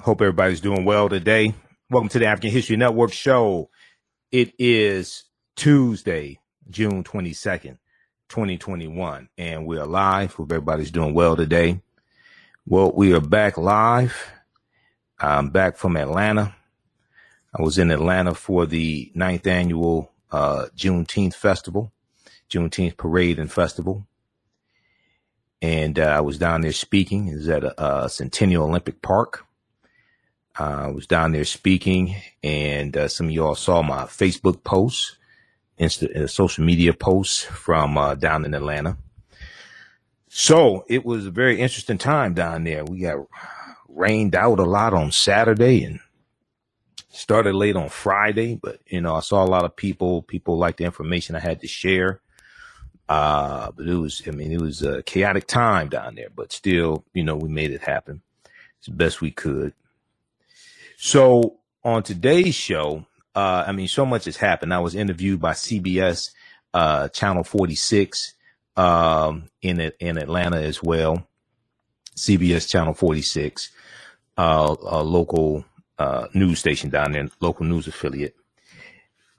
Hope everybody's doing well today. Welcome to the African History Network show. It is Tuesday, June 22nd, 2021, and we are live. Hope everybody's doing well today. Well, we are back live. I'm back from Atlanta. I was in Atlanta for the ninth annual uh, Juneteenth festival, Juneteenth parade and festival. And uh, I was down there speaking. It was at a, a Centennial Olympic Park. Uh, I was down there speaking, and uh, some of y'all saw my Facebook posts, Insta, uh, social media posts from uh, down in Atlanta. So it was a very interesting time down there. We got rained out a lot on Saturday and started late on Friday, but you know, I saw a lot of people, people like the information I had to share. Uh, but it was, I mean, it was a chaotic time down there, but still, you know, we made it happen as best we could. So on today's show, uh, I mean, so much has happened. I was interviewed by CBS, uh, Channel 46, um, in in Atlanta as well. CBS Channel 46, uh, a local uh, news station down there, local news affiliate.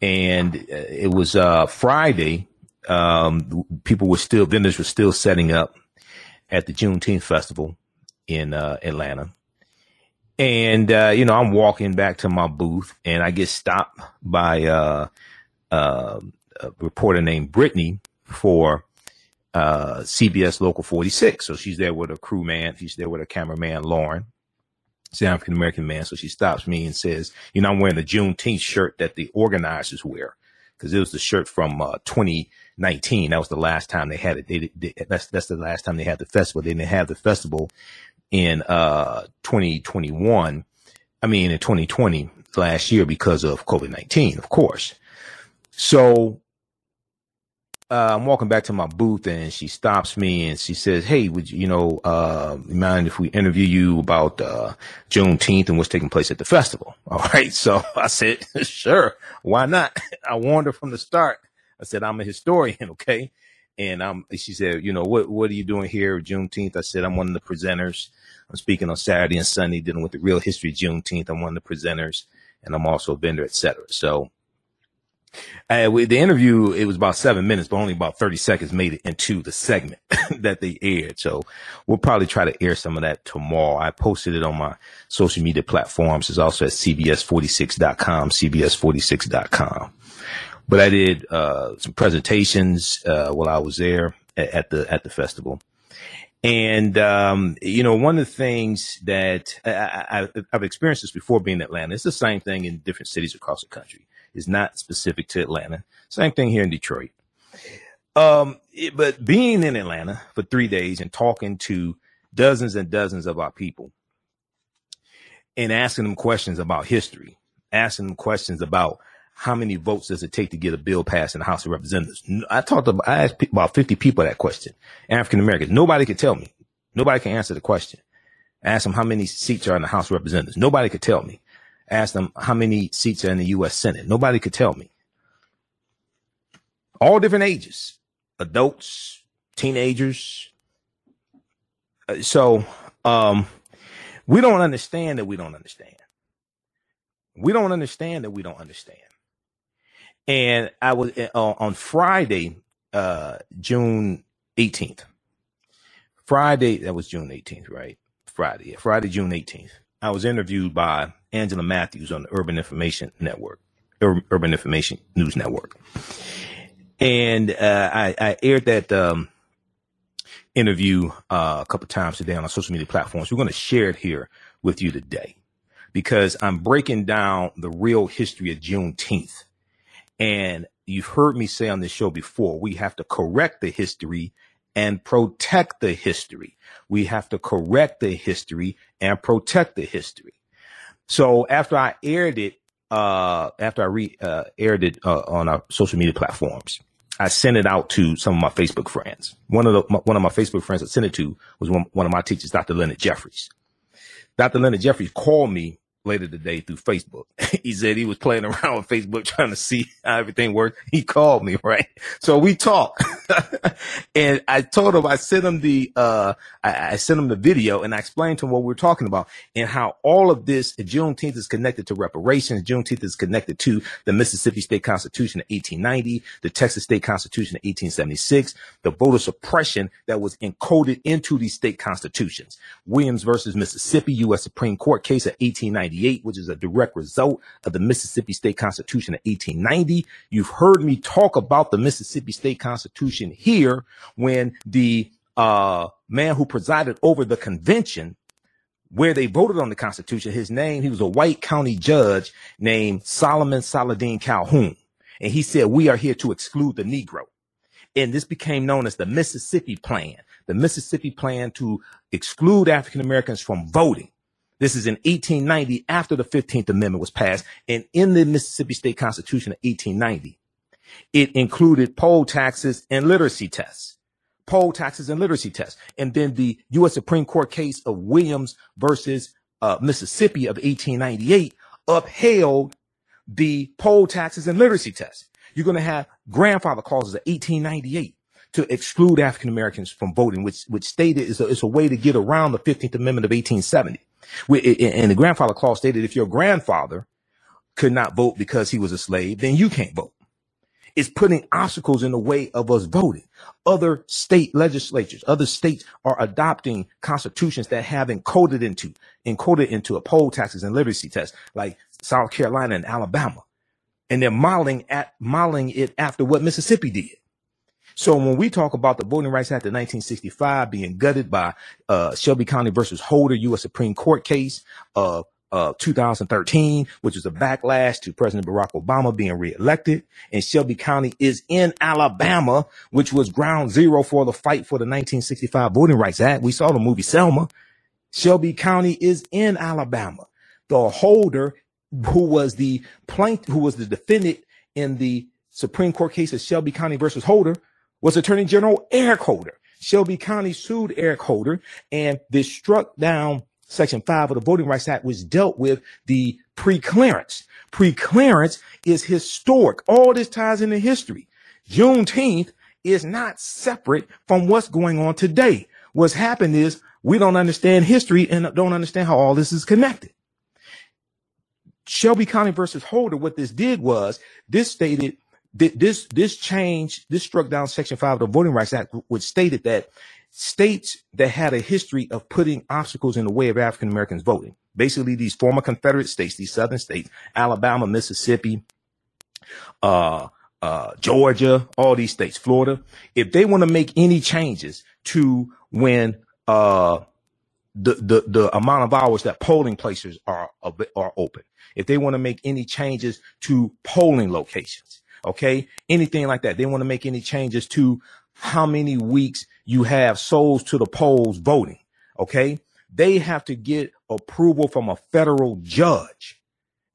And uh, it was uh, Friday. Um, people were still vendors were still setting up at the Juneteenth festival in uh, Atlanta. And, uh, you know, I'm walking back to my booth and I get stopped by, uh, uh, a reporter named Brittany for, uh, CBS Local 46. So she's there with a crew man. She's there with a cameraman, Lauren. She's an African American man. So she stops me and says, you know, I'm wearing the Juneteenth shirt that the organizers wear because it was the shirt from, uh, 2019. That was the last time they had it. They, they, that's, that's the last time they had the festival. They didn't have the festival in uh 2021 i mean in 2020 last year because of covid-19 of course. So uh, i'm walking back to my booth and she stops me and she says hey would you, you know uh mind if we interview you about uh juneteenth and what's taking place at the festival? All right. So i said sure. Why not? I warned her from the start. I said i'm a historian okay? And I'm, she said, you know, what, what are you doing here Juneteenth? I said, I'm one of the presenters. I'm speaking on Saturday and Sunday dealing with the real history of Juneteenth. I'm one of the presenters and I'm also a vendor, etc. So, uh, the interview, it was about seven minutes, but only about 30 seconds made it into the segment that they aired. So we'll probably try to air some of that tomorrow. I posted it on my social media platforms. It's also at cbs46.com, cbs46.com. But I did uh, some presentations uh, while I was there at, at, the at the festival, and um, you know one of the things that I, have experienced this before being in Atlanta. It's the same thing in different cities across the country. It's not specific to Atlanta. Same thing here in Detroit. Um, it, but being in Atlanta for three days and talking to dozens and dozens of our people and asking them questions about history, asking them questions about how many votes does it take to get a bill passed in the House of Representatives? I talked to, I asked about 50 people that question, African Americans. Nobody could tell me. Nobody can answer the question. Ask them how many seats are in the House of Representatives. Nobody could tell me. Ask them how many seats are in the U.S. Senate. Nobody could tell me. All different ages, adults, teenagers. Uh, so, um, we don't understand that we don't understand. We don't understand that we don't understand. And I was uh, on Friday, uh, June 18th. Friday, that was June 18th, right? Friday, yeah, Friday, June 18th. I was interviewed by Angela Mathews on the Urban Information Network, Urban Information News Network. And uh, I, I, aired that um, interview uh, a couple times today on our social media platforms. We're going to share it here with you today because I'm breaking down the real history of Juneteenth and you've heard me say on this show before, we have to correct the history and protect the history. We have to correct the history and protect the history. So after I aired it, uh, after I re, uh, aired it uh, on our social media platforms, I sent it out to some of my Facebook friends. One of the, my, one of my Facebook friends I sent it to was one, one of my teachers, Dr. Leonard Jeffries. Dr. Leonard Jeffries called me later today through Facebook. he said he was playing around with Facebook trying to see how everything worked. He called me, right? So we talked and I told him, I sent him the, uh, I, I, sent him the video and I explained to him what we were talking about and how all of this, Juneteenth is connected to reparations. Juneteenth is connected to the Mississippi State Constitution of 1890, the Texas State Constitution of 1876, the voter suppression that was encoded into these state constitutions. Williams versus Mississippi, U.S. Supreme Court case of 1898, which is a direct result of the Mississippi State Constitution of 1890. You've heard me talk about the Mississippi State Constitution here when the uh, man who presided over the convention where they voted on the Constitution, his name, he was a white county judge named Solomon Saladin Calhoon. And he said, we are here to exclude the Negro. And this became known as the Mississippi Plan, the Mississippi Plan to exclude African Americans from voting. This is in 1890 after the 15th Amendment was passed. And in the Mississippi State Constitution of 1890, it included poll taxes and literacy tests. Poll taxes and literacy tests. And then the U.S. Supreme Court case of Williams versus uh, Mississippi of 1898 upheld the poll taxes and literacy tests. You're going to have grandfather clauses of 1898 to exclude African Americans from voting, which which stated is a, is a way to get around the 15th Amendment of 1870. And the grandfather clause stated if your grandfather could not vote because he was a slave, then you can't vote. It's putting obstacles in the way of us voting. Other state legislatures, other states are adopting constitutions that have encoded into, encoded into a poll taxes and literacy test, like South Carolina and Alabama. And they're modeling at, modeling it after what Mississippi did. So when we talk about the Voting Rights Act of 1965 being gutted by uh, Shelby County versus Holder U.S. Supreme Court case of uh, 2013, which was a backlash to President Barack Obama being reelected. And Shelby County is in Alabama, which was ground zero for the fight for the 1965 Voting Rights Act. We saw the movie Selma. Shelby County is in Alabama. The holder who was the plaintiff, who was the defendant in the Supreme Court case of Shelby County versus Holder was Attorney General Eric Holder. Shelby County sued Eric Holder and this struck down Section 5 of the Voting Rights Act, which dealt with the pre-clearance. Pre-clearance is historic. All this ties into history. Juneteenth is not separate from what's going on today. What's happened is we don't understand history and don't understand how all this is connected. Shelby County versus Holder, what this did was this stated this this change this struck down section 5 of the voting rights act which stated that states that had a history of putting obstacles in the way of african americans voting basically these former confederate states these southern states alabama mississippi uh uh georgia all these states florida if they want to make any changes to when uh the, the the amount of hours that polling places are are open if they want to make any changes to polling locations Okay. Anything like that. They want to make any changes to how many weeks you have souls to the polls voting. Okay. They have to get approval from a federal judge.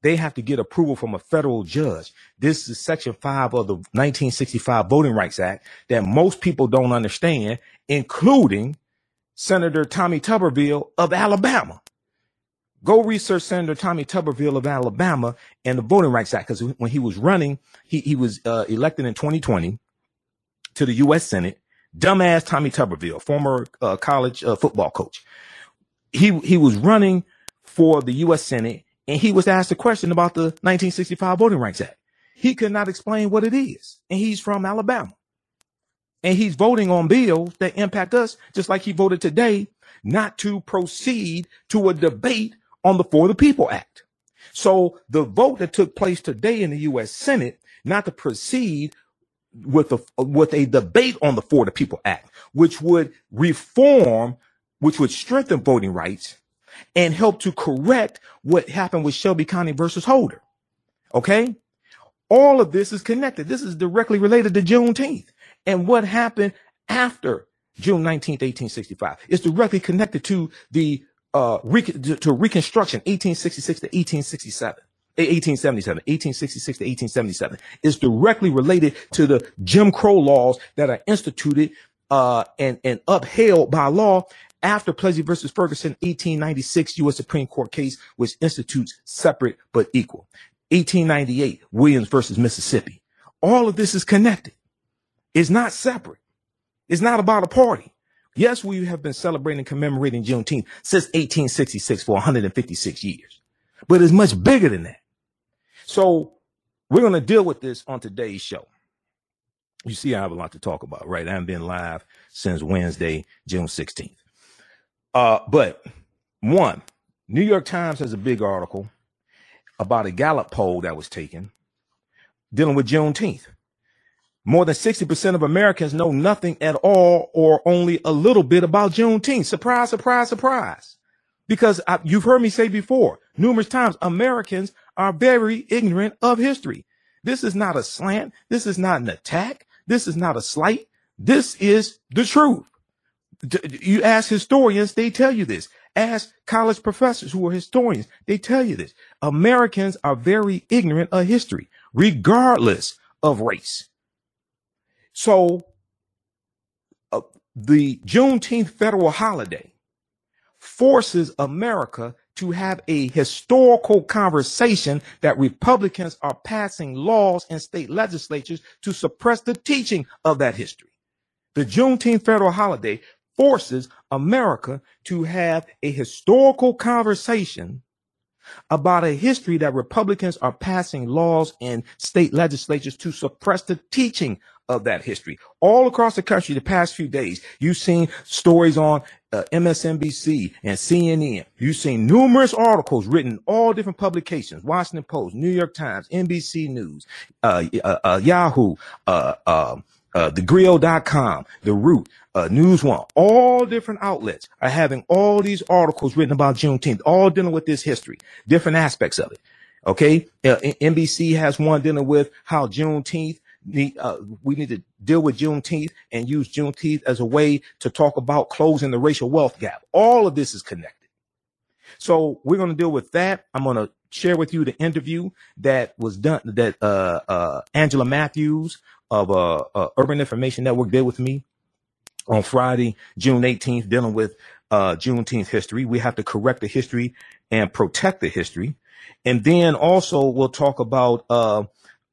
They have to get approval from a federal judge. This is section five of the 1965 Voting Rights Act that most people don't understand, including Senator Tommy Tuberville of Alabama. Go research Senator Tommy Tuberville of Alabama and the Voting Rights Act because when he was running, he, he was uh, elected in 2020 to the U.S. Senate. Dumbass Tommy Tuberville, former uh, college uh, football coach. He he was running for the U.S. Senate and he was asked a question about the 1965 Voting Rights Act. He could not explain what it is, and he's from Alabama. And he's voting on bills that impact us, just like he voted today not to proceed to a debate on the For the People Act. So the vote that took place today in the U.S. Senate, not to proceed with a, with a debate on the For the People Act, which would reform, which would strengthen voting rights and help to correct what happened with Shelby County versus Holder. Okay. All of this is connected. This is directly related to Juneteenth and what happened after June 19th, 1865. It's directly connected to the uh, to Reconstruction, 1866 to 1867. 1877, 1866 to 1877 is directly related to the Jim Crow laws that are instituted uh, and, and upheld by law after Plessy versus Ferguson, 1896 U.S. Supreme Court case, which institutes separate but equal. 1898 Williams versus Mississippi. All of this is connected. It's not separate. It's not about a party. Yes, we have been celebrating commemorating Juneteenth since 1866 for 156 years, but it's much bigger than that. So we're going to deal with this on today's show. You see, I have a lot to talk about, right? I haven't been live since Wednesday, June 16th. Uh, but one, New York Times has a big article about a Gallup poll that was taken dealing with Juneteenth. More than 60% of Americans know nothing at all or only a little bit about Juneteenth. Surprise, surprise, surprise. Because I, you've heard me say before, numerous times, Americans are very ignorant of history. This is not a slant. This is not an attack. This is not a slight. This is the truth. You ask historians, they tell you this. Ask college professors who are historians, they tell you this. Americans are very ignorant of history, regardless of race. So, uh, the Juneteenth federal holiday forces America to have a historical conversation that Republicans are passing laws in state legislatures to suppress the teaching of that history. The Juneteenth federal holiday forces America to have a historical conversation about a history that Republicans are passing laws in state legislatures to suppress the teaching of that history. All across the country, the past few days, you've seen stories on uh, MSNBC and CNN. You've seen numerous articles written in all different publications, Washington Post, New York Times, NBC News, uh, uh, uh Yahoo, uh, um, uh, thegrio.com, The Root, uh, News One, all different outlets are having all these articles written about Juneteenth, all dealing with this history, different aspects of it. Okay. Uh, NBC has one dealing with how Juneteenth need, uh, we need to deal with Juneteenth and use Juneteenth as a way to talk about closing the racial wealth gap. All of this is connected. So we're going to deal with that. I'm going to share with you the interview that was done that uh, uh, Angela Mathews of uh, uh, Urban Information Network did with me on Friday, June 18th, dealing with uh, Juneteenth history. We have to correct the history and protect the history. And then also we'll talk about uh,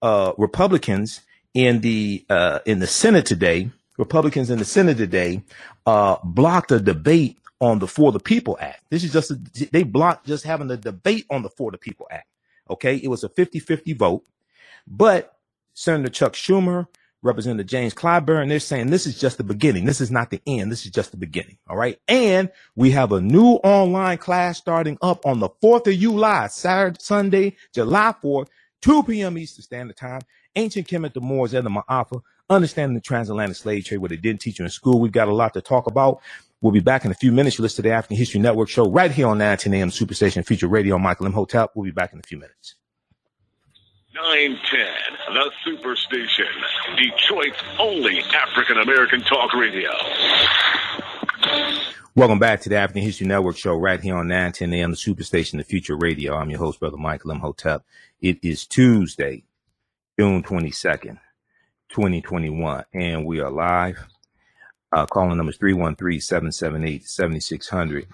uh, Republicans in the uh, in the Senate today. Republicans in the Senate today uh, blocked a debate on the For the People Act. This is just a, they blocked just having a debate on the For the People Act. Okay, it was a 50-50 vote, but Senator Chuck Schumer, Representative James Clyburn, they're saying this is just the beginning. This is not the end. This is just the beginning. All right. And we have a new online class starting up on the 4th of July, Saturday, Sunday, July 4th, 2 p.m. Eastern Standard Time. Ancient Kemet, the Moors, and the Maafa, understanding the transatlantic slave trade, what they didn't teach you in school. We've got a lot to talk about. We'll be back in a few minutes. You listen to the African History Network show right here on 910 AM Superstation Future Radio. Michael Imhotep. We'll be back in a few minutes. 910, the Superstation, Detroit's only African American talk radio. Welcome back to the African History Network show right here on 910 AM, the Superstation, the Future Radio. I'm your host, Brother Michael Imhotep. It is Tuesday, June 22nd, 2021, and we are live. Uh, calling number is 313-778-7600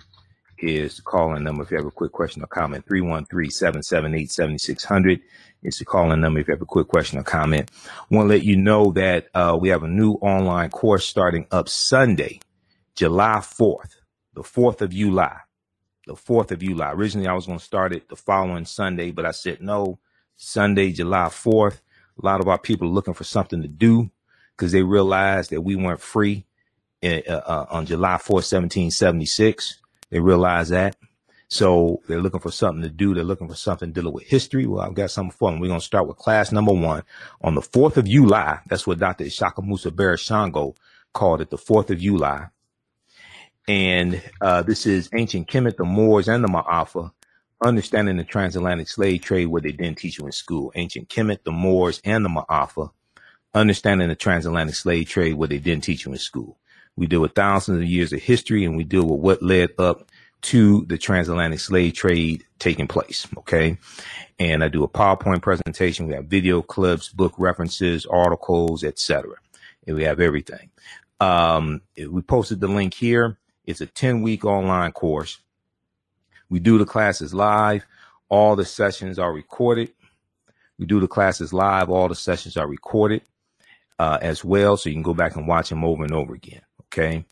is the calling number if you have a quick question or comment. 313-778-7600 is the calling number if you have a quick question or comment. Want to let you know that uh, we have a new online course starting up Sunday, July 4th, the 4th of July. The 4th of July. Originally, I was going to start it the following Sunday, but I said no. Sunday, July 4th. A lot of our people are looking for something to do because they realized that we weren't free in, uh, uh, on July 4, 1776. They realized that. So they're looking for something to do. They're looking for something dealing with history. Well, I've got something for them. We're going to start with class number one on the 4th of July. That's what Dr. Ishakamusa Barashango called it, the 4th of July. And uh, this is ancient Kemet, the Moors, and the Maafa understanding the transatlantic slave trade, what they didn't teach you in school. Ancient Kemet, the Moors, and the Maafa, understanding the transatlantic slave trade, what they didn't teach you in school. We deal with thousands of years of history and we deal with what led up to the transatlantic slave trade taking place. Okay. And I do a PowerPoint presentation. We have video clips, book references, articles, etc. And we have everything. Um, we posted the link here It's a 10 week online course. We do the classes live. All the sessions are recorded. We do the classes live. All the sessions are recorded uh, as well. So you can go back and watch them over and over again. Okay.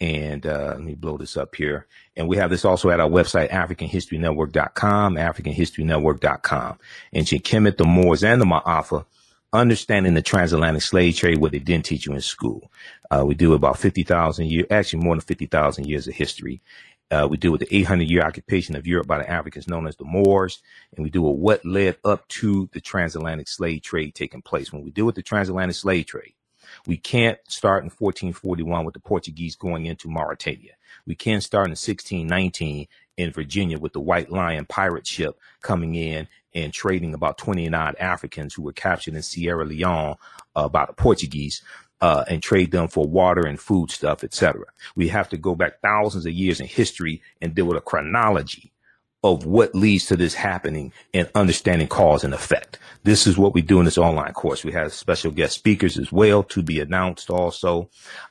And uh, let me blow this up here. And we have this also at our website, AfricanHistoryNetwork.com, AfricanHistoryNetwork.com. Ancient Kemet, the Moors, and the Maafa, understanding the transatlantic slave trade, what they didn't teach you in school. Uh, we do about 50,000 years, actually more than 50,000 years of history. Uh, we deal with the 800 year occupation of Europe by the Africans known as the Moors. And we deal with what led up to the transatlantic slave trade taking place. When we deal with the transatlantic slave trade, we can't start in 1441 with the Portuguese going into Mauritania. We can't start in 1619 in Virginia with the White Lion pirate ship coming in and trading about 29 Africans who were captured in Sierra Leone uh, by the Portuguese uh, and trade them for water and food stuff, etc. We have to go back thousands of years in history and deal with a chronology of what leads to this happening and understanding cause and effect. This is what we do in this online course. We have special guest speakers as well to be announced also.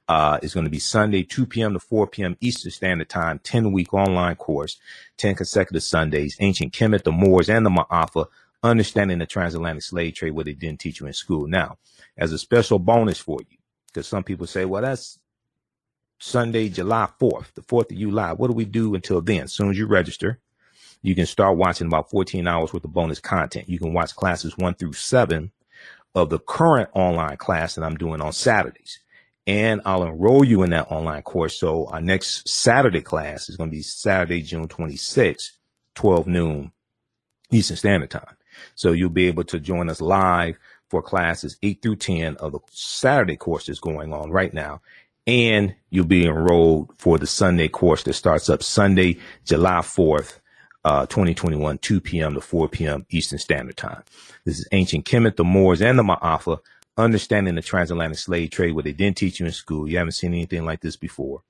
Uh, it's going to be Sunday, 2 p.m. to 4 p.m. Eastern Standard Time, 10 week online course, 10 consecutive Sundays, ancient Kemet, the Moors, and the Maafa, understanding the transatlantic slave trade, what they didn't teach you in school. Now, as a special bonus for you, because some people say, well, that's Sunday, July 4th, the 4th of July. What do we do until then? As soon as you register, you can start watching about 14 hours worth of bonus content. You can watch classes one through seven of the current online class that I'm doing on Saturdays. And I'll enroll you in that online course. So our next Saturday class is going to be Saturday, June 26th, 12 noon Eastern Standard Time. So you'll be able to join us live for classes 8 through 10 of the Saturday course that's going on right now. And you'll be enrolled for the Sunday course that starts up Sunday, July 4th, uh, 2021, 2 p.m. to 4 p.m. Eastern Standard Time. This is Ancient Kemet, the Moors, and the Maafa, understanding the transatlantic slave trade, what they didn't teach you in school. You haven't seen anything like this before.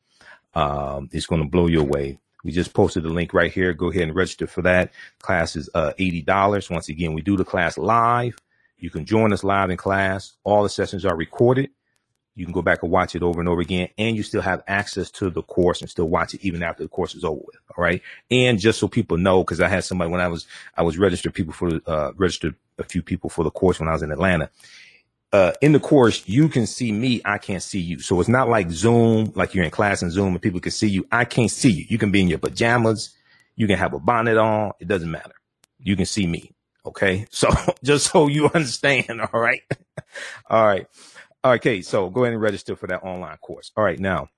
Um, it's going to blow you away. We just posted the link right here. Go ahead and register for that. Class is uh, $80. Once again, we do the class live. You can join us live in class. All the sessions are recorded. You can go back and watch it over and over again, and you still have access to the course and still watch it even after the course is over with. All right. And just so people know, because I had somebody when I was I was registered people for uh, registered a few people for the course when I was in Atlanta. Uh, in the course, you can see me. I can't see you. So it's not like Zoom, like you're in class and Zoom and people can see you. I can't see you. You can be in your pajamas. You can have a bonnet on. It doesn't matter. You can see me. Okay. So just so you understand. All right. all right. Okay. So go ahead and register for that online course. All right. Now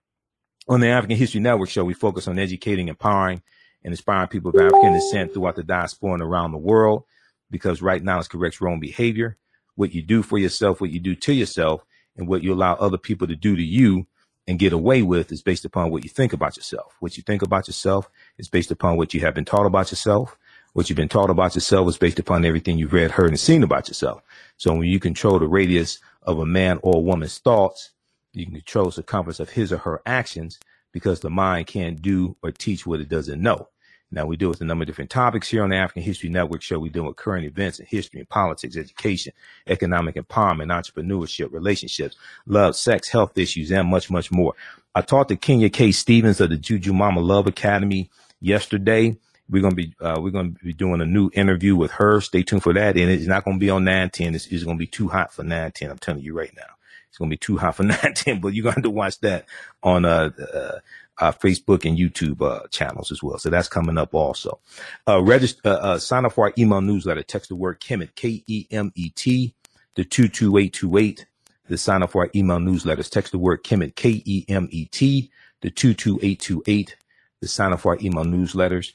on the African History Network show, we focus on educating, empowering, and inspiring people of African descent throughout the diaspora and around the world because right now it's corrects wrong behavior. What you do for yourself, what you do to yourself, and what you allow other people to do to you and get away with is based upon what you think about yourself. What you think about yourself is based upon what you have been taught about yourself. What you've been taught about yourself is based upon everything you've read, heard, and seen about yourself. So when you control the radius of a man or a woman's thoughts, you can control the circumference of his or her actions because the mind can't do or teach what it doesn't know. Now we deal with a number of different topics here on the African History Network show. We deal with current events in history and politics, education, economic empowerment, entrepreneurship, relationships, love, sex, health issues, and much, much more. I talked to Kenya K. Stevens of the Juju Mama Love Academy yesterday. We're gonna be uh, we're gonna be doing a new interview with her. Stay tuned for that. And it's not gonna be on 910. It's, it's gonna be too hot for 910. I'm telling you right now. It's gonna be too hot for 910, but you're gonna have to watch that on uh, uh, uh Facebook and YouTube uh, channels as well. So that's coming up also. Uh, register, uh, uh, sign up for our email newsletter. Text the word Kemet, K E M E T, the 22828 to sign up for our email newsletters. Text the word Kemet, K E M E T, the 22828 to sign up for our email newsletters.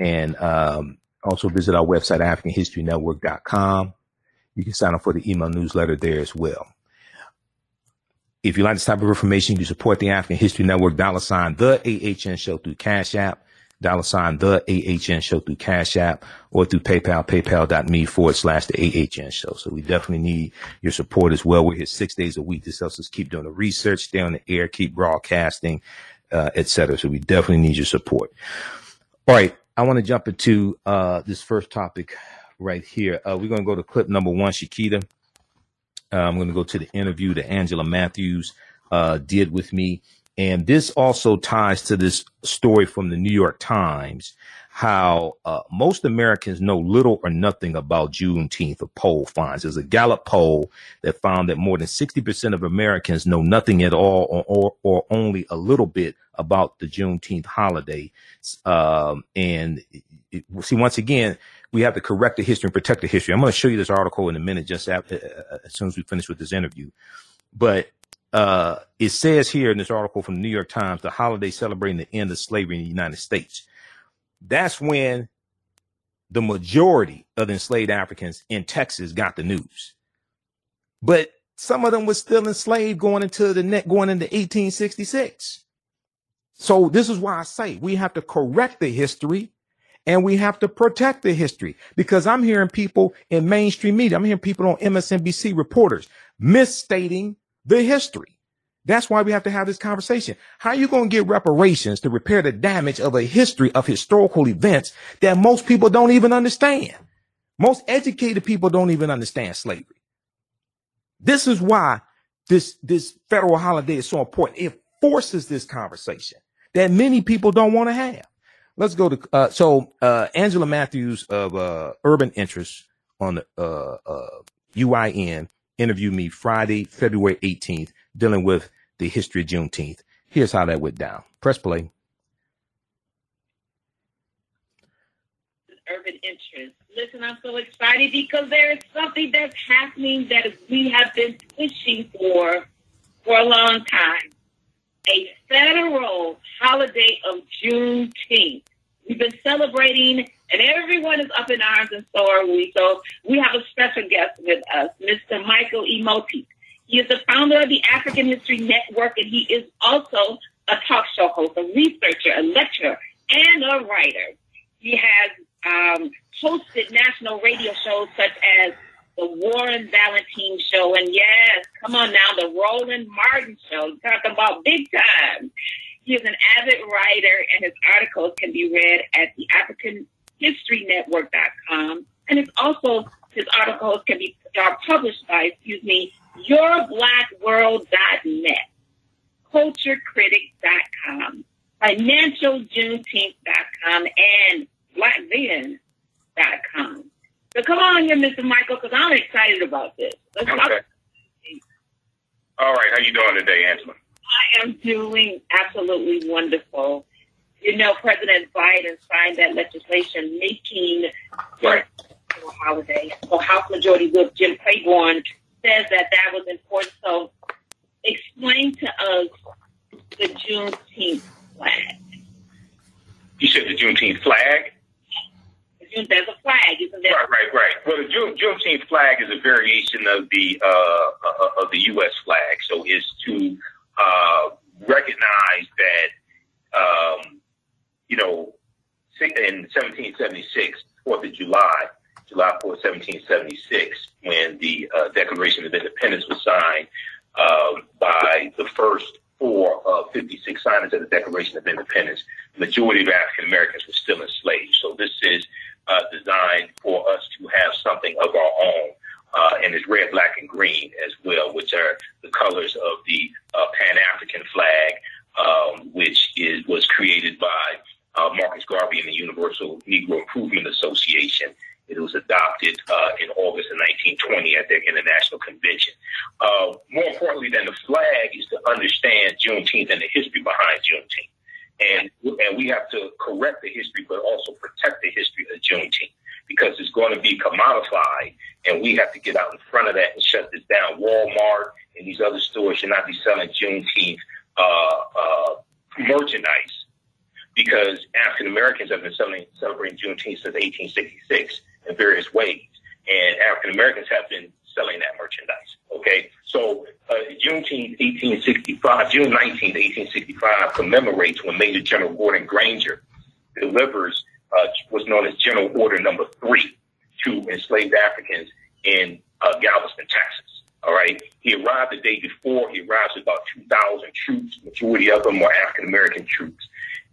And um, also visit our website, AfricanHistoryNetwork.com. You can sign up for the email newsletter there as well. If you like this type of information, you support the African History Network, dollar sign the AHN show through Cash App, dollar sign the AHN show through Cash App, or through PayPal, paypal.me forward slash the AHN show. So we definitely need your support as well. We're here six days a week. This helps us keep doing the research, stay on the air, keep broadcasting, uh, etc. So we definitely need your support. All right. I want to jump into uh, this first topic right here. Uh, we're going to go to clip number one, Shakita. Uh, I'm going to go to the interview that Angela Mathews uh, did with me. And this also ties to this story from the New York Times how uh, most Americans know little or nothing about Juneteenth. A poll finds there's a Gallup poll that found that more than 60% of Americans know nothing at all or, or, or only a little bit about the Juneteenth holiday. Um, and it, see, once again, we have to correct the history and protect the history. I'm going to show you this article in a minute, just after, uh, as soon as we finish with this interview. But uh, it says here in this article from the New York Times, the holiday celebrating the end of slavery in the United States. That's when the majority of enslaved Africans in Texas got the news. But some of them were still enslaved going into the net, going into 1866. So this is why I say we have to correct the history and we have to protect the history because I'm hearing people in mainstream media, I'm hearing people on MSNBC reporters misstating the history. That's why we have to have this conversation. How are you going to get reparations to repair the damage of a history of historical events that most people don't even understand? Most educated people don't even understand slavery. This is why this, this federal holiday is so important. It forces this conversation that many people don't want to have. Let's go to, uh, so, uh, Angela Mathews of, uh, Urban Interest on the, uh, uh, UIN interviewed me Friday, February 18th, dealing with the history of Juneteenth. Here's how that went down. Press play. Urban Interest. Listen, I'm so excited because there is something that's happening that we have been pushing for for a long time. A federal holiday of Juneteenth. We've been celebrating, and everyone is up in arms, and so are we. So we have a special guest with us, Mr. Michael Imhotep. He is the founder of the African History Network, and he is also a talk show host, a researcher, a lecturer, and a writer. He has um, hosted national radio shows such as the Warren Ballentine Show, and yes, come on now, the Roland Martin Show. Talk about big time. He is an avid writer, and his articles can be read at the AfricanHistoryNetwork.com, and it's also his articles can be are published by, excuse me, yourblackworld.net, culturecritic.com, financialjuneteenth.com, and blackzen.com. So come on here, Mr. Michael, because I'm excited about this. Let's okay. Talk- All right. How you doing today, Angela? I am doing absolutely wonderful. You know, President Biden signed that legislation making right. holiday. So House Majority Whip Jim Clyburn says that that was important. So explain to us the Juneteenth flag. You said the Juneteenth flag? There's a flag, isn't there? Right, right, right. Well, the June, Juneteenth flag is a variation of the uh, uh, of the U.S. flag. So it's to uh, recognize that, um, you know, in 1776, Fourth of July, July 4, 1776, when the uh, Declaration of Independence was signed uh, by the first four of 56 signers of the Declaration of Independence. The majority of African Americans were still enslaved. So this is uh, designed for us to have something of our own. Uh, and it's red, black, and green as well, which are the colors of the uh, Pan African flag, um, which is was created by uh, Marcus Garvey and the Universal Negro Improvement Association. It was adopted uh, in August of 1920 at their international convention. Uh, more importantly than the flag is to understand Juneteenth and the history behind Juneteenth. And, and we have to correct the history, but also protect the history of Juneteenth because it's going to be commodified, and we have to get out in front of that and shut this down. Walmart and these other stores should not be selling Juneteenth uh, uh, merchandise because African Americans have been celebrating Juneteenth since 1866 in various ways. And African Americans have been selling that merchandise. Okay, so uh, Juneteenth, 1865, June 19th, 1865, commemorates when Major General Gordon Granger delivers uh, what's known as General Order Number Three to enslaved Africans in uh, Galveston, Texas. All right, he arrived the day before. He arrives with about 2,000 troops. Majority of them were African American troops,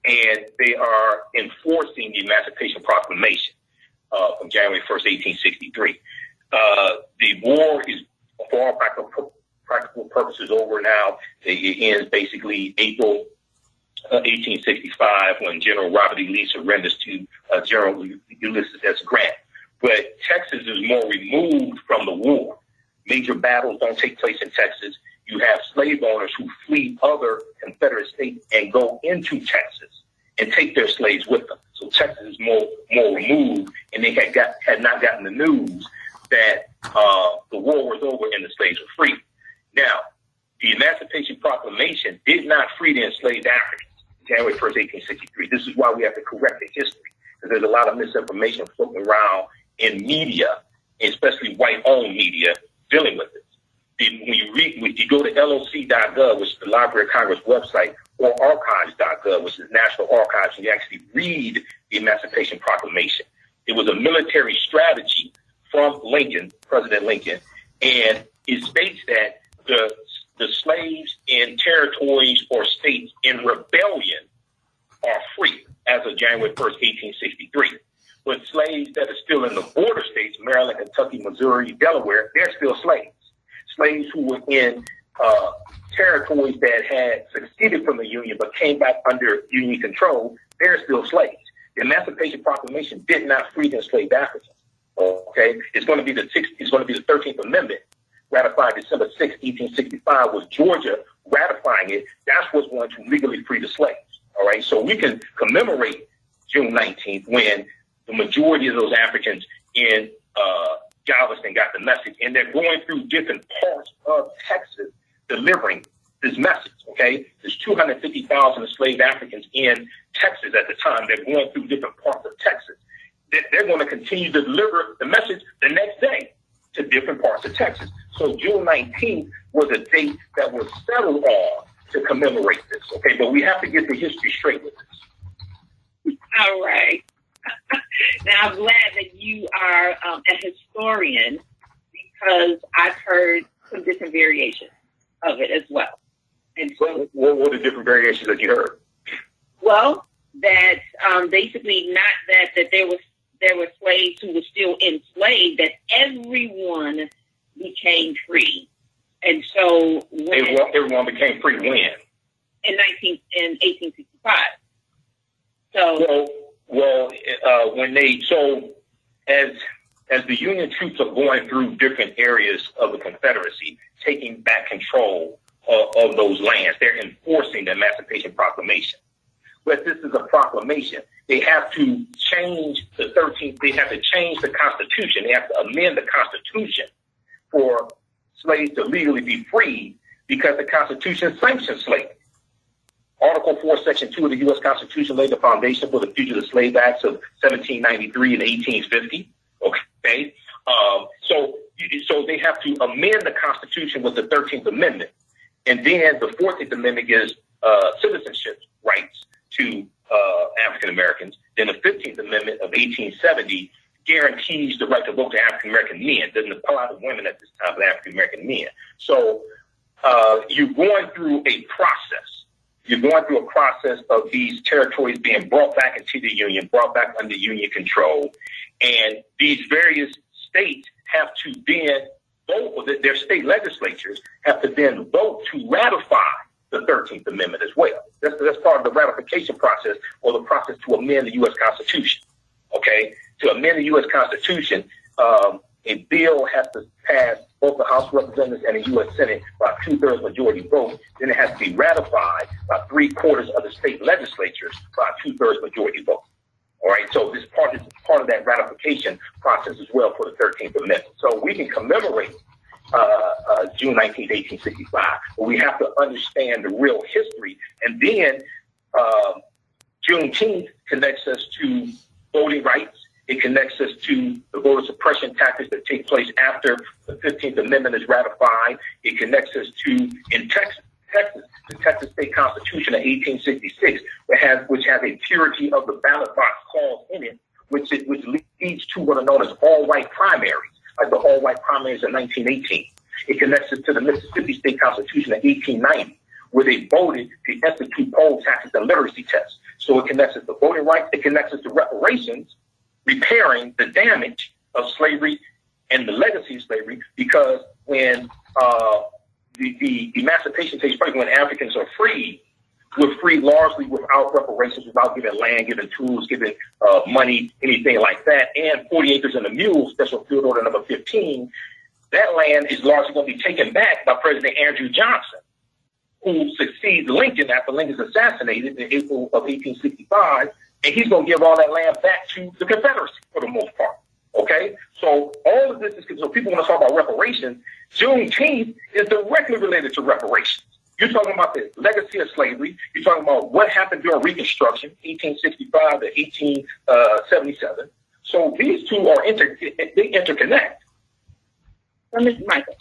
and they are enforcing the Emancipation Proclamation uh, from January 1st, 1863. Uh, the war is far back practical purposes over now. It ends basically April uh, 1865 when General Robert E. Lee surrenders to uh, General Ulysses S. Grant. But Texas is more removed from the war. Major battles don't take place in Texas. You have slave owners who flee other Confederate states and go into Texas and take their slaves with them. So Texas is more more removed, and they had got had not gotten the news that uh, the war was over and the slaves were free. Now, the Emancipation Proclamation did not free the enslaved Africans. January 1st, 1863. This is why we have to correct the history, because there's a lot of misinformation floating around in media, especially white-owned media, dealing with it. When you read, when you go to LOC.gov, which is the Library of Congress website, or archives.gov, which is National Archives, and you actually read the Emancipation Proclamation. It was a military strategy from Lincoln, President Lincoln, and it states that the the slaves in territories or states in rebellion are free as of January 1st, 1863. But slaves that are still in the border states, Maryland, Kentucky, Missouri, Delaware, they're still slaves. Slaves who were in uh, territories that had seceded from the Union but came back under Union control, they're still slaves. The Emancipation Proclamation did not free the enslaved Africans. Okay, it's going to be the sixth, it's going to be the Thirteenth Amendment, ratified December 6, 1865, was Georgia ratifying it. That's what's going to legally free the slaves. All right. So we can commemorate June 19th when the majority of those Africans in uh, Galveston got the message, and they're going through different parts of Texas delivering this message. Okay. There's 250,000 enslaved Africans in Texas at the time. They're going through different parts of Texas. They're going to continue to deliver the message the next day to different parts of Texas. So June 19th was a date that was settled on to commemorate this. Okay, but we have to get the history straight with this. All right. now I'm glad that you are um, a historian because I've heard some different variations of it as well. And so, what were the different variations that you heard? Well, that um, basically not that that there was there were slaves who were still enslaved, that everyone became free. And so when everyone, everyone became free when? In 19, in 1865. So well, well, uh, when they so as as the Union troops are going through different areas of the Confederacy, taking back control of, of those lands, they're enforcing the Emancipation Proclamation. But this is a proclamation they have to change the 13th, they have to change the Constitution. They have to amend the Constitution for slaves to legally be freed because the Constitution sanctions slavery. Article 4, Section 2 of the U.S. Constitution laid the foundation for the Fugitive Slave Acts of 1793 and 1850. Okay. Um, so, so they have to amend the Constitution with the 13th Amendment. And then the 14th Amendment gives uh, citizenship rights to uh, African Americans. Then the 15th Amendment of 1870 guarantees the right to vote to African American men. Doesn't apply to women at this time, but African American men. So uh, you're going through a process. You're going through a process of these territories being brought back into the Union, brought back under Union control. And these various states have to then vote, or their state legislatures have to then vote to ratify the 13th Amendment as well. That's, that's part of the ratification process or the process to amend the U.S. Constitution. Okay? To amend the U.S. Constitution, um, a bill has to pass both the House of Representatives and the U.S. Senate by two-thirds majority vote. Then it has to be ratified by three-quarters of the state legislatures by two-thirds majority vote. All right, so this part is part of that ratification process as well for the 13th Amendment. So we can commemorate uh, uh, June 19, 1865. But we have to understand the real history. And then uh, Juneteenth connects us to voting rights. It connects us to the voter suppression tactics that take place after the 15th Amendment is ratified. It connects us to, in Texas, Texas, the Texas State Constitution of 1866, which has, which has a purity of the ballot box clause in it, which, it, which leads to what are known as all white primaries like the all white primaries in 1918. It connects us to the Mississippi State Constitution of 1890, where they voted to institute poll taxes and literacy tests. So it connects us to voting rights, it connects us to reparations, repairing the damage of slavery and the legacy of slavery, because when uh, the, the emancipation takes place when Africans are free, we're free largely without reparations, without giving land, giving tools, giving uh, money, anything like that. And 40 acres and a mule, special field order number 15, that land is largely going to be taken back by President Andrew Johnson, who succeeds Lincoln after Lincoln's assassinated in April of 1865. And he's going to give all that land back to the Confederacy for the most part. Okay? So all of this is, so people want to talk about reparations. Juneteenth is directly related to reparations. You're talking about the legacy of slavery. You're talking about what happened during Reconstruction, 1865 to 1877. Uh, so these two are inter, they interconnect. So, Mr. Michael,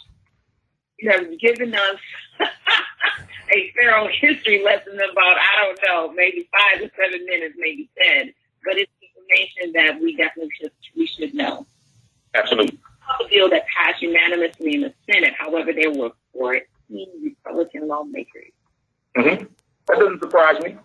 you have given us a thorough history lesson about, I don't know, maybe five to seven minutes, maybe 10, but it's information that we definitely should, we should know. Absolutely. A bill that passed unanimously in the Senate, however, there were 14 Republican lawmakers. Mm-hmm. That doesn't surprise me.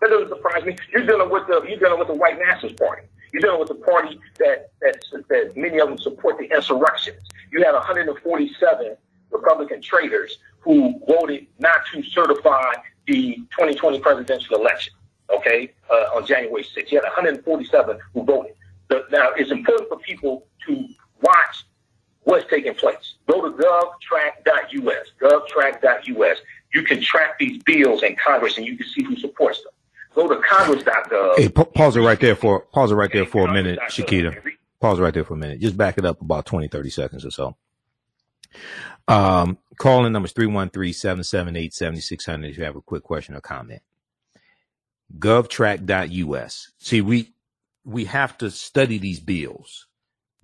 That doesn't surprise me. You're dealing with the you're dealing with the white nationalist party. You're dealing with the party that that that many of them support the insurrections. You had 147 Republican traitors who voted not to certify the 2020 presidential election. Okay, uh, on January 6th, you had 147 who voted. The, now, it's important for people to watch what's taking place. Go to govtrack.us, govtrack.us. You can track these bills in Congress and you can see who supports them. Go to congress.gov. Hey, pause it right there for pause it right there for a minute, Shakita. Pause it right there for a minute. Just back it up about 20, 30 seconds or so. Um, calling numbers 313-778-7600 if you have a quick question or comment. Govtrack.us. See, we we have to study these bills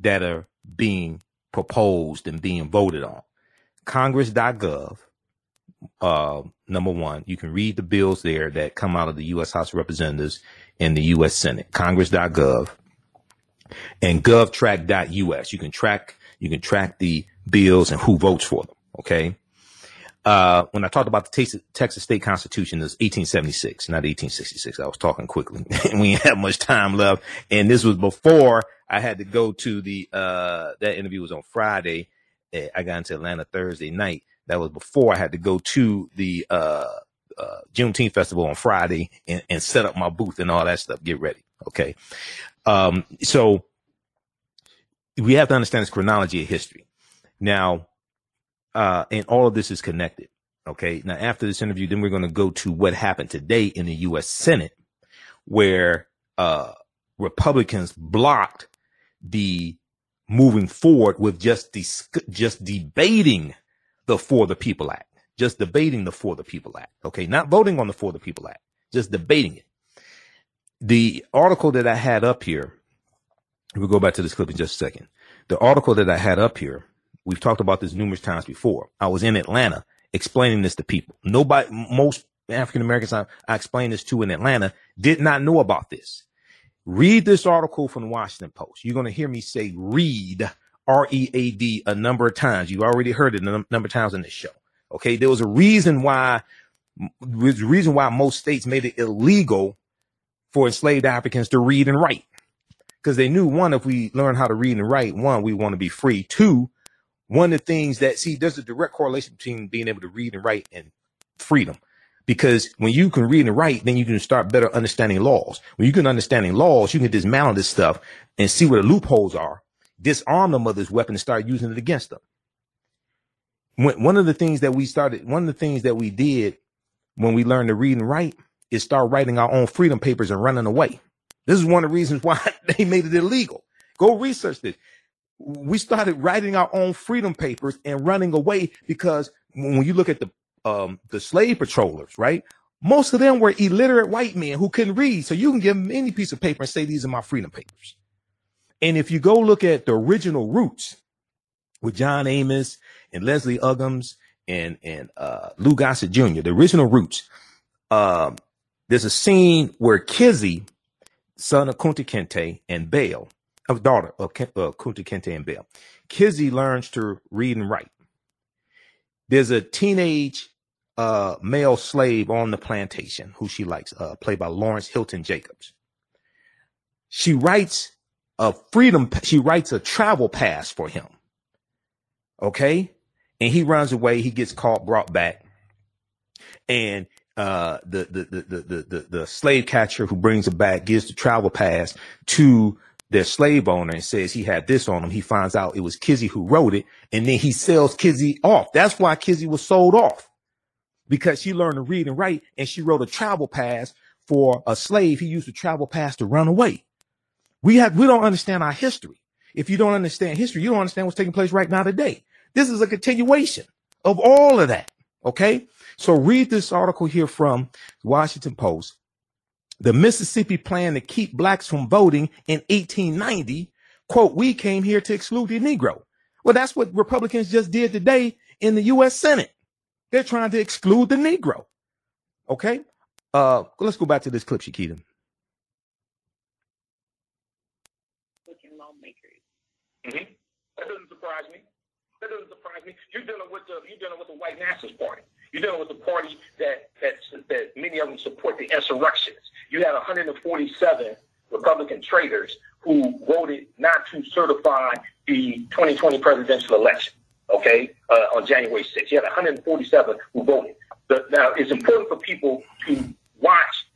that are being proposed and being voted on. Congress.gov, uh, number one, you can read the bills there that come out of the U.S. House of Representatives and the U.S. Senate. Congress.gov and govtrack.us. You can track, you can track the bills and who votes for them. Okay. Uh, when I talked about the Texas, state constitution, it was 1876, not 1866. I was talking quickly and we didn't have much time left. And this was before I had to go to the, uh, that interview was on Friday. I got into Atlanta Thursday night. That was before I had to go to the, uh, uh, Juneteenth festival on Friday and, and set up my booth and all that stuff. Get ready. Okay. Um, so we have to understand this chronology of history. Now, uh, and all of this is connected. Okay. Now, after this interview, then we're going to go to what happened today in the U.S. Senate, where uh, Republicans blocked the moving forward with just dis- just debating the For the People Act, just debating the For the People Act. Okay, not voting on the For the People Act, just debating it. The article that I had up here, we'll go back to this clip in just a second. The article that I had up here We've talked about this numerous times before. I was in Atlanta explaining this to people. Nobody, most African Americans I, I explained this to in Atlanta did not know about this. Read this article from the Washington Post. You're going to hear me say read, R E A D, a number of times. You've already heard it a number of times in this show. Okay. There was a reason why, there's a reason why most states made it illegal for enslaved Africans to read and write. Because they knew one, if we learn how to read and write, one, we want to be free. Two, one of the things that see there's a direct correlation between being able to read and write and freedom. Because when you can read and write then you can start better understanding laws. When you can understanding laws you can dismantle this stuff and see where the loopholes are disarm the mother's weapon and start using it against them when, one of the things that we started one of the things that we did when we learned to read and write is start writing our own freedom papers and running away. This is one of the reasons why they made it illegal. Go research this we started writing our own freedom papers and running away because when you look at the um, the slave patrollers, right? Most of them were illiterate white men who couldn't read. So you can give them any piece of paper and say, these are my freedom papers. And if you go look at the original roots with John Amos and Leslie Uggams and, and, uh, Lou Gossett Jr., the original roots, um, there's a scene where Kizzy, son of Kunta Kinte and Belle, of daughter of uh, Kunta Kinte and Belle. Kizzy learns to read and write. There's a teenage uh, male slave on the plantation who she likes, uh, played by Lawrence Hilton Jacobs. She writes a freedom, she writes a travel pass for him. Okay. and he runs away. He gets caught, brought back, and uh, the, the, the, the, the, the slave catcher who brings him back gives the travel pass to their slave owner and says he had this on him. He finds out it was Kizzy who wrote it, and then he sells Kizzy off. That's why Kizzy was sold off because she learned to read and write, and she wrote a travel pass for a slave. He used the travel pass to run away. We have we don't understand our history. If you don't understand history, you don't understand what's taking place right now today. This is a continuation of all of that. Okay. So read this article here from Washington Post. The Mississippi plan to keep blacks from voting in 1890. Quote, we came here to exclude the Negro. Well, that's what Republicans just did today in the U.S. Senate. They're trying to exclude the Negro. Okay. Uh, let's go back to this clip, Shakita. Mm-hmm. That doesn't surprise me. That doesn't surprise me. You're dealing with the you're dealing with the white nationalist party. You're dealing with the party that that that many of them support the insurrectionists. You had 147 Republican traitors who voted not to certify the 2020 presidential election. Okay, uh, on January 6th, you had 147 who voted. But now, it's important for people to watch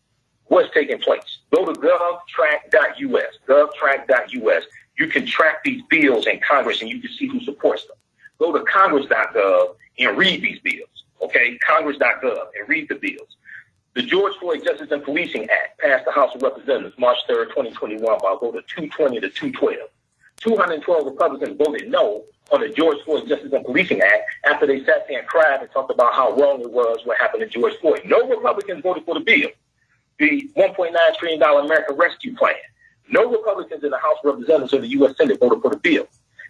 what's taking place. Go to govtrack.us, govtrack.us. You can track these bills in Congress and you can see who supports them. Go to congress.gov and read these bills. Okay, congress.gov and read the bills. The George Floyd Justice and Policing Act passed the House of Representatives March 3rd, 2021 by a vote of 220 to 212. 212 Republicans voted no on the George Floyd Justice and Policing Act after they sat there and cried and talked about how wrong it was what happened to George Floyd. No Republicans voted for the bill. The $1.9 trillion American Rescue Plan. No Republicans in the House of Representatives or the U.S. Senate voted for the bill.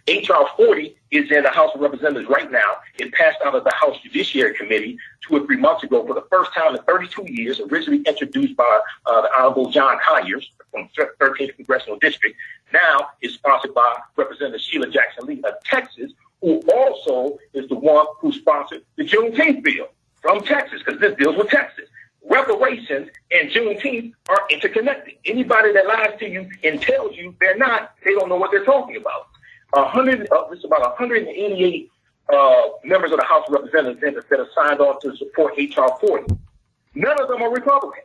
H.R. 40 is in the House of Representatives right now. It passed out of the House Judiciary Committee two or three months ago for the first time in 32 years, originally introduced by uh, the Honorable John Conyers from 13th Congressional District. Now is sponsored by Representative Sheila Jackson Lee of Texas, who also is the one who sponsored the Juneteenth bill from Texas, because this deals with Texas. Reparations and Juneteenth are interconnected. Anybody that lies to you and tells you they're not, they don't know what they're talking about. 100, uh, it's about 188 uh, members of the House of Representatives that have signed on to support H.R. 40. None of them are Republicans.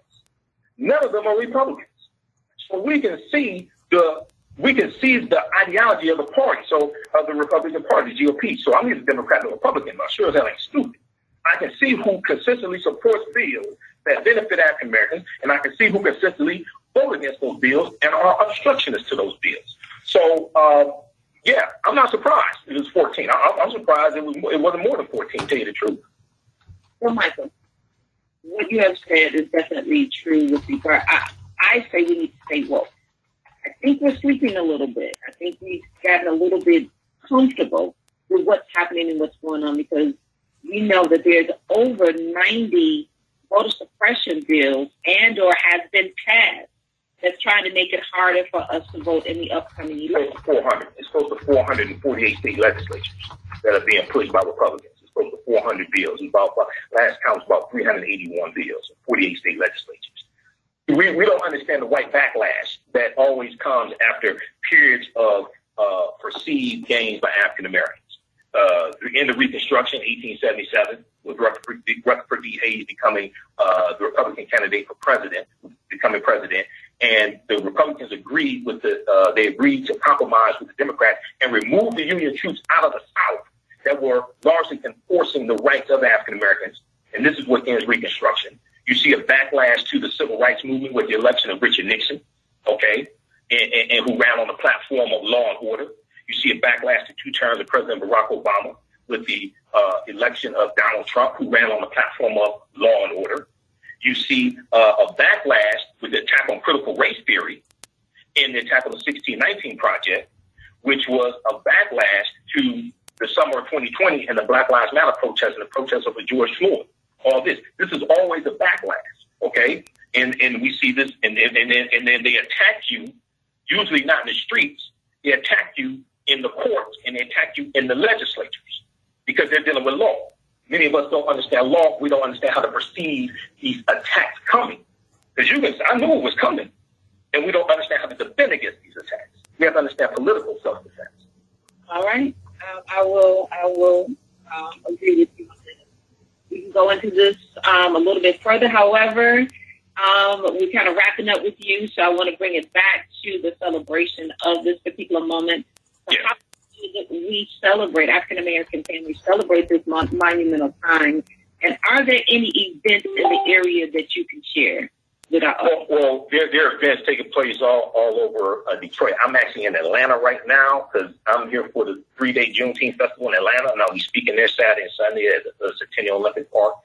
None of them are Republicans. So we can see the we can see the ideology of the party, so of the Republican Party, GOP. So I'm either Democrat or Republican, but sure as hell ain't stupid. I can see who consistently supports bills that benefit African Americans, and I can see who consistently vote against those bills and are obstructionists to those bills. So um, yeah, I'm not surprised it was 14. I, am surprised it, was, it wasn't more than 14, tell you the truth. Well, Michael, what you have said is definitely true with regard. I, I say we need to stay woke. I think we're sleeping a little bit. I think we've gotten a little bit comfortable with what's happening and what's going on because we know that there's over 90 voter suppression bills and or has been passed that's trying to make it harder for us to vote in the upcoming election. It's close to 400. It's close to 448 state legislatures that are being pushed by Republicans. It's close to 400 bills. About, last count was about 381 bills, 48 state legislatures. We, we don't understand the white backlash that always comes after periods of uh, perceived gains by African Americans. Uh, in the Reconstruction, 1877, with Rutherford, B. Hayes becoming uh, the Republican candidate for president, becoming president, and the Republicans agreed with the, uh, they agreed to compromise with the Democrats and remove the Union troops out of the South that were largely enforcing the rights of African Americans. And this is what ends Reconstruction. You see a backlash to the civil rights movement with the election of Richard Nixon, okay, and, and, and who ran on the platform of law and order. You see a backlash to two terms of President Barack Obama with the uh, election of Donald Trump, who ran on the platform of law and order. You see uh, a backlash with the attack on critical race theory in the attack on the 1619 Project, which was a backlash to the summer of 2020 and the Black Lives Matter protests and the protests of George Floyd. All this. This is always a backlash, okay? And and we see this, and, and, and, then, and then they attack you, usually not in the streets, they attack you in the courts and they attack you in the legislatures because they're dealing with law. Many of us don't understand law. We don't understand how to perceive these attacks coming. Because you can, I knew it was coming, and we don't understand how to defend against these attacks. We have to understand political self-defense. All right, I will. I will um, agree with you on this. We can go into this um, a little bit further. However, um, we're kind of wrapping up with you, so I want to bring it back to the celebration of this particular moment. So Yes. We celebrate African American families celebrate this mon- monumental time? And are there any events in the area that you can share with our Well, well there, there are events taking place all, all over uh, Detroit. I'm actually in Atlanta right now because I'm here for the three day Juneteenth Festival in Atlanta, and I'll be speaking there Saturday and Sunday at the Centennial Olympic Park.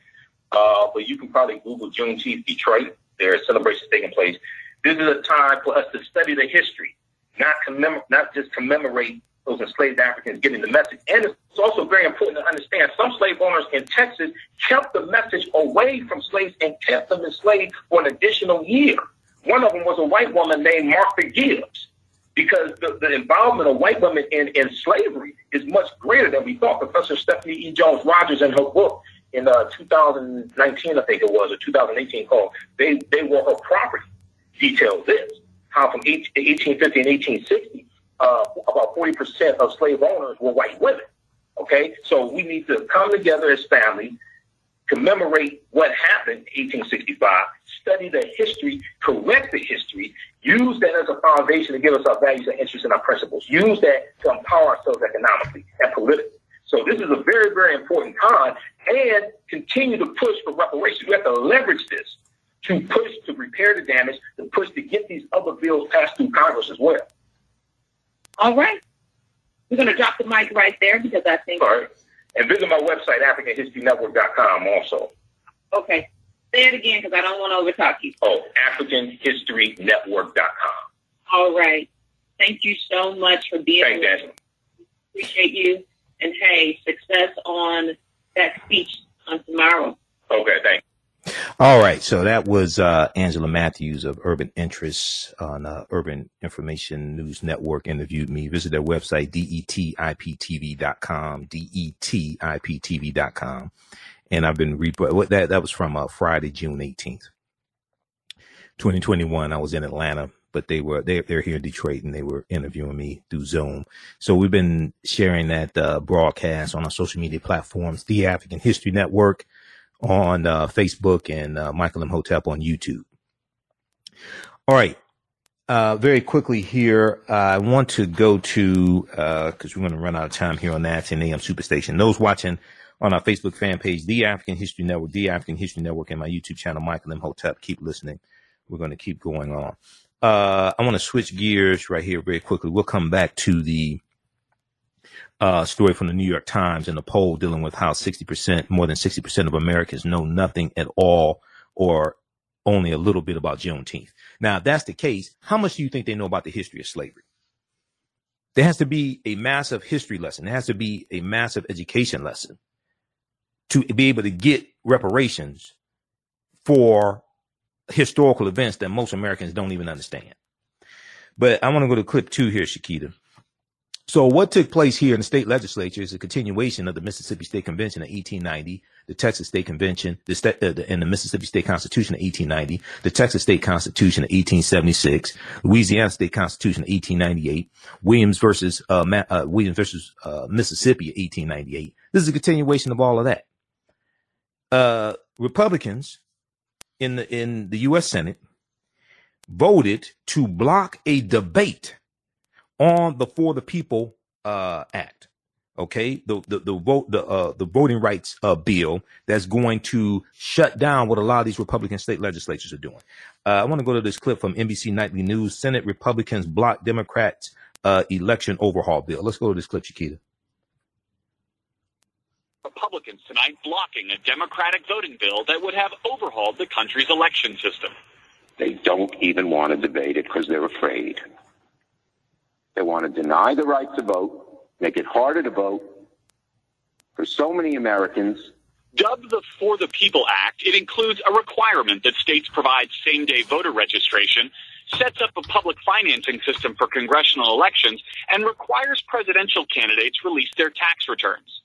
Uh, but you can probably Google Juneteenth Detroit. There are celebrations taking place. This is a time for us to study the history, not commemorate, not just commemorate those enslaved Africans getting the message. And it's also very important to understand some slave owners in Texas kept the message away from slaves and kept them enslaved for an additional year. One of them was a white woman named Martha Gibbs because the, the involvement of white women in, in slavery is much greater than we thought. Professor Stephanie E. Jones Rogers in her book in uh, 2019, I think it was, or 2018 called They, they Were Her Property, details this, how from 18, 1850 and 1860, uh, about 40% of slave owners were white women. Okay, so we need to come together as family, commemorate what happened in 1865, study the history, correct the history, use that as a foundation to give us our values and interests and our principles. Use that to empower ourselves economically and politically. So this is a very, very important time and continue to push for reparations. We have to leverage this to push to repair the damage, to push to get these other bills passed through Congress as well. All right. We're going to drop the mic right there because I think, All right. And visit my website, AfricanHistoryNetwork.com also. okay, say it again because I don't want to overtalk you. Oh, AfricanHistoryNetwork.com. All right. Thank you so much for being Thanks, here. Appreciate you. And hey, success on that speech on tomorrow. Okay, thanks. All right, so that was uh, Angela Mathews of Urban Interests on uh, Urban Information News Network interviewed me. Visit their website, detiptv.com, detiptv.com. And I've been, re- that, that was from uh, Friday, June 18th, 2021. I was in Atlanta, but they were, they, they're here in Detroit and they were interviewing me through Zoom. So we've been sharing that uh, broadcast on our social media platforms, The African History Network, on uh, Facebook and uh, Michael Imhotep on YouTube. All right. Uh, very quickly here, I want to go to, because we're going to run out of time here on that 10 a.m. Superstation. Those watching on our Facebook fan page, The African History Network, The African History Network, and my YouTube channel, Michael Imhotep, keep listening. We're going to keep going on. Uh, I want to switch gears right here very quickly. We'll come back to the uh, story from the New York Times and a poll dealing with how 60%, more than 60% of Americans know nothing at all or only a little bit about Juneteenth. Now, if that's the case, how much do you think they know about the history of slavery? There has to be a massive history lesson. There has to be a massive education lesson to be able to get reparations for historical events that most Americans don't even understand. But I want to go to clip two here, Shakita. So what took place here in the state legislature is a continuation of the Mississippi State Convention of 1890, the Texas State Convention, the uh, the, and the Mississippi State Constitution of 1890, the Texas State Constitution of 1876, Louisiana State Constitution of 1898, Williams versus, uh, Ma- uh Williams versus, uh, Mississippi of 1898. This is a continuation of all of that. Uh, Republicans in the, in the U.S. Senate voted to block a debate on the For the People uh, Act. Okay, the the the vote the uh, the voting rights uh, bill that's going to shut down what a lot of these Republican state legislatures are doing. Uh, I want to go to this clip from NBC Nightly News. Senate Republicans block Democrats' uh, election overhaul bill. Let's go to this clip, Shakita. Republicans tonight blocking a Democratic voting bill that would have overhauled the country's election system. They don't even want to debate it because they're afraid. They want to deny the right to vote, make it harder to vote for so many Americans. Dubbed the For the People Act, it includes a requirement that states provide same day voter registration, sets up a public financing system for congressional elections, and requires presidential candidates release their tax returns.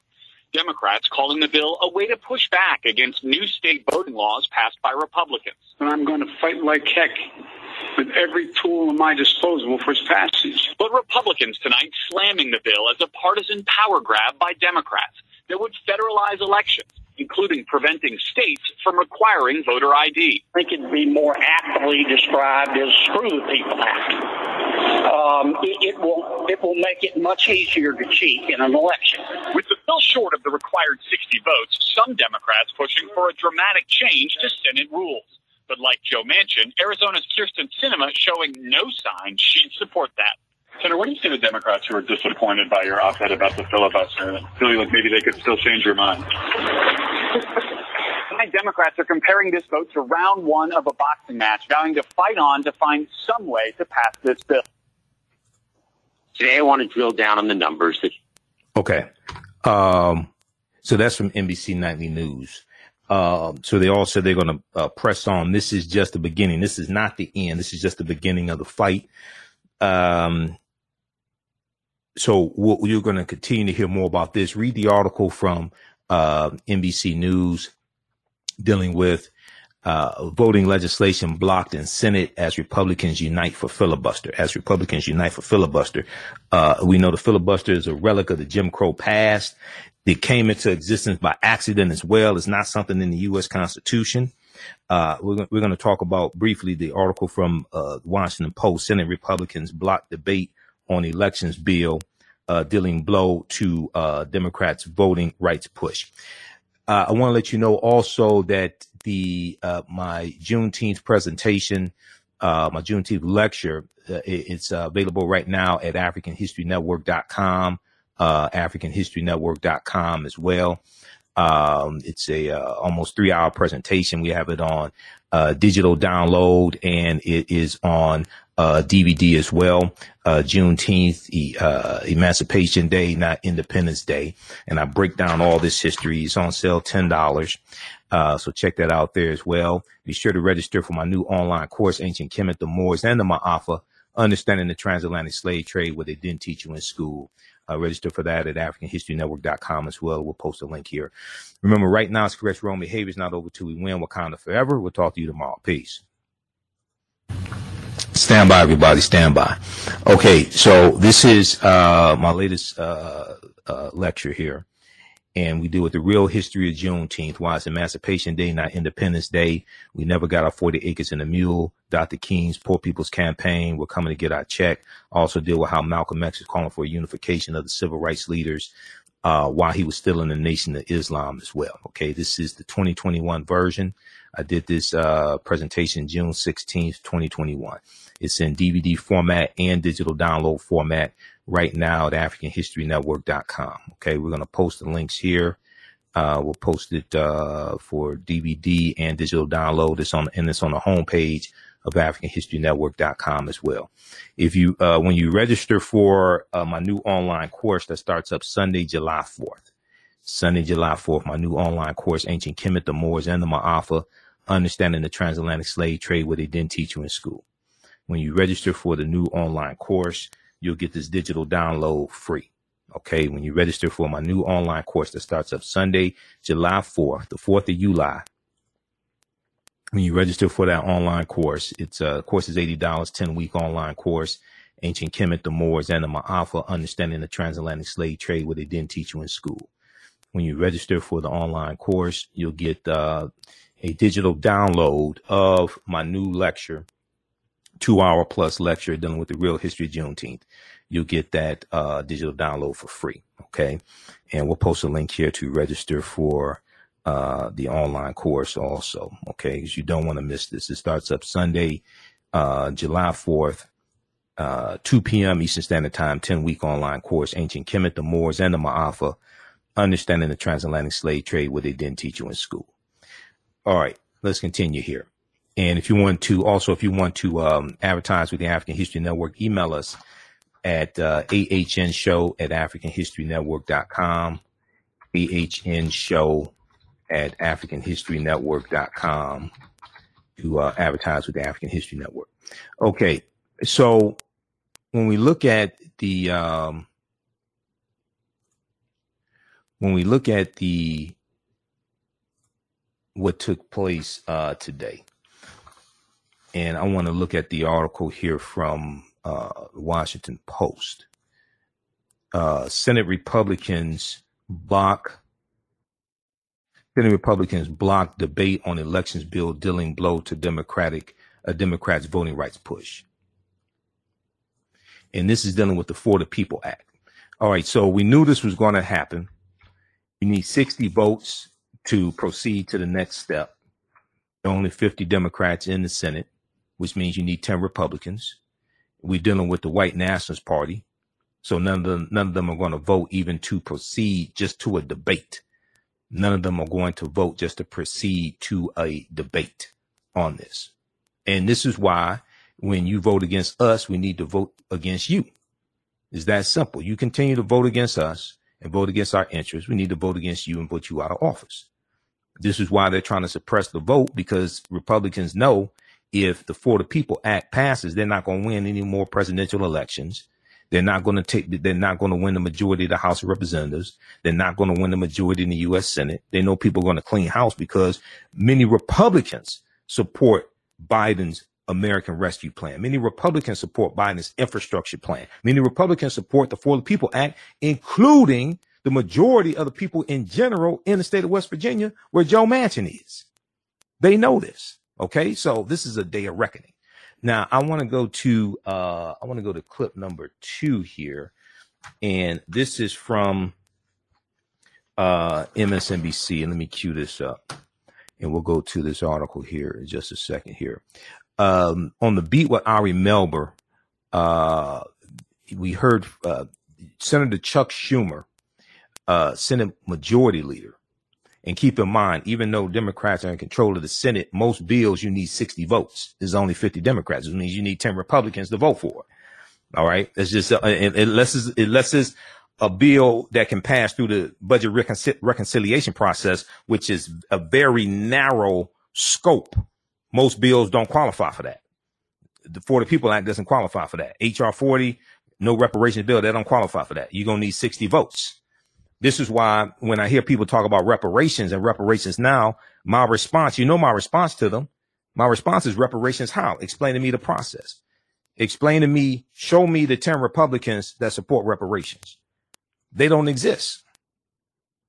Democrats calling the bill a way to push back against new state voting laws passed by Republicans. and I'm going to fight like heck with every tool at my disposal for its passage. But Republicans tonight slamming the bill as a partisan power grab by Democrats. that would federalize elections, including preventing states from requiring voter ID. I think it'd be more aptly described as Screw the People Act. Um, it, it, will it will make it much easier to cheat in an election. With the bill short of the required 60 votes, some Democrats pushing for a dramatic change to Senate rules. But like Joe Manchin, Arizona's Kyrsten Sinema showing no sign she'd support that. Senator, what do you say to Democrats who are disappointed by your op-ed about the filibuster and feeling like maybe they could still change your mind? Tonight, Democrats are comparing this vote to round one of a boxing match, vowing to fight on to find some way to pass this bill. Today, I want to drill down on the numbers that. Okay. Um, so that's from NBC Nightly News. Um, so they all said they're going to uh, press on. This is just the beginning. This is not the end. This is just the beginning of the fight. Um, so we'll, you're going to continue to hear more about this. Read the article from uh, NBC News dealing with uh, voting legislation blocked in Senate as Republicans unite for filibuster. As Republicans unite for filibuster, uh, we know the filibuster is a relic of the Jim Crow past. It came into existence by accident as well. It's not something in the U.S. Constitution. Uh, we're, we're going to talk about briefly the article from uh, Washington Post. Senate Republicans block debate on elections bill, uh, dealing blow to uh, Democrats' voting rights push. Uh, I want to let you know also that the uh, my Juneteenth presentation, my Juneteenth lecture, it, it's available right now at AfricanHistoryNetwork.com, AfricanHistoryNetwork.com as well. Um, it's a uh, almost three hour presentation. We have it on uh, digital download and it is on uh, DVD as well. Uh, Juneteenth, uh, Emancipation Day, not Independence Day, and I break down all this history. It's on sale ten dollars. Uh, so check that out there as well. Be sure to register for my new online course, Ancient Kemet, the Moors, and the Maafa, Understanding the Transatlantic Slave Trade, what they didn't teach you in school. Uh, register for that at AfricanHistoryNetwork.com as well. We'll post a link here. Remember, right now, it's correct wrong behavior is not over till we win Wakanda forever. We'll talk to you tomorrow. Peace. Stand by, everybody. Stand by. Okay, so this is uh, my latest uh, uh lecture here and we deal with the real history of Juneteenth, why it's Emancipation Day, not Independence Day. We never got our 40 acres and a mule. Dr. King's Poor People's Campaign, we're coming to get our check. Also deal with how Malcolm X is calling for unification of the civil rights leaders uh, while he was still in the Nation of Islam as well. Okay, this is the 2021 version. I did this uh, presentation June 16th, 2021. It's in DVD format and digital download format right now at AfricanHistoryNetwork.com. Okay, we're going to post the links here. Uh, we'll post it uh, for DVD and digital download. It's on and it's on the homepage of AfricanHistoryNetwork.com as well. If you uh, when you register for uh, my new online course that starts up Sunday, July 4th, Sunday, July 4th, my new online course, Ancient Kemet, the Moors, and the Maafa, Understanding the Transatlantic Slave Trade, what they didn't teach you in school. When you register for the new online course, you'll get this digital download free. Okay. When you register for my new online course that starts up Sunday, July 4th, the 4th of July, when you register for that online course, it's a uh, course is $80, 10 week online course. Ancient Kemet, the Moors, and the Maafa, understanding the transatlantic slave trade, what they didn't teach you in school. When you register for the online course, you'll get uh, a digital download of my new lecture two hour plus lecture dealing with the real history of Juneteenth. You'll get that uh, digital download for free. Okay. And we'll post a link here to register for uh, the online course also. Okay. Because you don't want to miss this. It starts up Sunday, uh, July 4th, uh, 2 p.m. Eastern Standard Time, 10 week online course, Ancient Kemet, the Moors, and the Maafa, understanding the transatlantic slave trade, what they didn't teach you in school. All right. Let's continue here. And if you want to, also, if you want to um, advertise with the African History Network, email us at uh, ahnshow at africanhistorynetwork.com, ahnshow at africanhistorynetwork.com to uh, advertise with the African History Network. Okay, so when we look at the um, when we look at the what took place uh, today, and I want to look at the article here from uh, Washington Post. Uh, Senate Republicans block Senate Republicans block debate on elections bill dealing blow to Democratic a Democrats voting rights push. And this is dealing with the For the People Act. All right, so we knew this was going to happen. You need 60 votes to proceed to the next step. Only 50 Democrats in the Senate, which means you need 10 Republicans. We're dealing with the White Nationalist Party. So none of them, none of them are going to vote even to proceed just to a debate. None of them are going to vote just to proceed to a debate on this. And this is why when you vote against us, we need to vote against you. It's that simple. You continue to vote against us and vote against our interests. We need to vote against you and put you out of office. This is why they're trying to suppress the vote because Republicans know if the For the People Act passes, they're not going to win any more presidential elections. They're not going to take, they're not going to win the majority of the House of Representatives. They're not going to win the majority in the U.S. Senate. They know people are going to clean house because many Republicans support Biden's American Rescue Plan. Many Republicans support Biden's infrastructure plan. Many Republicans support the For the People Act, including the majority of the people in general in the state of West Virginia where Joe Manchin is. They know this. Okay. So this is a day of reckoning. Now I want to go to, uh, I want to go to clip number two here. And this is from, uh, MSNBC. And let me cue this up and we'll go to this article here in just a second here. Um, on the beat with Ari Melber, uh, we heard uh, Senator Chuck Schumer, uh, Senate Majority Leader. And keep in mind, even though Democrats are in control of the Senate, most bills you need 60 votes. There's only 50 Democrats, which means you need 10 Republicans to vote for it. All right. It's just, uh, unless it's, unless it's a bill that can pass through the budget reconcil- reconciliation process, which is a very narrow scope. Most bills don't qualify for that. The For the People Act doesn't qualify for that. HR 40, no reparations bill, that don't qualify for that. You're going to need 60 votes. This is why when I hear people talk about reparations and reparations now, my response, you know, my response to them, my response is reparations how? Explain to me the process. Explain to me, show me the 10 Republicans that support reparations. They don't exist.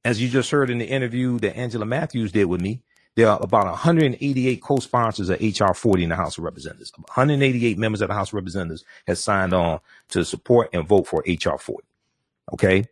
As you just heard in the interview that Angela Mathews did with me, there are about 188 co-sponsors of HR 40 in the House of Representatives. 188 members of the House of Representatives has signed on to support and vote for HR 40. Okay.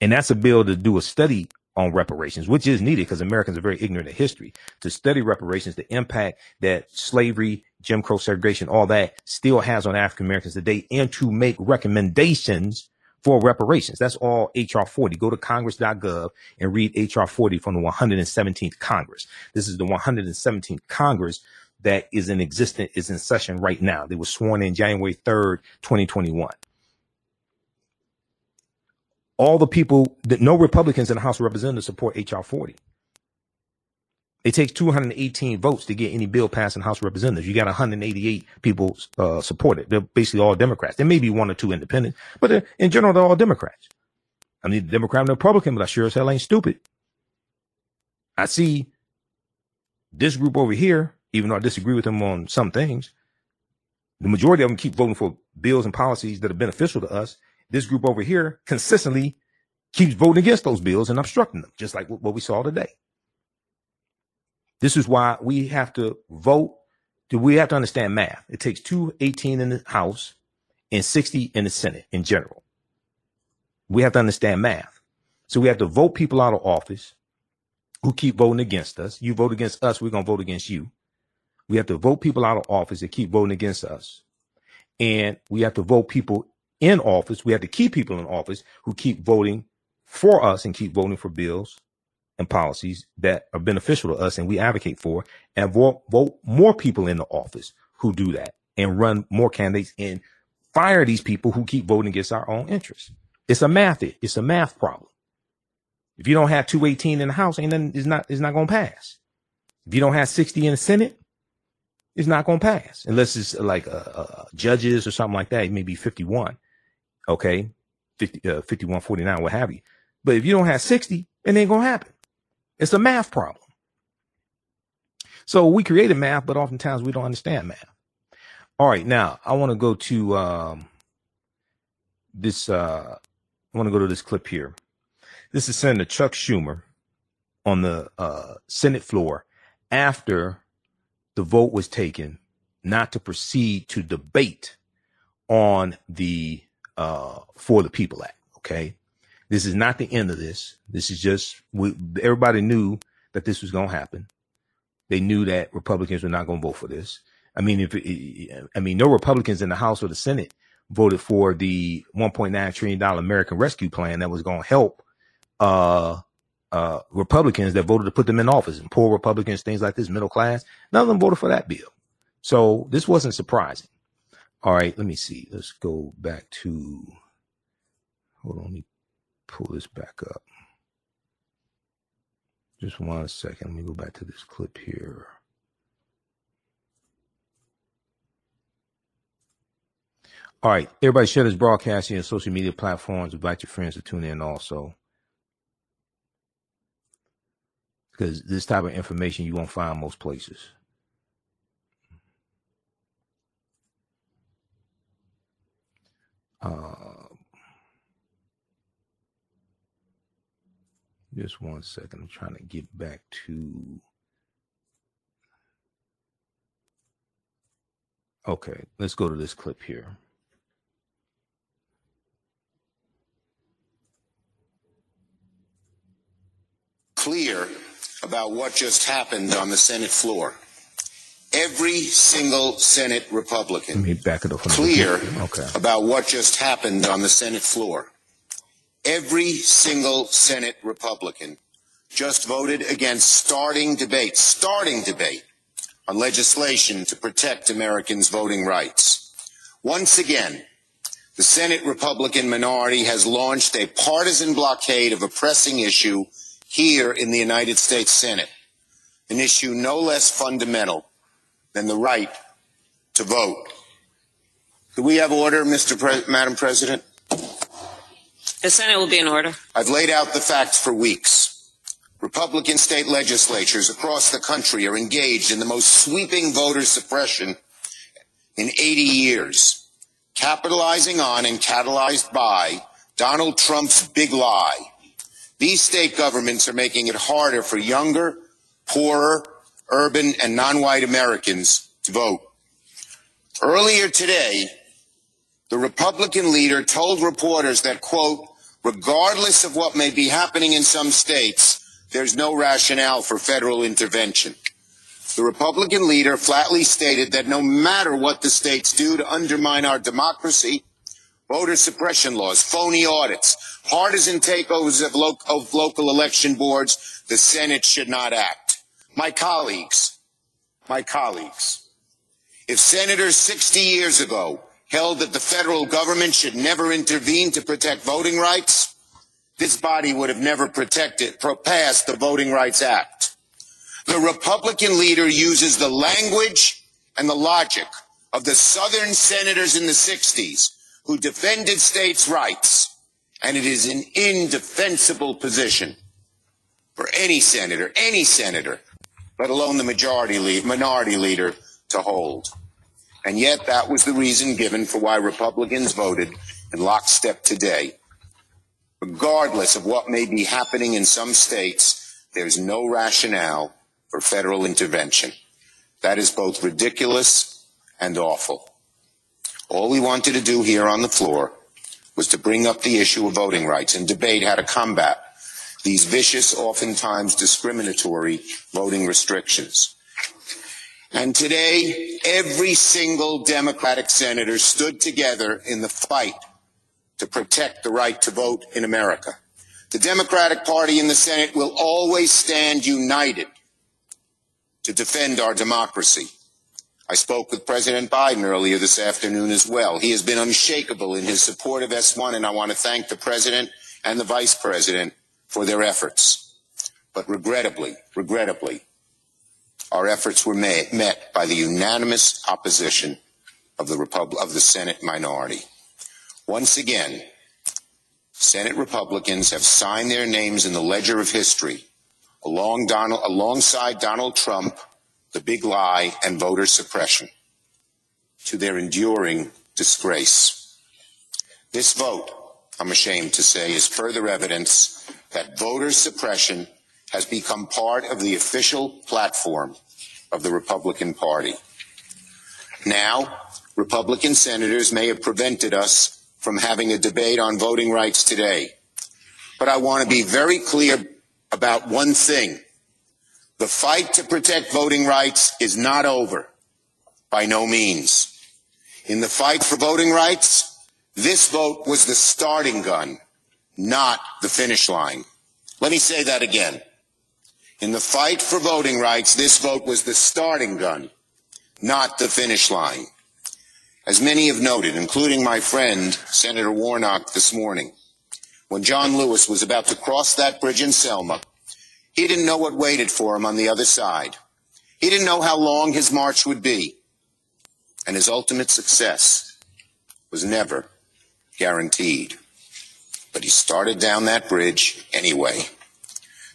And that's a bill to do a study on reparations, which is needed because Americans are very ignorant of history to study reparations, the impact that slavery, Jim Crow segregation, all that still has on African Americans today and to make recommendations for reparations. That's all HR 40. Go to congress.gov and read HR 40 from the 117th Congress. This is the 117th Congress that is in existence, is in session right now. They were sworn in January 3rd, 2021. All the people that no Republicans in the House of Representatives support HR 40. It takes 218 votes to get any bill passed in House of Representatives. You got 188 people uh, support it. They're basically all Democrats. There may be one or two independent, but in general, they're all Democrats. I mean, Democrat and Republican, but I sure as hell ain't stupid. I see this group over here, even though I disagree with them on some things, the majority of them keep voting for bills and policies that are beneficial to us. This group over here consistently keeps voting against those bills and obstructing them, just like what we saw today. This is why we have to vote. Do we have to understand math? It takes 218 in the House and 60 in the Senate in general. We have to understand math. So we have to vote people out of office who keep voting against us. You vote against us, we're going to vote against you. We have to vote people out of office that keep voting against us. And we have to vote people in office. We have to keep people in office who keep voting for us and keep voting for bills and policies that are beneficial to us and we advocate for and vote, vote more people in the office who do that and run more candidates and fire these people who keep voting against our own interests. It's a math, it's a math problem. If you don't have 218 in the House, ain't nothing, it's not, it's not going to pass. If you don't have 60 in the Senate, it's not going to pass unless it's like uh, uh, judges or something like that. It may be 51. Okay. 50, uh, 51, 49, what have you. But if you don't have 60, it ain't going to happen. It's a math problem. So we created math, but oftentimes we don't understand math. All right, now I want to go to um, this. Uh, I want to go to this clip here. This is Senator Chuck Schumer on the uh, Senate floor after the vote was taken not to proceed to debate on the uh, For the People Act. Okay. This is not the end of this. This is just, we, everybody knew that this was going to happen. They knew that Republicans were not going to vote for this. I mean, if I mean, no Republicans in the House or the Senate voted for the 1.9 trillion dollar American Rescue Plan that was going to help uh, uh, Republicans that voted to put them in office and poor Republicans, things like this, middle class. None of them voted for that bill. So this wasn't surprising. All right, let me see. Let's go back to. Hold on, let me pull this back up. Just one second. Let me go back to this clip here. All right, everybody share this broadcast on social media platforms. Invite your friends to tune in also. Because this type of information you won't find most places. Uh, Just one second. I'm trying to get back to. Okay, let's go to this clip here. Clear about what just happened on the Senate floor. Every single Senate Republican Let me back it up. clear Okay. about what just happened on the Senate floor every single Senate Republican just voted against starting debate, starting debate on legislation to protect Americans' voting rights. Once again, the Senate Republican minority has launched a partisan blockade of a pressing issue here in the United States Senate, an issue no less fundamental than the right to vote. Do we have order, Mr. Pre- Madam President? The Senate will be in order. I've laid out the facts for weeks. Republican state legislatures across the country are engaged in the most sweeping voter suppression in 80 years, capitalizing on and catalyzed by Donald Trump's big lie. These state governments are making it harder for younger, poorer, urban, and non-white Americans to vote. Earlier today, the Republican leader told reporters that, quote, regardless of what may be happening in some states, there's no rationale for federal intervention. The Republican leader flatly stated that no matter what the states do to undermine our democracy, voter suppression laws, phony audits, partisan takeovers of, lo- of local election boards, the Senate should not act. My colleagues, my colleagues, if senators 60 years ago held that the federal government should never intervene to protect voting rights, this body would have never protected, passed the Voting Rights Act. The Republican leader uses the language and the logic of the Southern senators in the 60s who defended states' rights, and it is an indefensible position for any senator, any senator, let alone the majority lead, minority leader, to hold. And yet that was the reason given for why Republicans voted in lockstep today. Regardless of what may be happening in some states, there's no rationale for federal intervention. That is both ridiculous and awful. All we wanted to do here on the floor was to bring up the issue of voting rights and debate how to combat these vicious, oftentimes discriminatory voting restrictions. And today, every single Democratic senator stood together in the fight to protect the right to vote in America. The Democratic Party in the Senate will always stand united to defend our democracy. I spoke with President Biden earlier this afternoon as well. He has been unshakable in his support of S1, and I want to thank the President and the Vice President for their efforts. But regrettably, regrettably, our efforts were met, by the unanimous opposition of the, Repub- of the Senate minority. Once again, Senate Republicans have signed their names in the ledger of history along Donald, alongside Donald Trump, the big lie, and voter suppression to their enduring disgrace. This vote, I'm ashamed to say, is further evidence that voter suppression has become part of the official platform of the Republican Party. Now, Republican senators may have prevented us from having a debate on voting rights today. But I want to be very clear about one thing. The fight to protect voting rights is not over. By no means. In the fight for voting rights, this vote was the starting gun, not the finish line. Let me say that again. In the fight for voting rights, this vote was the starting gun, not the finish line. As many have noted, including my friend, Senator Warnock, this morning, when John Lewis was about to cross that bridge in Selma, he didn't know what waited for him on the other side. He didn't know how long his march would be. And his ultimate success was never guaranteed. But he started down that bridge anyway.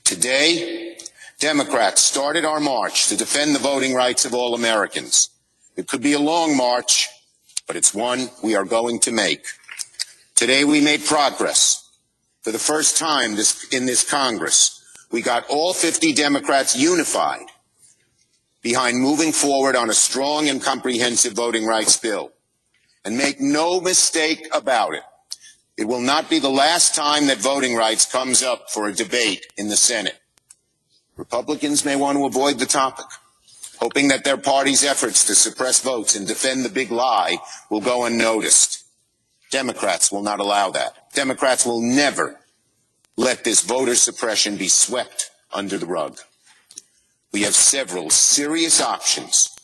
Today, Democrats started our march to defend the voting rights of all Americans. It could be a long march, but it's one we are going to make. Today we made progress. For the first time this, in this Congress, we got all 50 Democrats unified behind moving forward on a strong and comprehensive voting rights bill. And make no mistake about it. It will not be the last time that voting rights comes up for a debate in the Senate. Republicans may want to avoid the topic, hoping that their party's efforts to suppress votes and defend the big lie will go unnoticed. Democrats will not allow that. Democrats will never let this voter suppression be swept under the rug. We have several serious options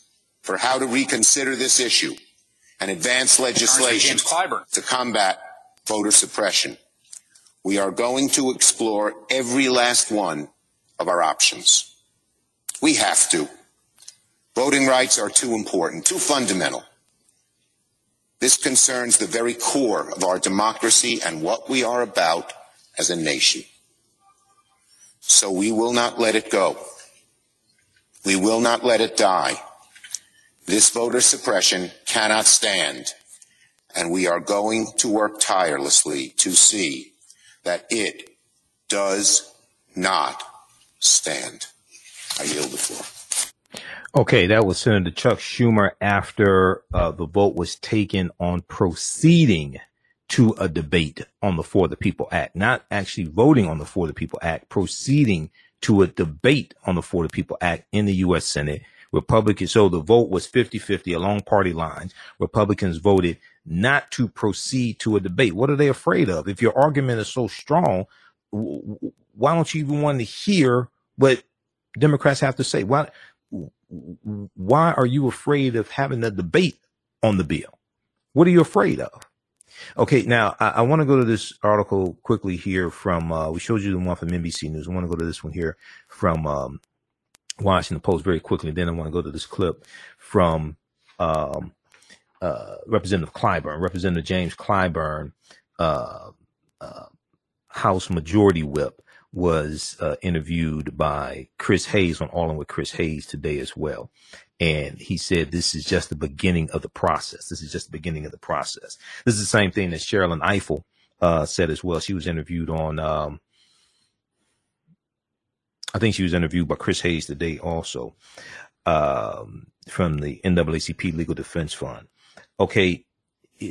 for how to reconsider this issue and advance legislation to combat voter suppression. We are going to explore every last one of our options. We have to. Voting rights are too important, too fundamental. This concerns the very core of our democracy and what we are about as a nation. So we will not let it go. We will not let it die. This voter suppression cannot stand, and we are going to work tirelessly to see that it does not stand. I yield the floor. Okay, that was Senator Chuck Schumer after uh, the vote was taken on proceeding to a debate on the For the People Act, not actually voting on the For the People Act, proceeding to a debate on the For the People Act in the U.S. Senate. Republicans, so the vote was 50-50 along party lines. Republicans voted not to proceed to a debate. What are they afraid of? If your argument is so strong, why don't you even want to hear what Democrats have to say? Why, why are you afraid of having a debate on the bill? What are you afraid of? Okay, now I, I want to go to this article quickly here from, uh, we showed you the one from NBC News. I want to go to this one here from um, Washington Post very quickly. Then I want to go to this clip from um, uh, Representative Clyburn, Representative James Clyburn, uh, uh House Majority Whip, was uh, interviewed by Chris Hayes on All In with Chris Hayes today as well. And he said, this is just the beginning of the process. This is just the beginning of the process. This is the same thing that Sherrilyn Ifill, uh, said as well. She was interviewed on, um, I think she was interviewed by Chris Hayes today also, um, from the NAACP Legal Defense Fund. Okay.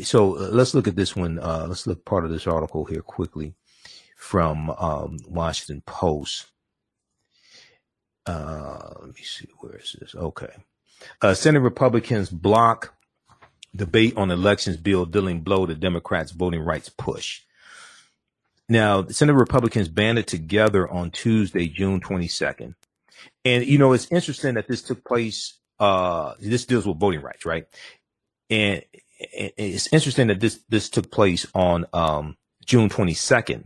So uh, let's look at this one. Uh, let's look part of this article here quickly from um, Washington Post. Uh, let me see, where is this? Okay. Uh, Senate Republicans block debate on elections bill dealing blow to Democrats' voting rights push. Now, the Senate Republicans banded together on Tuesday, June 22nd. And, you know, it's interesting that this took place, uh, this deals with voting rights, right? And it's interesting that this, this took place on, um, June 22nd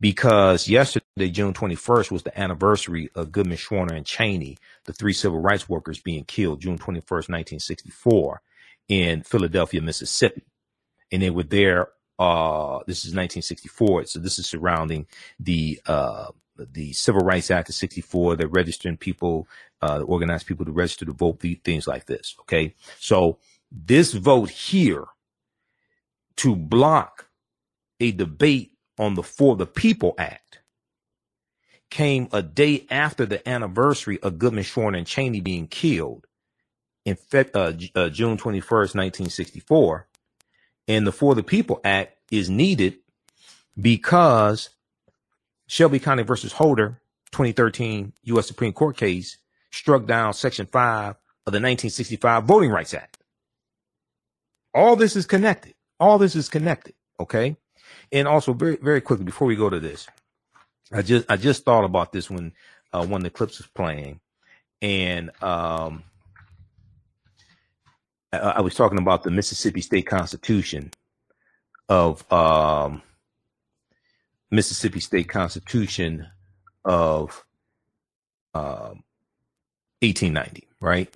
because yesterday, June 21st, was the anniversary of Goodman, Schwerner, and Chaney, the three civil rights workers being killed June 21st, 1964 in Philadelphia, Mississippi. And they were there, uh, this is 1964. So this is surrounding the, uh, the Civil Rights Act of 64, the registering people, uh, organized people to register to vote, things like this. Okay. So this vote here to block a debate on the For the People Act came a day after the anniversary of Goodman, Shorter, and Chaney being killed in Fe- uh, uh, June 21st, 1964. And the For the People Act is needed because Shelby County versus Holder, 2013 U.S. Supreme Court case, struck down Section 5 of the 1965 Voting Rights Act. All this is connected. All this is connected. Okay. And also very, very quickly before we go to this, I just, I just thought about this when, uh, when the clips was playing and, um, I, I was talking about the Mississippi State Constitution of, um, Mississippi State Constitution of, um, 1890, right?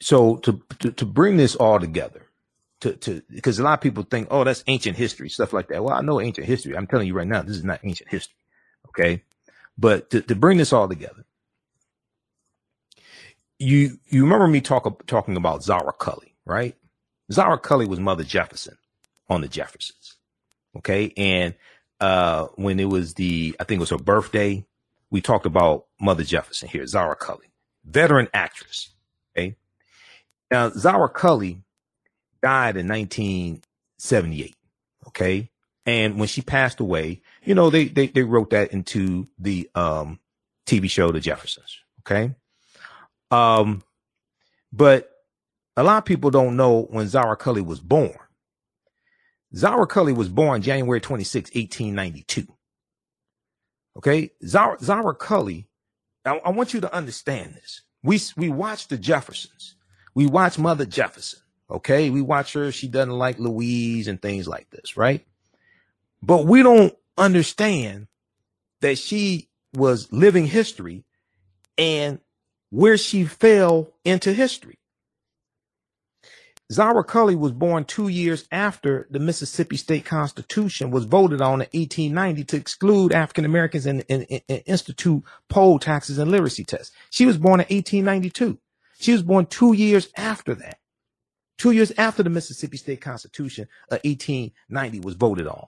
So to, to, to bring this all together, to, to, because a lot of people think, oh, that's ancient history, stuff like that. Well, I know ancient history. I'm telling you right now, this is not ancient history. Okay. But to, to bring this all together, you, you remember me talk, talking about Zara Cully, right? Zara Cully was Mother Jefferson on the Jeffersons. Okay. And, uh, when it was the, I think it was her birthday, we talked about Mother Jefferson here, Zara Cully, veteran actress. Okay. Now, Zara Cully died in 1978. Okay. And when she passed away, you know, they, they, they wrote that into the, um, TV show, The Jeffersons. Okay. Um, but a lot of people don't know when Zara Cully was born. Zara Cully was born January 26, 1892. Okay. Zara, Zara Cully, I, I want you to understand this. We, we watch the Jeffersons. We watch Mother Jefferson. Okay. We watch her. She doesn't like Louise and things like this, right? But we don't understand that she was living history and where she fell into history. Zara Cully was born two years after the Mississippi State Constitution was voted on in 1890 to exclude African Americans and, and, institute poll taxes and literacy tests. She was born in 1892. She was born two years after that. Two years after the Mississippi State Constitution of 1890 was voted on.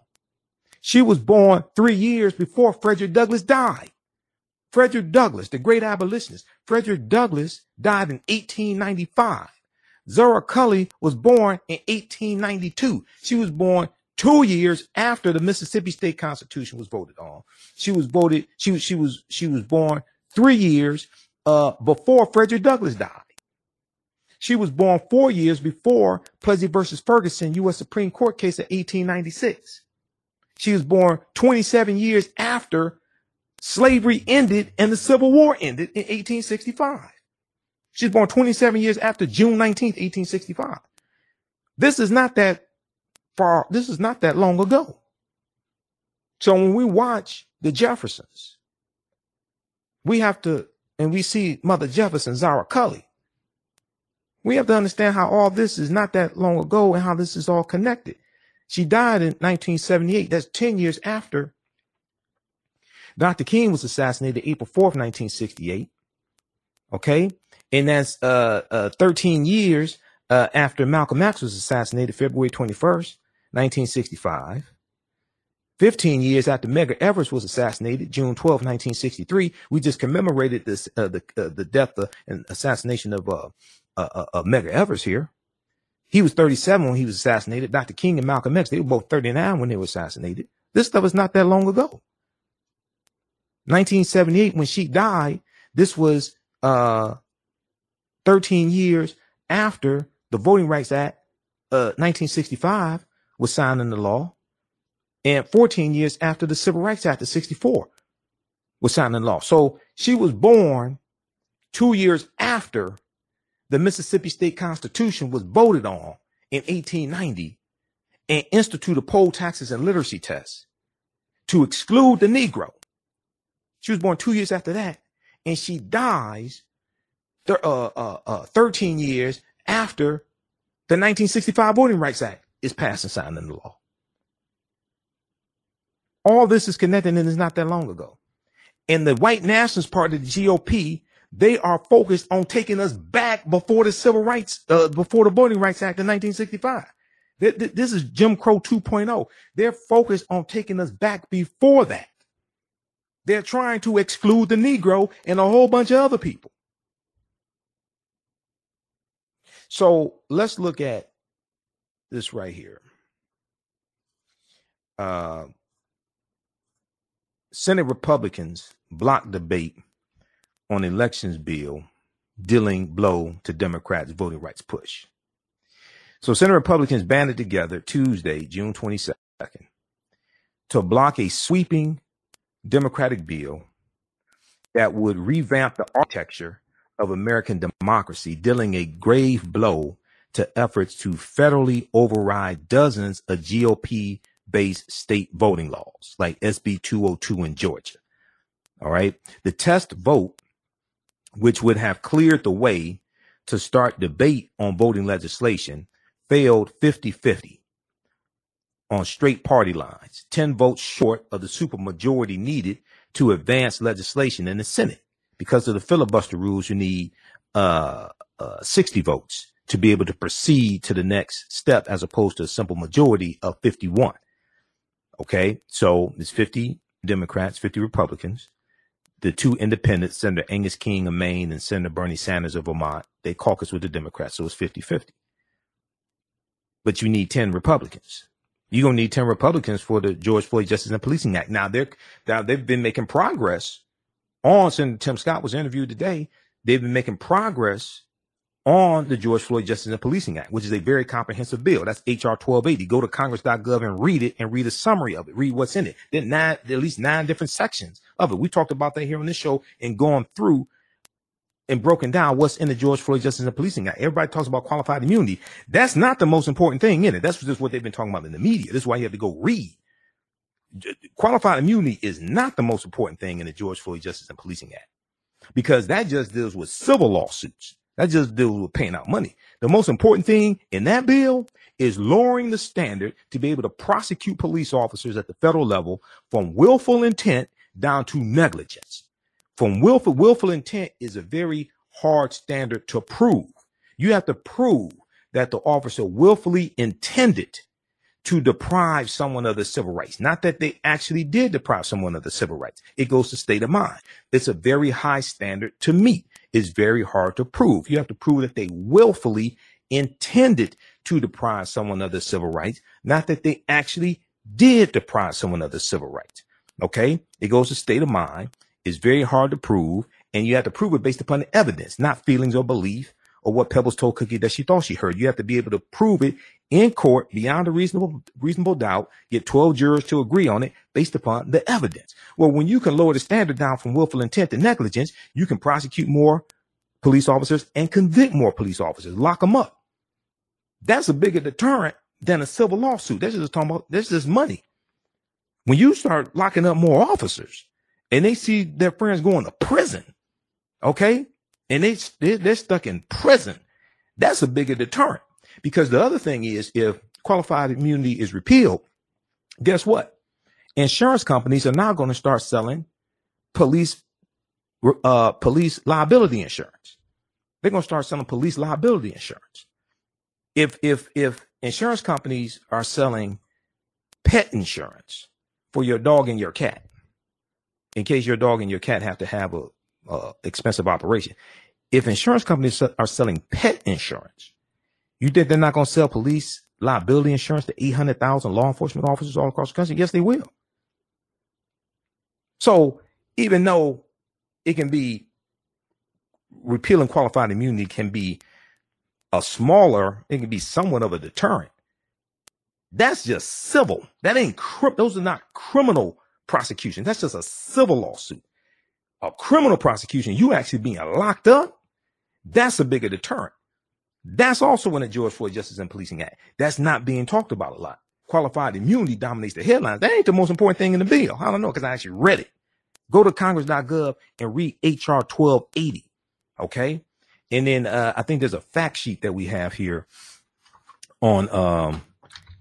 She was born three years before Frederick Douglass died. Frederick Douglass, the great abolitionist, Frederick Douglass died in 1895. Zara Cully was born in 1892. She was born two years after the Mississippi State Constitution was voted on. She was voted, she was, she was, she was born three years, uh, before Frederick Douglass died. She was born four years before Plessy versus Ferguson U.S. Supreme Court case of 1896. She was born 27 years after slavery ended and the Civil War ended in 1865. She was born 27 years after June 19th, 1865. This is not that far, this is not that long ago. So when we watch the Jeffersons, we have to, and we see Mother Jefferson, Zara Cully, we have to understand how all this is not that long ago and how this is all connected. She died in 1978. That's 10 years after Dr. King was assassinated April 4th, 1968. Okay. And that's, uh, uh, 13 years, uh, after Malcolm X was assassinated February 21st, 1965. 15 years after Medgar Evers was assassinated, June 12, 1963. We just commemorated this, uh, the, uh, the death uh, and assassination of, uh, uh, uh, Medgar Evers here. He was 37 when he was assassinated. Dr. King and Malcolm X, they were both 39 when they were assassinated. This stuff is not that long ago. 1978, when she died, this was uh 13 years after the Voting Rights Act, uh 1965 was signed into law, and 14 years after the Civil Rights Act of 64 was signed into law. So she was born two years after the Mississippi State Constitution was voted on in 1890 and instituted poll taxes and literacy tests to exclude the Negro. She was born two years after that, and she dies uh, uh, uh, 13 years after the 1965 Voting Rights Act is passed and signed into law. All this is connected and it's not that long ago. And the white nationalist part of the GOP, they are focused on taking us back before the civil rights, uh, before the Voting Rights Act of 1965. Th- th- This is Jim Crow 2.0. They're focused on taking us back before that. They're trying to exclude the Negro and a whole bunch of other people. So let's look at this right here. Uh, Senate Republicans block debate on elections bill dealing blow to Democrats' voting rights push. So Senate Republicans banded together Tuesday, June 22nd, to block a sweeping Democratic bill that would revamp the architecture of American democracy, dealing a grave blow to efforts to federally override dozens of GOP based state voting laws like SB 202 in Georgia. All right. The test vote, which would have cleared the way to start debate on voting legislation, failed 50 50 on straight party lines, 10 votes short of the supermajority needed to advance legislation in the Senate. Because of the filibuster rules, you need uh, uh, 60 votes to be able to proceed to the next step as opposed to a simple majority of 51. Okay, so it's 50 Democrats, 50 Republicans. The two independents, Senator Angus King of Maine and Senator Bernie Sanders of Vermont, they caucus with the Democrats, so it's 50 50. But you need 10 Republicans. You're gonna need 10 Republicans for the George Floyd Justice and Policing Act. Now they're now they've been making progress on Senator Tim Scott was interviewed today. They've been making progress on the George Floyd Justice and Policing Act, which is a very comprehensive bill. That's HR 1280. Go to congress.gov and read it and read a summary of it. Read what's in it. Then nine, at least nine different sections of it. We talked about that here on this show and gone through and broken down what's in the George Floyd Justice and Policing Act. Everybody talks about qualified immunity. That's not the most important thing in it. That's just what they've been talking about in the media. This is why you have to go read. Qualified immunity is not the most important thing in the George Floyd Justice and Policing Act because that just deals with civil lawsuits. That just deals with paying out money. The most important thing in that bill is lowering the standard to be able to prosecute police officers at the federal level from willful intent down to negligence. From willful, willful intent is a very hard standard to prove. You have to prove that the officer willfully intended to deprive someone of the civil rights. Not that they actually did deprive someone of the civil rights. It goes to state of mind. It's a very high standard to meet. It's very hard to prove. You have to prove that they willfully intended to deprive someone of the civil rights, not that they actually did deprive someone of the civil rights. Okay. It goes to state of mind. It's very hard to prove. And you have to prove it based upon the evidence, not feelings or belief or what Pebbles told Cookie that she thought she heard. You have to be able to prove it in court beyond a reasonable reasonable doubt, get 12 jurors to agree on it based upon the evidence. Well, when you can lower the standard down from willful intent to negligence, you can prosecute more police officers and convict more police officers, lock them up. That's a bigger deterrent than a civil lawsuit. That's just talking about this is money. When you start locking up more officers and they see their friends going to prison, okay, and they they're stuck in prison, that's a bigger deterrent. Because the other thing is, if qualified immunity is repealed, guess what? Insurance companies are now going to start selling police uh, police liability insurance. They're going to start selling police liability insurance. If if if insurance companies are selling pet insurance for your dog and your cat, in case your dog and your cat have to have a, a expensive operation, if insurance companies are selling pet insurance, you think they're not going to sell police liability insurance to 800,000 law enforcement officers all across the country? Yes, they will. So even though it can be repealing qualified immunity can be a smaller, it can be somewhat of a deterrent. That's just civil. That ain't those are not criminal prosecution. That's just a civil lawsuit. A criminal prosecution, you actually being locked up, that's a bigger deterrent. That's also in the George Floyd Justice and Policing Act. That's not being talked about a lot. Qualified immunity dominates the headlines. That ain't the most important thing in the bill. I don't know because I actually read it. Go to congress.gov and read HR 1280. Okay. And then uh, I think there's a fact sheet that we have here on um,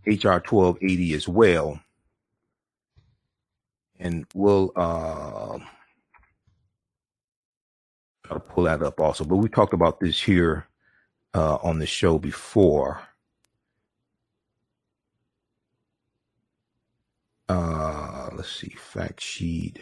HR 1280 as well. And we'll uh, pull that up also. But we talked about this here uh, on the show before. Uh, let's see, fact sheet.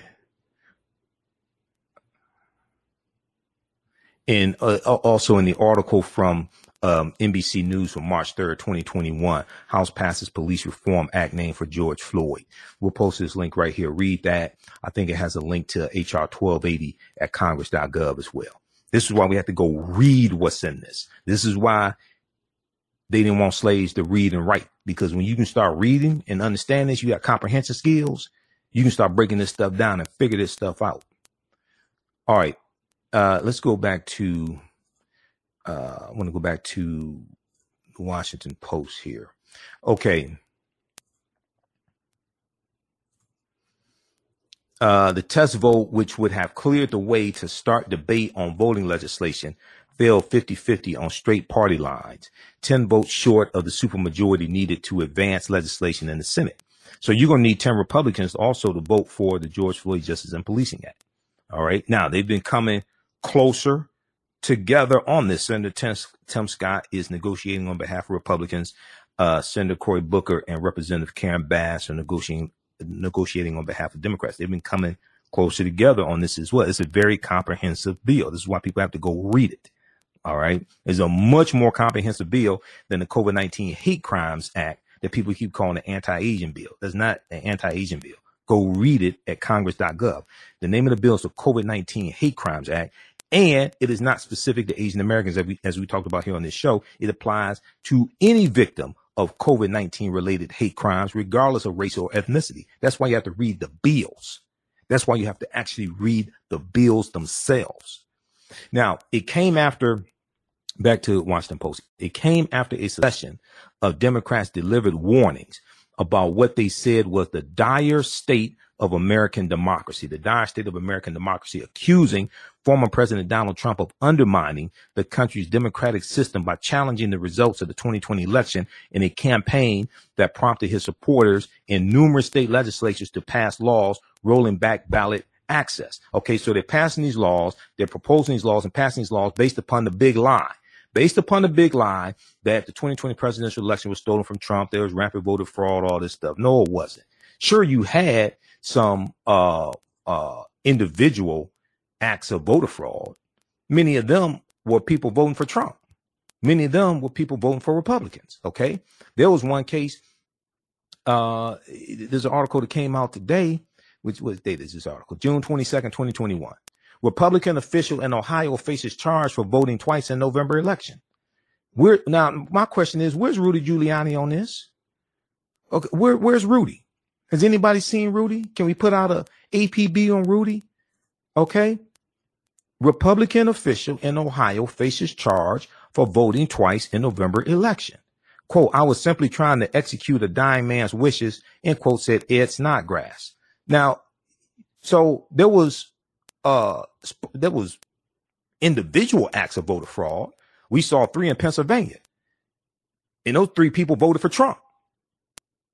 And uh, also in the article from um, NBC News from March 3rd, 2021, House passes Police Reform Act name for George Floyd. We'll post this link right here. Read that. I think it has a link to HR 1280 at congress.gov as well. This is why we have to go read what's in this. This is why they didn't want slaves to read and write because when you can start reading and understand this, you got comprehensive skills. You can start breaking this stuff down and figure this stuff out. All right. Uh, let's go back to, uh, I want to go back to the Washington Post here. Okay. Uh, the test vote, which would have cleared the way to start debate on voting legislation, fell 50 50 on straight party lines, 10 votes short of the supermajority needed to advance legislation in the Senate. So you're going to need 10 Republicans also to vote for the George Floyd Justice and Policing Act. All right. Now they've been coming closer together on this. Senator Tim, Tim Scott is negotiating on behalf of Republicans. Uh, Senator Cory Booker and Representative Karen Bass are negotiating negotiating on behalf of Democrats. They've been coming closer together on this as well. It's a very comprehensive bill. This is why people have to go read it. All right. It's a much more comprehensive bill than the COVID 19 Hate Crimes Act that people keep calling an anti Asian bill. That's not an anti Asian bill. Go read it at congress.gov. The name of the bill is the COVID 19 Hate Crimes Act. And it is not specific to Asian Americans, as we, as we talked about here on this show. It applies to any victim of COVID 19 related hate crimes, regardless of race or ethnicity. That's why you have to read the bills. That's why you have to actually read the bills themselves. Now, it came after, back to Washington Post, it came after a session of Democrats delivered warnings about what they said was the dire state of American democracy, the dire state of American democracy, accusing former President Donald Trump of undermining the country's democratic system by challenging the results of the 2020 election in a campaign that prompted his supporters in numerous state legislatures to pass laws rolling back ballot access. Okay, so they're passing these laws, they're proposing these laws and passing these laws based upon the big lie. Based upon the big lie that the 2020 presidential election was stolen from Trump, there was rampant voter fraud, all this stuff. No, it wasn't. Sure, you had some uh, uh, individual acts of voter fraud. Many of them were people voting for Trump. Many of them were people voting for Republicans. Okay, there was one case. Uh, there's an article that came out today which was date is this article? June 22nd, 2021. Republican official in Ohio faces charge for voting twice in November election. Where now my question is, where's Rudy Giuliani on this? Okay, where where's Rudy? Has anybody seen Rudy? Can we put out a APB on Rudy? Okay. Republican official in Ohio faces charge for voting twice in November election. Quote, I was simply trying to execute a dying man's wishes, end quote, said Ed Snodgrass. Now, so there was uh there was individual acts of voter fraud. We saw three in Pennsylvania. And those three people voted for Trump.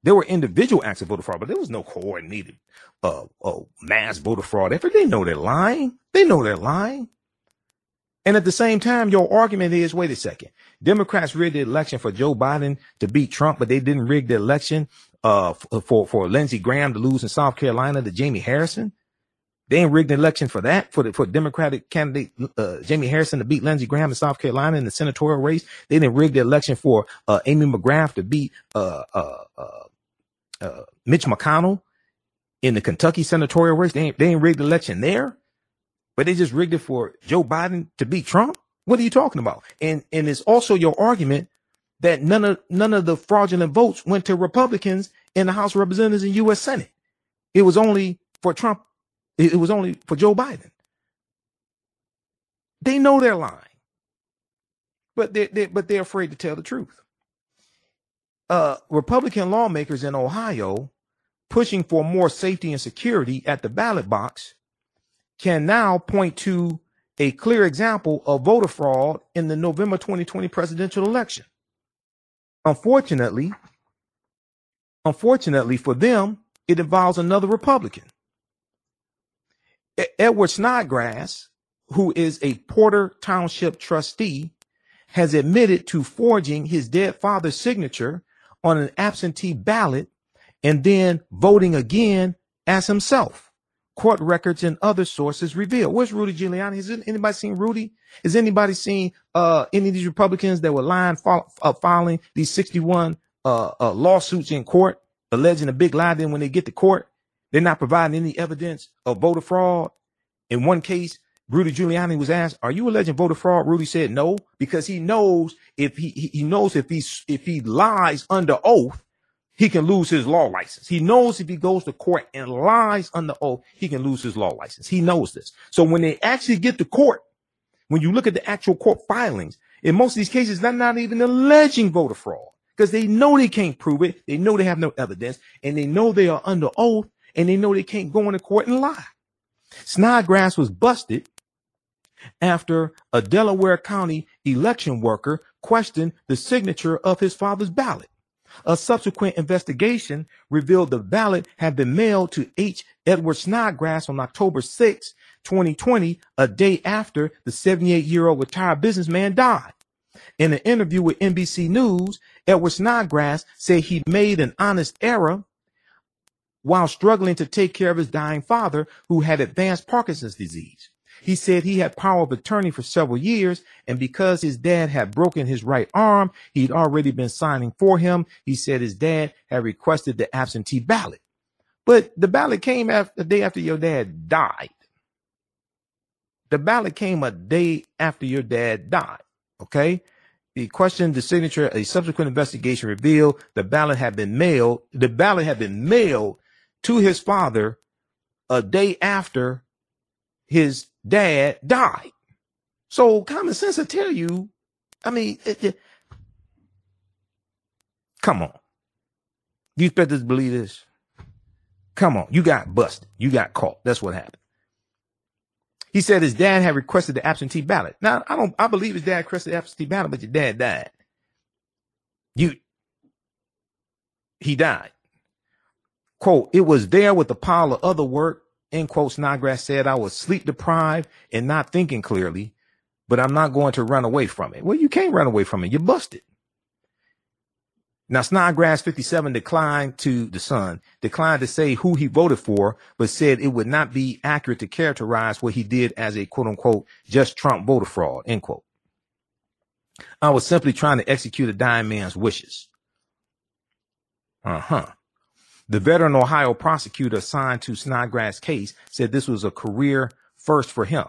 There were individual acts of voter fraud, but there was no coordinated uh, uh mass voter fraud effort. They know they're lying. They know they're lying. And at the same time, your argument is, wait a second. Democrats rigged the election for Joe Biden to beat Trump, but they didn't rig the election uh, for, for Lindsey Graham to lose in South Carolina to Jamie Harrison. They ain't rigged the election for that, for the, for Democratic candidate, uh, Jamie Harrison to beat Lindsey Graham in South Carolina in the senatorial race. They didn't rig the election for, uh, Amy McGrath to beat, uh, uh, uh, uh, Mitch McConnell in the Kentucky senatorial race. They ain't, they ain't rigged the election there, but they just rigged it for Joe Biden to beat Trump. What are you talking about? And, and it's also your argument that none of none of the fraudulent votes went to Republicans in the House of Representatives and U.S. Senate. It was only for Trump. It was only for Joe Biden. They know they're lying, but they, they but they're afraid to tell the truth. Uh, Republican lawmakers in Ohio pushing for more safety and security at the ballot box can now point to a clear example of voter fraud in the November 2020 presidential election. Unfortunately, unfortunately for them, it involves another Republican. Edward Snodgrass, who is a Porter Township trustee, has admitted to forging his dead father's signature on an absentee ballot and then voting again as himself. Court records and other sources reveal. Where's Rudy Giuliani? Has anybody seen Rudy? Has anybody seen uh, any of these Republicans that were lying, uh, filing these 61 uh, uh, lawsuits in court, alleging a big lie? Then when they get to court, they're not providing any evidence of voter fraud. In one case, Rudy Giuliani was asked, "Are you alleging voter fraud?" Rudy said, "No," because he knows if he he knows if he if he lies under oath, he can lose his law license. He knows if he goes to court and lies under oath, he can lose his law license. He knows this. So when they actually get to court, when you look at the actual court filings, in most of these cases, they're not even alleging voter fraud because they know they can't prove it. They know they have no evidence and they know they are under oath and they know they can't go into court and lie. Snodgrass was busted after a Delaware County election worker questioned the signature of his father's ballot. A subsequent investigation revealed the ballot had been mailed to H. Edward Snodgrass on October 6, 2020, a day after the 78 year old retired businessman died. In an interview with NBC News, Edward Snodgrass said he made an honest error while struggling to take care of his dying father who had advanced Parkinson's disease. He said he had power of attorney for several years, and because his dad had broken his right arm, he'd already been signing for him. He said his dad had requested the absentee ballot. But the ballot came after the day after your dad died. The ballot came a day after your dad died. Okay. The question, the signature, a subsequent investigation revealed the ballot had been mailed. The ballot had been mailed to his father a day after his dad died. So common sense will tell you, I mean, it, it, come on. You expect us to believe this? Come on. You got busted. You got caught. That's what happened. He said his dad had requested the absentee ballot. Now, I don't, I believe his dad requested the absentee ballot, but your dad died. You, he died. Quote, it was there with a pile of other work end quote, Snodgrass said, I was sleep deprived and not thinking clearly, but I'm not going to run away from it. Well, you can't run away from it. You're busted. Now, Snodgrass 57 declined to the Sun, declined to say who he voted for, but said it would not be accurate to characterize what he did as a quote unquote just Trump voter fraud, end quote. I was simply trying to execute a dying man's wishes. Uh huh. The veteran Ohio prosecutor assigned to Snodgrass' case said this was a career first for him.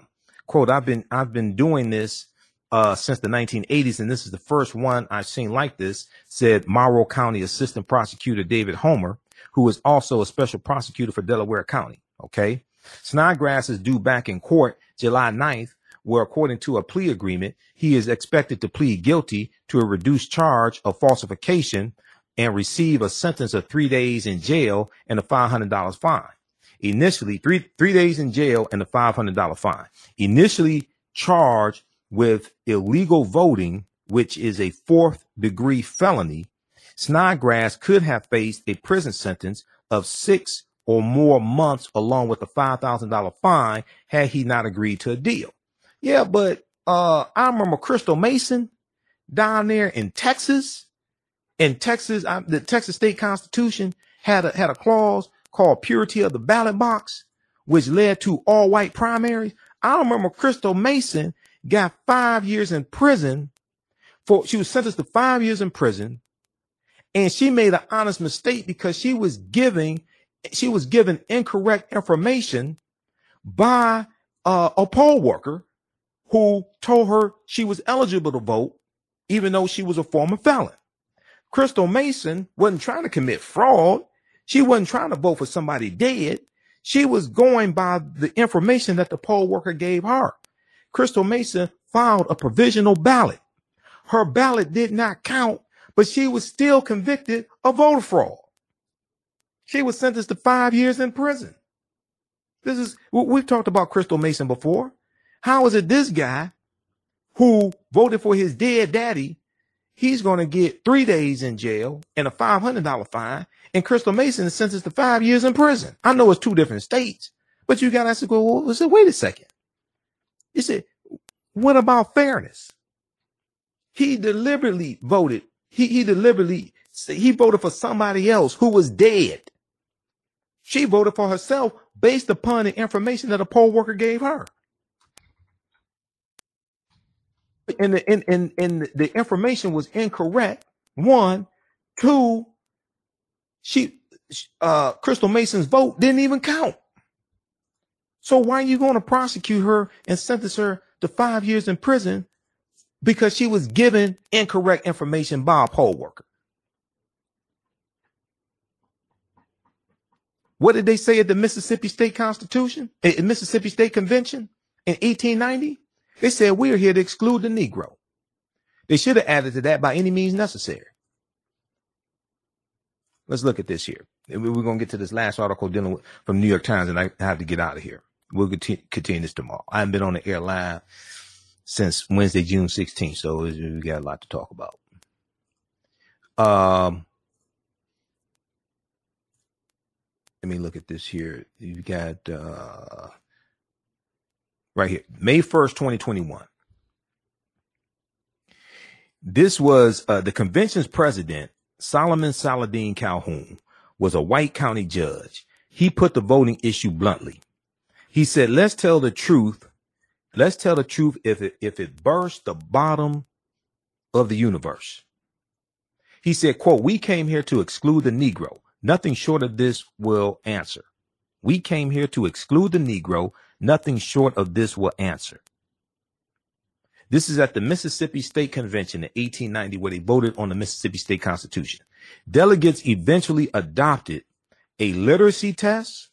Quote, I've been, I've been doing this, uh, since the 1980s, and this is the first one I've seen like this, said Morrow County Assistant Prosecutor David Homer, who is also a special prosecutor for Delaware County. Okay. Snodgrass is due back in court July 9th, where according to a plea agreement, he is expected to plead guilty to a reduced charge of falsification and receive a sentence of three days in jail and a $500 fine. Initially, three, three days in jail and a $500 fine. Initially charged with illegal voting, which is a fourth degree felony, Snodgrass could have faced a prison sentence of six or more months along with a $5,000 fine had he not agreed to a deal. Yeah, but uh, I remember Crystal Mason down there in Texas in Texas, I, the Texas state constitution had a, had a clause called purity of the ballot box, which led to all white primaries. I remember Crystal Mason got five years in prison for, she was sentenced to five years in prison and she made an honest mistake because she was giving, she was given incorrect information by uh, a poll worker who told her she was eligible to vote, even though she was a former felon. Crystal Mason wasn't trying to commit fraud. She wasn't trying to vote for somebody dead. She was going by the information that the poll worker gave her. Crystal Mason filed a provisional ballot. Her ballot did not count, but she was still convicted of voter fraud. She was sentenced to five years in prison. This is, we've talked about Crystal Mason before. How is it this guy who voted for his dead daddy he's going to get three days in jail and a $500 fine. And Crystal Mason is sentenced to five years in prison. I know it's two different states, but you got to ask the well, wait a second. You said, what about fairness? He deliberately voted. He, he deliberately he voted for somebody else who was dead. She voted for herself based upon the information that a poll worker gave her. And the, and, and, and the information was incorrect. One, two, she, uh, Crystal Mason's vote didn't even count. So why are you going to prosecute her and sentence her to five years in prison because she was given incorrect information by a poll worker? What did they say at the Mississippi State Constitution, at Mississippi State Convention in 1890? They said, we're here to exclude the Negro. They should have added to that by any means necessary. Let's look at this here. We're going to get to this last article dealing with from New York Times, and I have to get out of here. We'll continue this tomorrow. I haven't been on the air live since Wednesday, June 16th, so we got a lot to talk about. Um, let me look at this here. You've got uh, right here, May 1st, 2021. This was uh, the convention's president, Solomon Saladin Calhoon, was a white county judge. He put the voting issue bluntly. He said, let's tell the truth. Let's tell the truth if it, if it burst the bottom of the universe. He said, quote, we came here to exclude the Negro. Nothing short of this will answer. We came here to exclude the Negro. Nothing short of this will answer. This is at the Mississippi State Convention in 1890, where they voted on the Mississippi State Constitution. Delegates eventually adopted a literacy test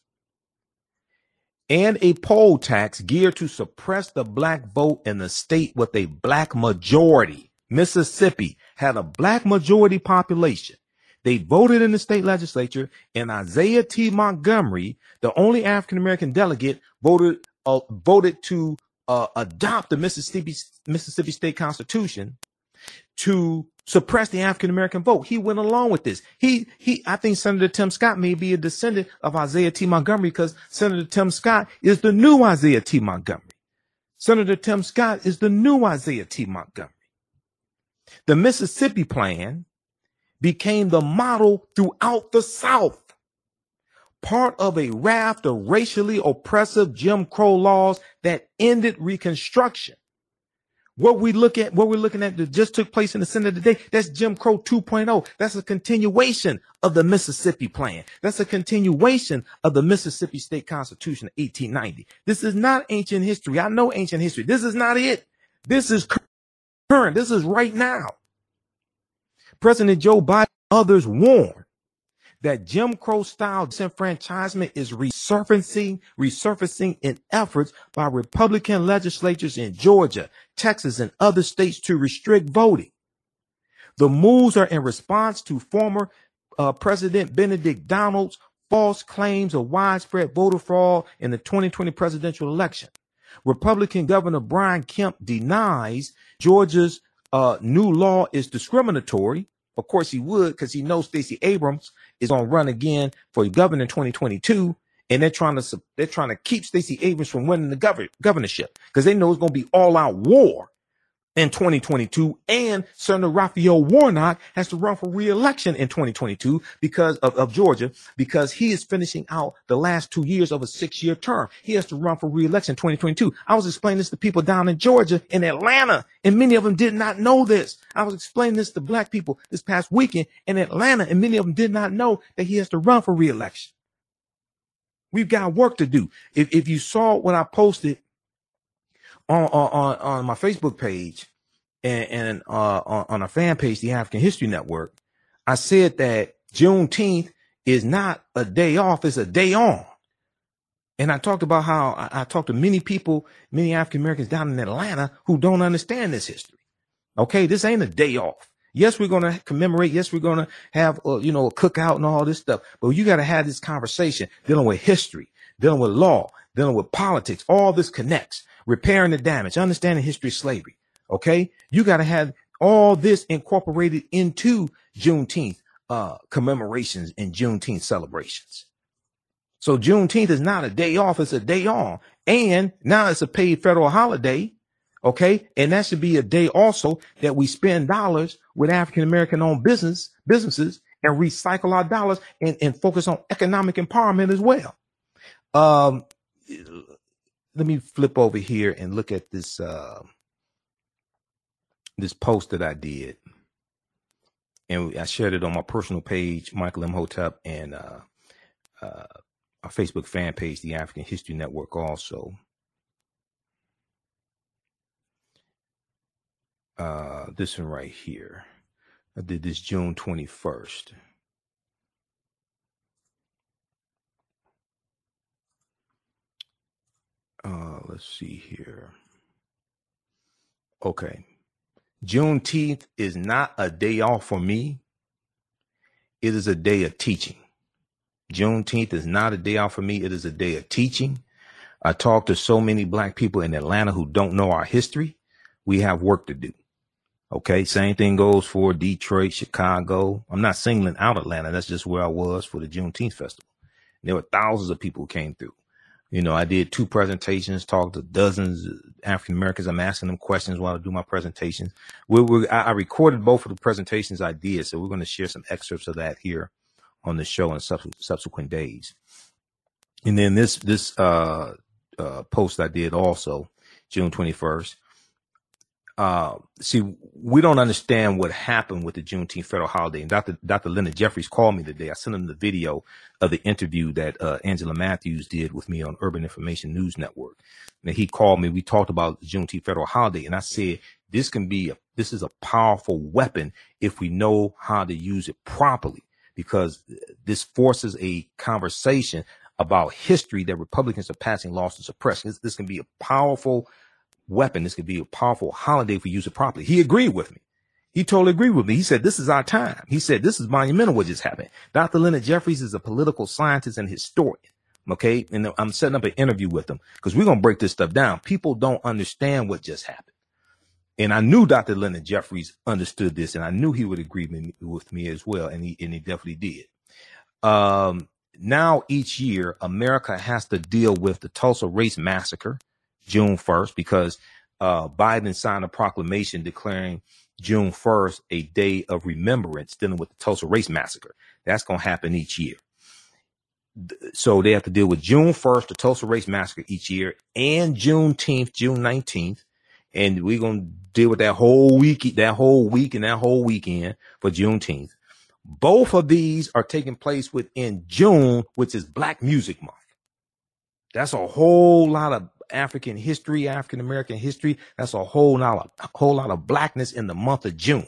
and a poll tax geared to suppress the black vote in the state with a black majority. Mississippi had a black majority population. They voted in the state legislature, and Isaiah T. Montgomery, the only African American delegate, voted uh, voted to uh, adopt the Mississippi Mississippi State Constitution to suppress the African American vote. He went along with this. He he I think Senator Tim Scott may be a descendant of Isaiah T. Montgomery because Senator Tim Scott is the new Isaiah T. Montgomery. Senator Tim Scott is the new Isaiah T. Montgomery. The Mississippi plan became the model throughout the South. Part of a raft of racially oppressive Jim Crow laws that ended Reconstruction. What we look at, what we're looking at that just took place in the Senate today, that's Jim Crow 2.0. That's a continuation of the Mississippi plan. That's a continuation of the Mississippi State Constitution of 1890. This is not ancient history. I know ancient history. This is not it. This is current. This is right now. President Joe Biden others warn that Jim Crow style disenfranchisement is resurfacing, resurfacing in efforts by Republican legislatures in Georgia, Texas, and other states to restrict voting. The moves are in response to former uh, President Benedict Donald's false claims of widespread voter fraud in the 2020 presidential election. Republican Governor Brian Kemp denies Georgia's uh, new law is discriminatory of course he would because he knows Stacey Abrams is going to run again for governor in 2022. And they're trying to they're trying to keep Stacey Abrams from winning the governor, governorship because they know it's going to be all out war in 2022. And Senator Raphael Warnock has to run for reelection in 2022 because of, of Georgia, because he is finishing out the last two years of a six year term. He has to run for reelection in 2022. I was explaining this to people down in Georgia, in Atlanta, and many of them did not know this. I was explaining this to black people this past weekend in Atlanta, and many of them did not know that he has to run for reelection. We've got work to do. If, if you saw what I posted on on on my Facebook page and, and uh, on, on a fan page, the African History Network, I said that Juneteenth is not a day off; it's a day on. And I talked about how I, I talked to many people, many African Americans down in Atlanta who don't understand this history. Okay, this ain't a day off. Yes, we're going to commemorate. Yes, we're going to have, uh, you know, a cookout and all this stuff. But you got to have this conversation dealing with history, dealing with law, dealing with politics. All this connects repairing the damage, understanding history of slavery. Okay. You got to have all this incorporated into Juneteenth, uh, commemorations and Juneteenth celebrations. So Juneteenth is not a day off. It's a day on. And now it's a paid federal holiday. Okay. And that should be a day also that we spend dollars with African American owned business businesses and recycle our dollars and, and focus on economic empowerment as well. Um, let me flip over here and look at this, uh, this post that I did. And I shared it on my personal page, Michael Imhotep, and uh, uh, our Facebook fan page, the African History Network, also. Uh, this one right here. I did this June 21st. Uh, let's see here. Okay. Juneteenth is not a day off for me. It is a day of teaching. Juneteenth is not a day off for me. It is a day of teaching. I talk to so many black people in Atlanta who don't know our history. We have work to do. Okay. Same thing goes for Detroit, Chicago. I'm not singling out Atlanta. That's just where I was for the Juneteenth festival. There were thousands of people who came through. You know, I did two presentations, talked to dozens of African Americans. I'm asking them questions while I do my presentations. We, we, I, recorded both of the presentations I did, so we're going to share some excerpts of that here on the show in subsequent days. And then this this uh, uh, post I did also June 21st uh, see, we don't understand what happened with the Juneteenth federal holiday. And Dr. Dr. Leonard Jeffries called me today. I sent him the video of the interview that uh, Angela Mathews did with me on Urban Information News Network. And he called me. We talked about the Juneteenth federal holiday, and I said this can be a, this is a powerful weapon if we know how to use it properly, because this forces a conversation about history that Republicans are passing laws to suppress. This, this can be a powerful weapon. This could be a powerful holiday if we use it properly. He agreed with me. He totally agreed with me. He said, this is our time. He said, this is monumental what just happened. Dr. Leonard Jeffries is a political scientist and historian. Okay. And I'm setting up an interview with him because we're going to break this stuff down. People don't understand what just happened. And I knew Dr. Leonard Jeffries understood this and I knew he would agree with me as well. And he, and he definitely did. Um, now each year, America has to deal with the Tulsa race massacre June 1st because uh, Biden signed a proclamation declaring June 1st a day of remembrance dealing with the Tulsa Race Massacre. That's going to happen each year. So they have to deal with June 1st, the Tulsa Race Massacre each year, and Juneteenth, June 19th. And we're going to deal with that whole week, that whole week and that whole weekend for Juneteenth. Both of these are taking place within June, which is Black Music Month. That's a whole lot of African history, African American history. That's a whole lot of a whole lot of blackness in the month of June.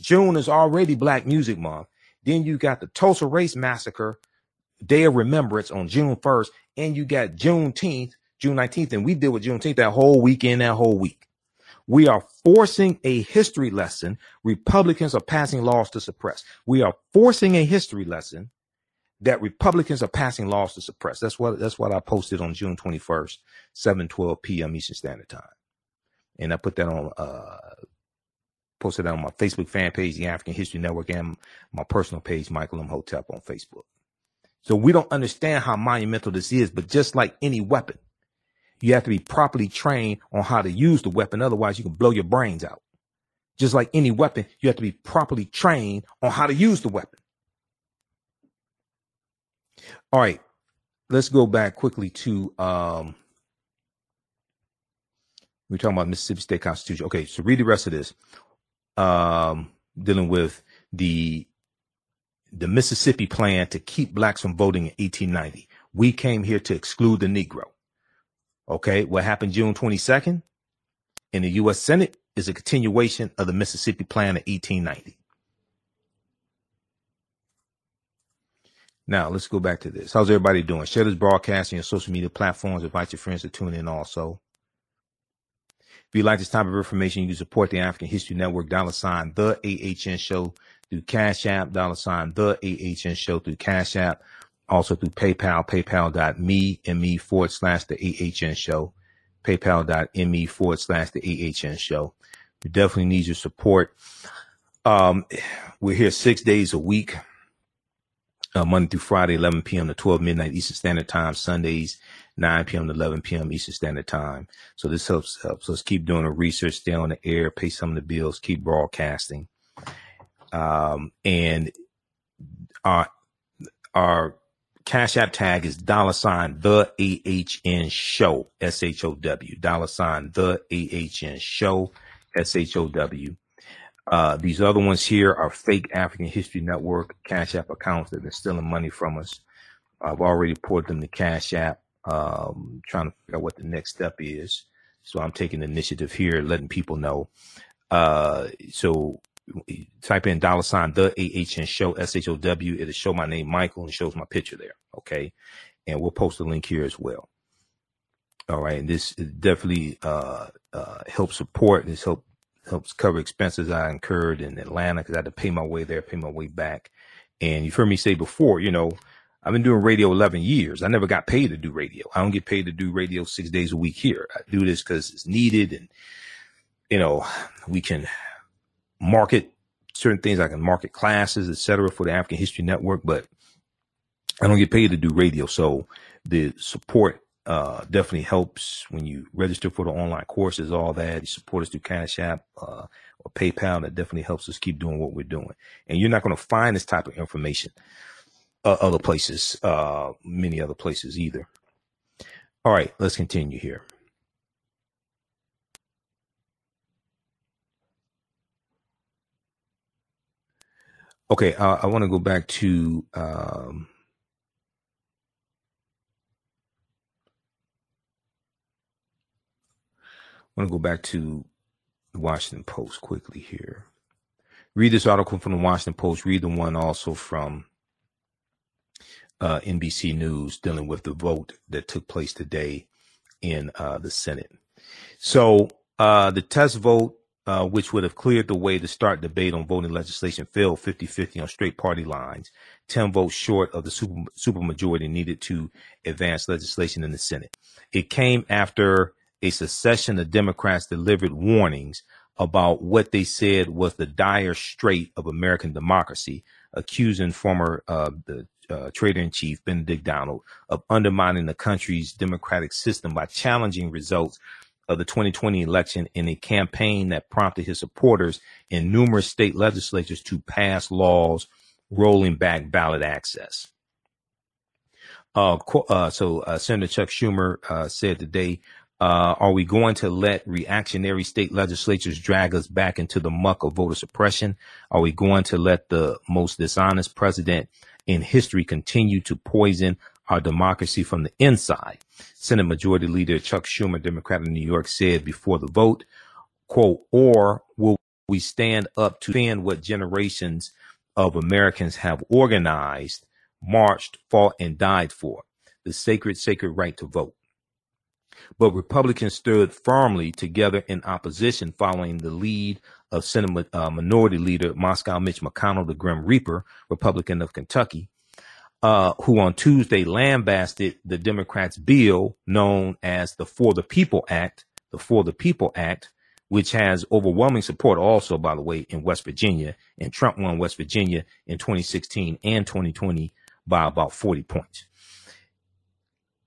June is already Black Music Month. Then you got the Tulsa Race Massacre Day of Remembrance on June 1st, and you got Juneteenth, June 19th, and we deal with Juneteenth that whole weekend, that whole week. We are forcing a history lesson. Republicans are passing laws to suppress. We are forcing a history lesson that Republicans are passing laws to suppress. That's what that's what I posted on June 21st, 7 12 p.m. Eastern Standard Time. And I put that on uh posted that on my Facebook fan page, the African History Network, and my personal page, Michael Imhotep on Facebook. So we don't understand how monumental this is, but just like any weapon, you have to be properly trained on how to use the weapon. Otherwise, you can blow your brains out. Just like any weapon, you have to be properly trained on how to use the weapon. All right, let's go back quickly to um, we're talking about Mississippi State Constitution. Okay, so read the rest of this. Um, dealing with the the Mississippi plan to keep blacks from voting in 1890. We came here to exclude the Negro. Okay, what happened June 22nd in the U.S. Senate is a continuation of the Mississippi plan of 1890. Now let's go back to this. How's everybody doing? Share this broadcast on your social media platforms. Invite your friends to tune in also. If you like this type of information, you can support the African History Network, dollar sign the AHN show through Cash App, dollar sign the AHN show through Cash App, also through PayPal, paypal.me, and me forward slash the AHN show, paypal.me forward slash the AHN show. We definitely need your support. Um, we're here six days a week uh, Monday through Friday, 11 p.m. to 12 midnight Eastern Standard Time, Sundays, 9 p.m. to 11 p.m. Eastern Standard Time. So this helps helps us keep doing the research, stay on the air, pay some of the bills, keep broadcasting. Um, and our our Cash App tag is dollar sign the AHN show, S H O W, dollar sign the AHN show, S H O W. Uh, these other ones here are fake African History Network Cash App accounts that are stealing money from us. I've already poured them to Cash App, um, trying to figure out what the next step is. So I'm taking initiative here, letting people know. Uh, so type in dollar sign the AHN show, S H O W. It'll show my name, Michael, and shows my picture there. Okay. And we'll post a link here as well. All right. And this definitely, uh, uh, helps support. This help, helps cover expenses I incurred in Atlanta because I had to pay my way there, pay my way back. And you've heard me say before, you know, I've been doing radio 11 years. I never got paid to do radio. I don't get paid to do radio six days a week here. I do this because it's needed and, you know, we can market certain things. I can market classes, etc., for the African History Network, but I don't get paid to do radio. So the support uh, definitely helps when you register for the online courses, all that. You support us through Cash App uh, or PayPal. That definitely helps us keep doing what we're doing. And you're not going to find this type of information uh, other places, uh, many other places either. All right, let's continue here. Okay, I want to go back to um, want to go back to the Washington Post quickly here. Read this article from the Washington Post. Read the one also from uh, NBC News dealing with the vote that took place today in uh, the Senate. So uh, the test vote uh, which would have cleared the way to start debate on voting legislation, failed 50-50 on straight party lines, 10 votes short of the super supermajority needed to advance legislation in the Senate. It came after a succession of Democrats delivered warnings about what they said was the dire strait of American democracy, accusing former uh, the uh, traitor in chief Benedict Donald of undermining the country's democratic system by challenging results of the 2020 election in a campaign that prompted his supporters in numerous state legislatures to pass laws rolling back ballot access. Uh, uh, so uh, Senator Chuck Schumer uh, said today, uh, "Are we going to let reactionary state legislatures drag us back into the muck of voter suppression? Are we going to let the most dishonest president in history continue to poison our democracy from the inside?" Senate Majority Leader Chuck Schumer, Democrat of New York, said before the vote, quote, or will we stand up to defend what generations of Americans have organized, marched, fought, and died for, the sacred, sacred right to vote. But Republicans stood firmly together in opposition following the lead of Senate uh, Minority Leader Moscow Mitch McConnell, the Grim Reaper, Republican of Kentucky, uh, who on Tuesday lambasted the Democrats' bill known as the For the People Act, the For the People Act, which has overwhelming support also, by the way, in West Virginia. And Trump won West Virginia in 2016 and 2020 by about 40 points.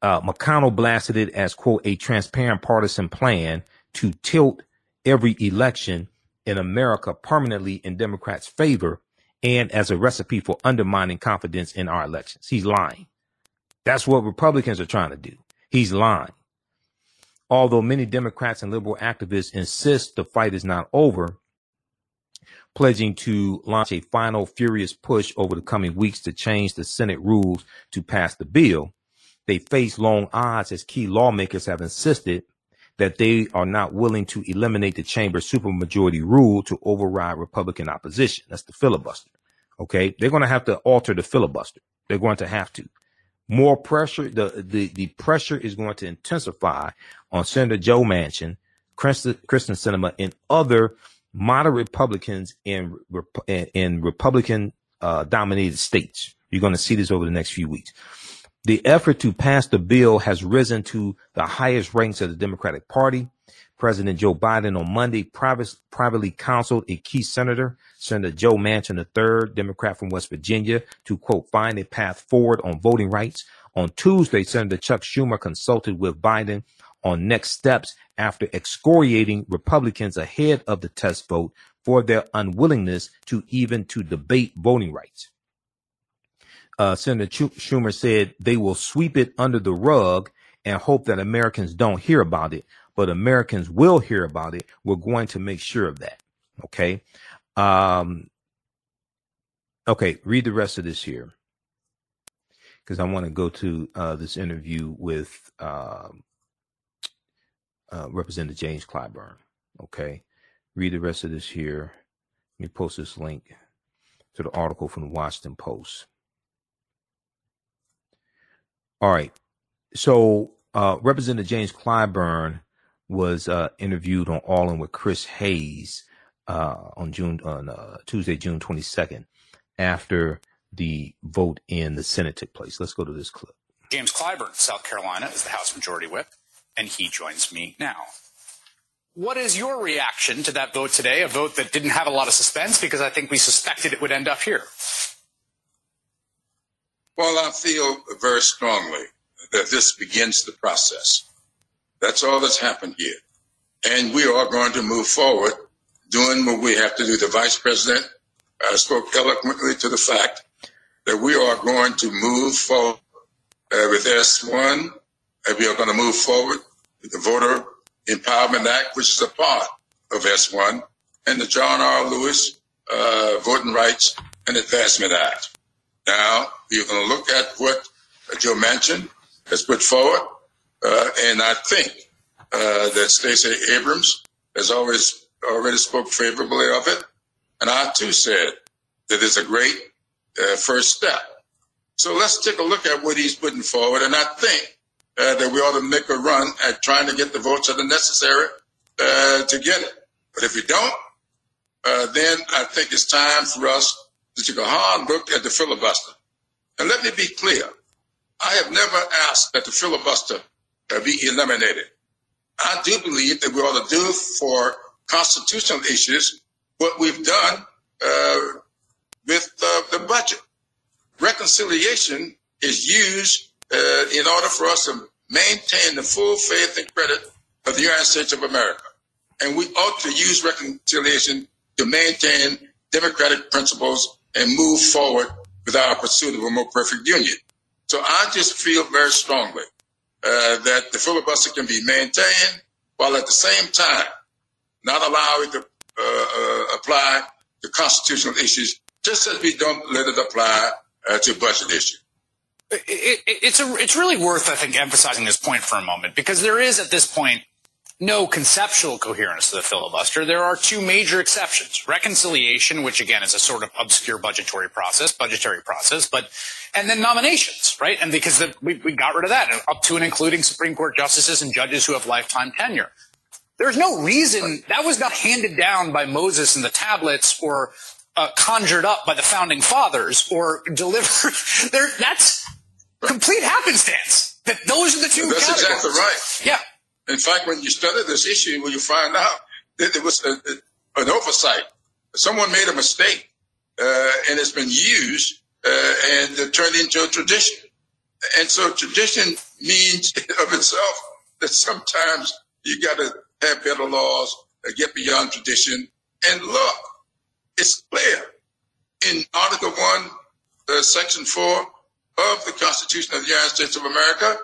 Uh, McConnell blasted it as, quote, a transparent partisan plan to tilt every election in America permanently in Democrats' favor and as a recipe for undermining confidence in our elections. He's lying. That's what Republicans are trying to do. He's lying. Although many Democrats and liberal activists insist the fight is not over, pledging to launch a final furious push over the coming weeks to change the Senate rules to pass the bill, they face long odds as key lawmakers have insisted that they are not willing to eliminate the chamber supermajority rule to override Republican opposition. That's the filibuster. Okay. They're going to have to alter the filibuster. They're going to have to. More pressure, the, the, the pressure is going to intensify on Senator Joe Manchin, Kyrsten Sinema, and other moderate Republicans in, in Republican uh, dominated states. You're going to see this over the next few weeks. The effort to pass the bill has risen to the highest ranks of the Democratic Party. President Joe Biden on Monday private, privately counseled a key senator, Senator Joe Manchin III, Democrat from West Virginia, to quote, find a path forward on voting rights. On Tuesday, Senator Chuck Schumer consulted with Biden on next steps after excoriating Republicans ahead of the test vote for their unwillingness to even to debate voting rights. Uh, Senator Schumer said they will sweep it under the rug and hope that Americans don't hear about it, but Americans will hear about it. We're going to make sure of that. Okay. Um, okay. Read the rest of this here because I want to go to uh, this interview with um, uh, Representative James Clyburn. Okay. Read the rest of this here. Let me post this link to the article from the Washington Post. All right. So uh, Representative James Clyburn was uh, interviewed on All In with Chris Hayes uh, on June on uh, Tuesday, June 22nd, after the vote in the Senate took place. Let's go to this clip. James Clyburn, South Carolina, is the House Majority Whip, and he joins me now. What is your reaction to that vote today? A vote that didn't have a lot of suspense because I think we suspected it would end up here. Well, I feel very strongly that this begins the process. That's all that's happened here. And we are going to move forward doing what we have to do. The vice president uh, spoke eloquently to the fact that we are going to move forward uh, with S1, and we are going to move forward with the Voter Empowerment Act, which is a part of S1, and the John R. Lewis uh, Voting Rights and Advancement Act. Now, you're going to look at what Joe Manchin has put forward, uh, and I think uh, that Stacey Abrams has always already spoke favorably of it, and I too said that it's a great uh, first step. So let's take a look at what he's putting forward, and I think uh, that we ought to make a run at trying to get the votes that are necessary uh, to get it. But if we don't, uh, then I think it's time for us to take a hard look at the filibuster. And let me be clear. I have never asked that the filibuster uh, be eliminated. I do believe that we ought to do for constitutional issues what we've done uh, with uh, the budget. Reconciliation is used uh, in order for us to maintain the full faith and credit of the United States of America. And we ought to use reconciliation to maintain democratic principles and move forward with our pursuit of a more perfect union. So I just feel very strongly uh, that the filibuster can be maintained while at the same time not allowing it to uh, uh, apply to constitutional issues, just as we don't let it apply uh, to budget issues. It, it, it's a, it's really worth, I think, emphasizing this point for a moment because there is at this point no conceptual coherence to the filibuster. There are two major exceptions. Reconciliation, which again is a sort of obscure budgetary process, budgetary process, but, and then nominations, right? And because the, we, we got rid of that up to and including Supreme Court justices and judges who have lifetime tenure. There's no reason that was not handed down by Moses in the tablets or uh, conjured up by the founding fathers or delivered. there, that's complete happenstance. That those are the two. That's categories. exactly right. Yeah. In fact, when you study this issue, will you find out that it was a, a, an oversight. Someone made a mistake, uh, and it's been used uh, and turned into a tradition. And so tradition means of itself that sometimes you got to have better laws get beyond tradition. And look, it's clear in Article 1, uh, Section 4 of the Constitution of the United States of America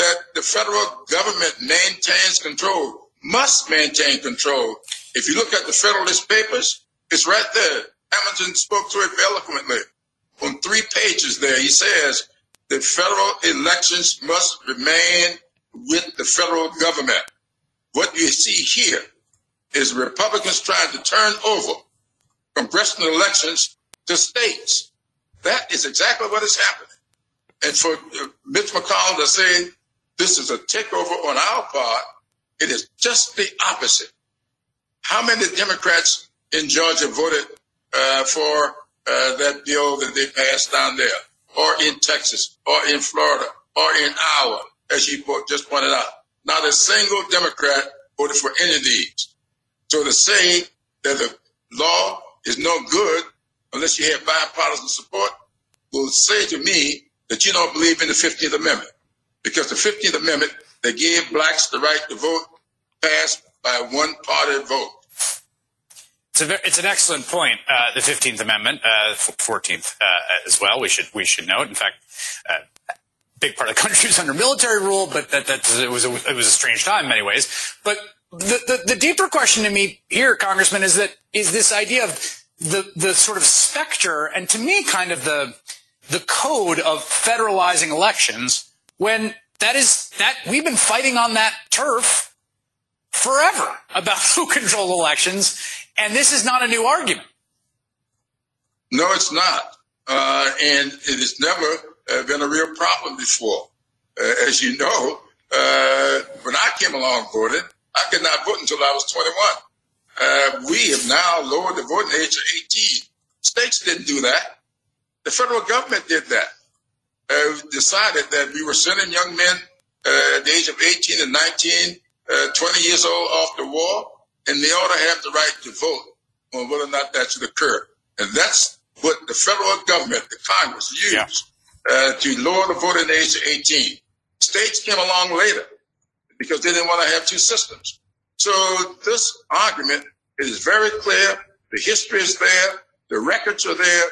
that the federal government maintains control, must maintain control. If you look at the Federalist Papers, it's right there. Hamilton spoke to it eloquently. On three pages there, he says that federal elections must remain with the federal government. What you see here is Republicans trying to turn over congressional elections to states. That is exactly what is happening. And for uh, Mitch McConnell to say this is a takeover on our part, it is just the opposite. How many Democrats in Georgia voted uh, for uh, that bill that they passed down there, or in Texas, or in Florida, or in Iowa, as you just pointed out? Not a single Democrat voted for any of these. So to say that the law is no good unless you have bipartisan support will say to me that you don't believe in the 15th Amendment. Because the 15th Amendment that gave blacks the right to vote passed by a one party vote. It's, a, it's an excellent point. Uh, the Fifteenth Amendment, uh, Fourteenth uh, as well. We should we should note. In fact, a uh, big part of the country was under military rule, but that, that it was a, it was a strange time in many ways. But the, the, the deeper question to me here, Congressman, is that is this idea of the the sort of specter, and to me, kind of the the code of federalizing elections when that is that we've been fighting on that turf forever about who controls elections and this is not a new argument. No, it's not. Uh, and it has never uh, been a real problem before. Uh, as you know, uh, when I came along voting, I could not vote until I was 21. Uh, we have now lowered the voting age to 18. States didn't do that. The federal government did that. Uh, decided that we were sending young men at the age of 18 and 19, 20 years old off the war and they ought to have the right to vote on whether or not that should occur. And that's what the federal government, the Congress, used yeah. uh, to lower the voting age to 18. States came along later because they didn't want to have two systems. So this argument is very clear. The history is there. The records are there.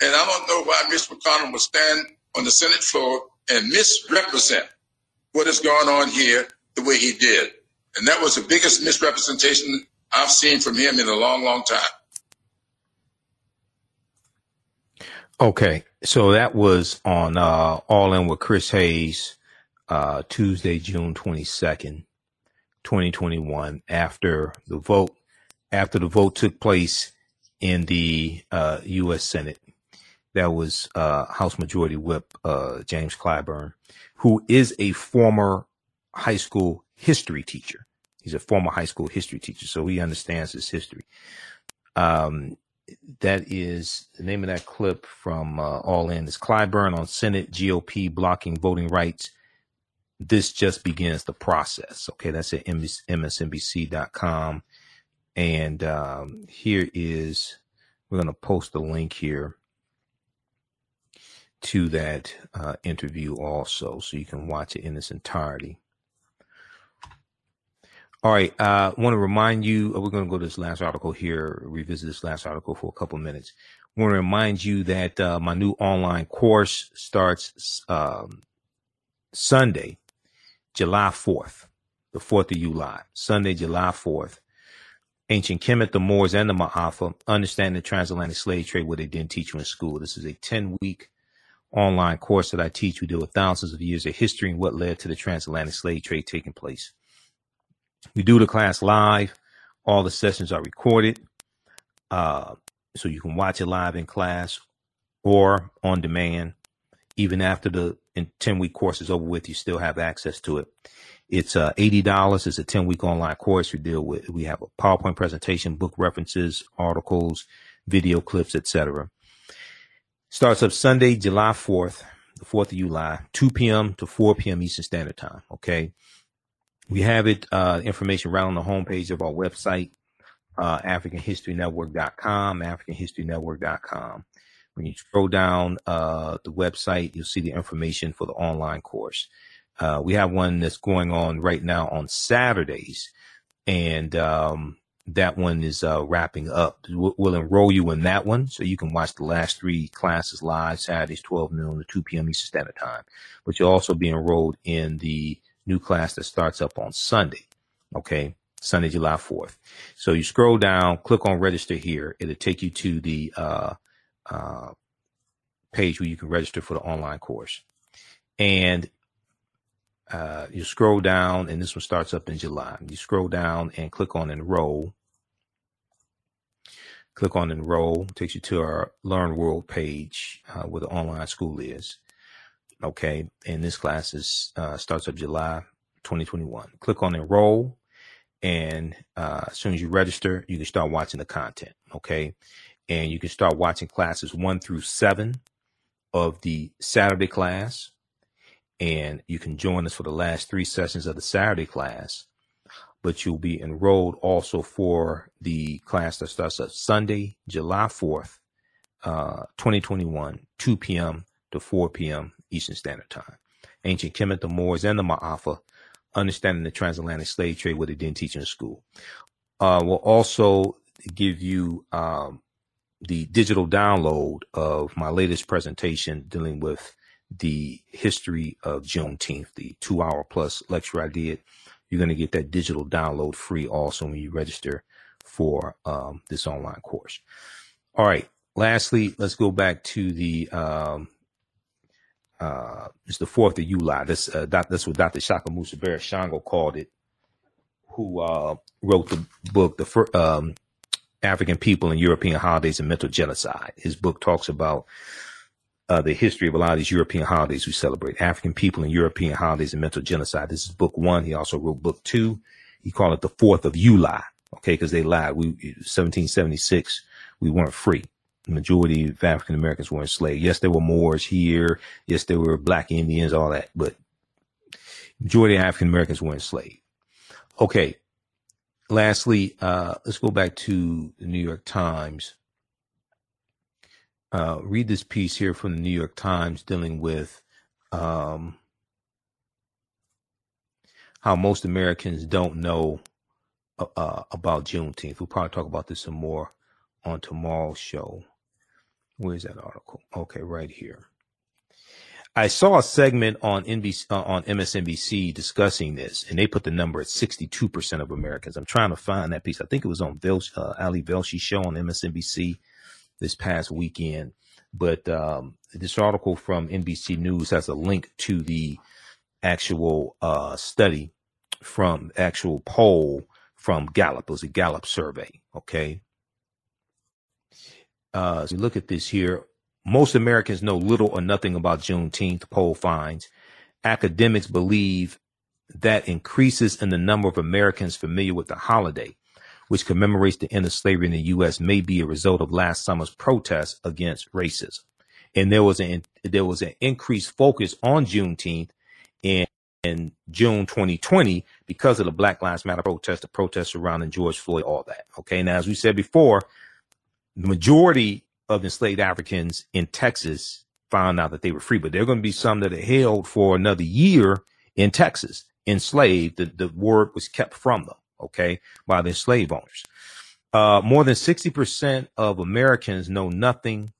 And I don't know why Mitch McConnell would stand on the Senate floor and misrepresent what is going on here the way he did. And that was the biggest misrepresentation I've seen from him in a long, long time. Okay. So that was on uh, All In with Chris Hayes, uh, Tuesday, June 22nd, 2021, after the vote, after the vote took place in the uh, U.S. Senate. That was uh, House Majority Whip uh, James Clyburn, who is a former high school history teacher. He's a former high school history teacher, so he understands his history. Um, that is the name of that clip from uh, All In is Clyburn on Senate GOP blocking voting rights. This just begins the process. Okay, that's at MSNBC.com. And um, here is, we're going to post the link here to that uh, interview also, so you can watch it in its entirety. All right. I uh, want to remind you, uh, we're going to go to this last article here, revisit this last article for a couple minutes. I want to remind you that uh, my new online course starts um, Sunday, July 4th, the 4th of July, Sunday, July 4th. Ancient Kemet, the Moors, and the Maafa, understanding the transatlantic slave trade, what they didn't teach you in school. This is a 10 week online course that I teach. We deal with thousands of years of history and what led to the transatlantic slave trade taking place. We do the class live. All the sessions are recorded. Uh, so you can watch it live in class or on demand. Even after the 10 week course is over with, you still have access to it. It's uh, $80. It's a 10 week online course. We deal with, we have a PowerPoint presentation, book references, articles, video clips, etc. Starts up Sunday, July 4th, the 4th of July, 2 p.m. to 4 p.m. Eastern Standard Time. Okay. We have it, uh, information right on the homepage of our website, uh, AfricanHistoryNetwork.com, AfricanHistoryNetwork.com. When you scroll down, uh, the website, you'll see the information for the online course. Uh, we have one that's going on right now on Saturdays and, um, that one is uh, wrapping up. We'll, we'll, enroll you in that one so you can watch the last three classes live Saturdays, 12 noon to 2 p.m. Eastern Standard Time. But you'll also be enrolled in the new class that starts up on Sunday. Okay. Sunday, July 4th. So you scroll down, click on register here. It'll take you to the, uh, uh, page where you can register for the online course. And, uh, you scroll down and this one starts up in July. You scroll down and click on enroll. Click on enroll, takes you to our Learn World page uh, where the online school is. Okay. And this class is, uh, starts up July 2021. Click on enroll. And, uh, as soon as you register, you can start watching the content. Okay. And you can start watching classes one through seven of the Saturday class. And you can join us for the last three sessions of the Saturday class. But you'll be enrolled also for the class that starts up Sunday, July 4th, uh, 2021, 2 p.m. to 4 p.m. Eastern Standard Time. Ancient Kemet, the Moors, and the Maafa, understanding the transatlantic slave trade, what they didn't teach in school. Uh, we'll also give you um, the digital download of my latest presentation dealing with the history of Juneteenth, the two hour plus lecture I did. You're going to get that digital download free also when you register for um, this online course. All right. Lastly, let's go back to the um, uh, it's the fourth of July. This uh, that's what Dr. Ishakamusa Barashango called it, who uh, wrote the book, the first, um, African People and European Holidays and Mental Genocide. His book talks about uh, the history of a lot of these European holidays we celebrate. African People and European Holidays and Mental Genocide. This is book one. He also wrote book two. He called it the Fourth of July. Okay, because they lied. We 1776, we weren't free. The majority of African Americans were enslaved. Yes, there were Moors here. Yes, there were Black Indians, all that, but majority of African Americans were enslaved. Okay, lastly, uh, let's go back to the New York Times. Uh, read this piece here from the New York Times dealing with um, how most Americans don't know uh, uh about Juneteenth. We'll probably talk about this some more on tomorrow's show. Where's that article? Okay, right here. I saw a segment on NBC, uh, on MSNBC discussing this, and they put the number at 62% of Americans. I'm trying to find that piece. I think it was on Vel, uh, Ali Velshi's show on MSNBC this past weekend. But um, this article from NBC News has a link to the actual uh, study from actual poll from Gallup. It was a Gallup survey. Okay. Uh, so look at this here. Most Americans know little or nothing about Juneteenth, poll finds. Academics believe that increases in the number of Americans familiar with the holiday, which commemorates the end of slavery in the U.S., may be a result of last summer's protests against racism. And there was an there was an increased focus on Juneteenth in, in June 2020 because of the Black Lives Matter protest, the protests surrounding George Floyd, all that. Okay, now as we said before, the majority of enslaved Africans in Texas found out that they were free, but there are going to be some that are held for another year in Texas, enslaved. The, the word was kept from them, okay, by their slave owners. Uh, more than 60% of Americans know nothing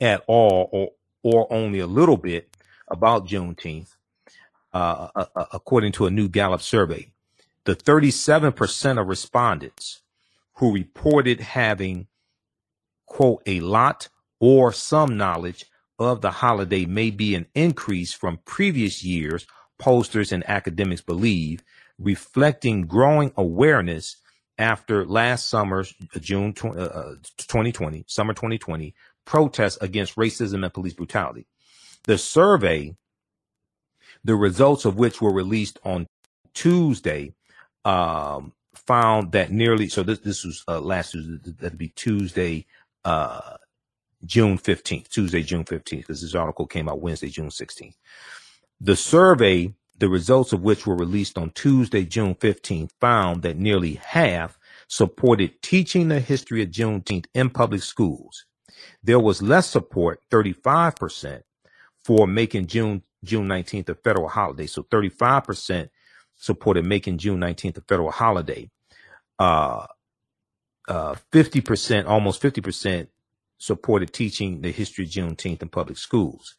at all or, or only a little bit about Juneteenth, uh, uh, according to a new Gallup survey. The 37% of respondents who reported having quote, a lot or some knowledge of the holiday may be an increase from previous years, posters and academics believe, reflecting growing awareness after last summer's June 2020, uh, uh, summer 2020 protests against racism and police brutality. The survey, the results of which were released on Tuesday, um, found that nearly so this this was uh, last Tuesday that'd be Tuesday uh, June 15th, Tuesday, June 15th, because this article came out Wednesday, June 16th. The survey, the results of which were released on Tuesday, June 15th, found that nearly half supported teaching the history of Juneteenth in public schools. There was less support, 35%, for making June June 19th a federal holiday. So 35% supported making June 19th a federal holiday. Uh, uh, 50%, almost 50% supported teaching the history of Juneteenth in public schools.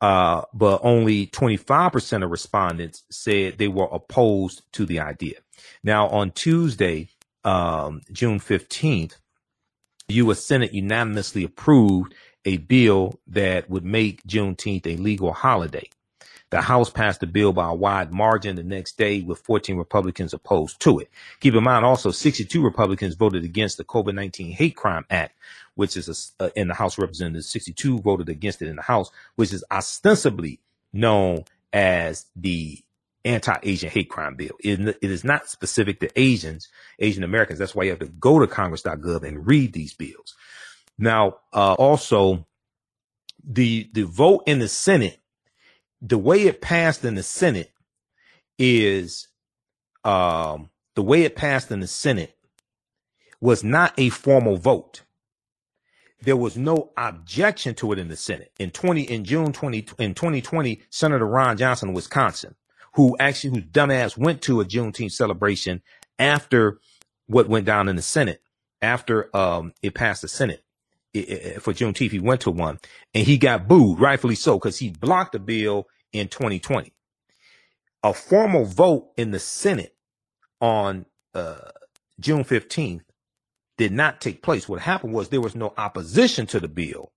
Uh, but only 25% of respondents said they were opposed to the idea. Now, on Tuesday, um, June 15th, the U.S. Senate unanimously approved a bill that would make Juneteenth a legal holiday. The House passed the bill by a wide margin the next day with 14 Republicans opposed to it. Keep in mind also 62 Republicans voted against the COVID-19 Hate Crime Act, which is a, uh, in the House of Representatives. 62 voted against it in the House, which is ostensibly known as the anti-Asian hate crime bill. It, it is not specific to Asians, Asian Americans. That's why you have to go to congress.gov and read these bills. Now, uh, also the, the vote in the Senate the way it passed in the Senate is um, the way it passed in the Senate was not a formal vote. There was no objection to it in the Senate. In 20 in June 20 in 2020, Senator Ron Johnson of Wisconsin, who actually whose dumbass went to a Juneteenth celebration after what went down in the Senate, after um, it passed the Senate for Juneteenth, he went to one and he got booed, rightfully so, because he blocked the bill in 2020. A formal vote in the Senate on uh, June 15th did not take place. What happened was there was no opposition to the bill.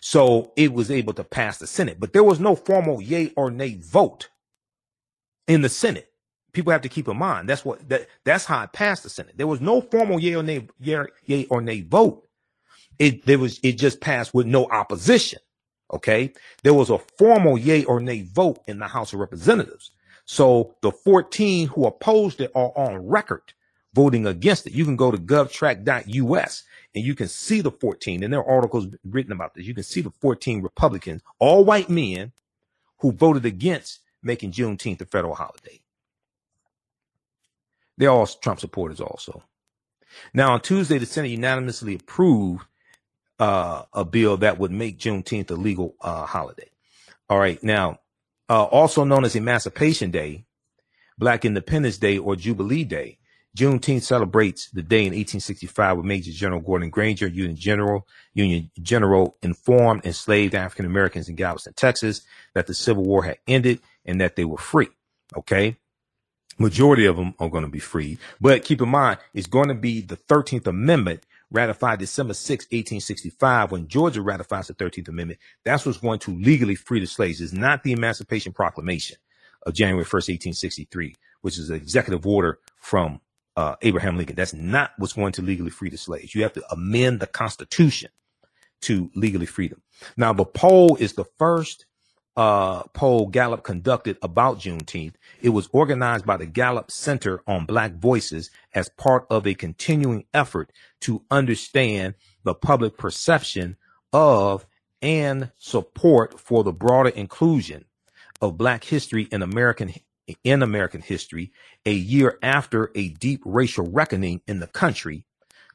So it was able to pass the Senate, but there was no formal yay or nay vote in the Senate. People have to keep in mind that's what that that's how it passed the Senate. There was no formal yay or nay yay, or nay vote. It there was it just passed with no opposition. Okay, there was a formal yay or nay vote in the House of Representatives. So the 14 who opposed it are on record voting against it. You can go to govtrack.us and you can see the 14, and there are articles written about this. You can see the 14 Republicans, all white men, who voted against making Juneteenth a federal holiday. They're all Trump supporters also. Now, on Tuesday, the Senate unanimously approved uh, a bill that would make Juneteenth a legal uh, holiday. All right. Now, uh, also known as Emancipation Day, Black Independence Day, or Jubilee Day, Juneteenth celebrates the day in 1865 when Major General Gordon Granger, Union General, Union General, informed enslaved African Americans in Galveston, Texas, that the Civil War had ended and that they were free. Okay. Majority of them are going to be free, but keep in mind, it's going to be the 13th Amendment ratified December 6, 1865, when Georgia ratifies the 13th Amendment. That's what's going to legally free the slaves. It's not the Emancipation Proclamation of January 1st, 1863, which is an executive order from uh, Abraham Lincoln. That's not what's going to legally free the slaves. You have to amend the Constitution to legally free them. Now, the poll is the first uh, poll Gallup conducted about Juneteenth. It was organized by the Gallup Center on Black Voices as part of a continuing effort to understand the public perception of and support for the broader inclusion of Black history in American in American history, a year after a deep racial reckoning in the country,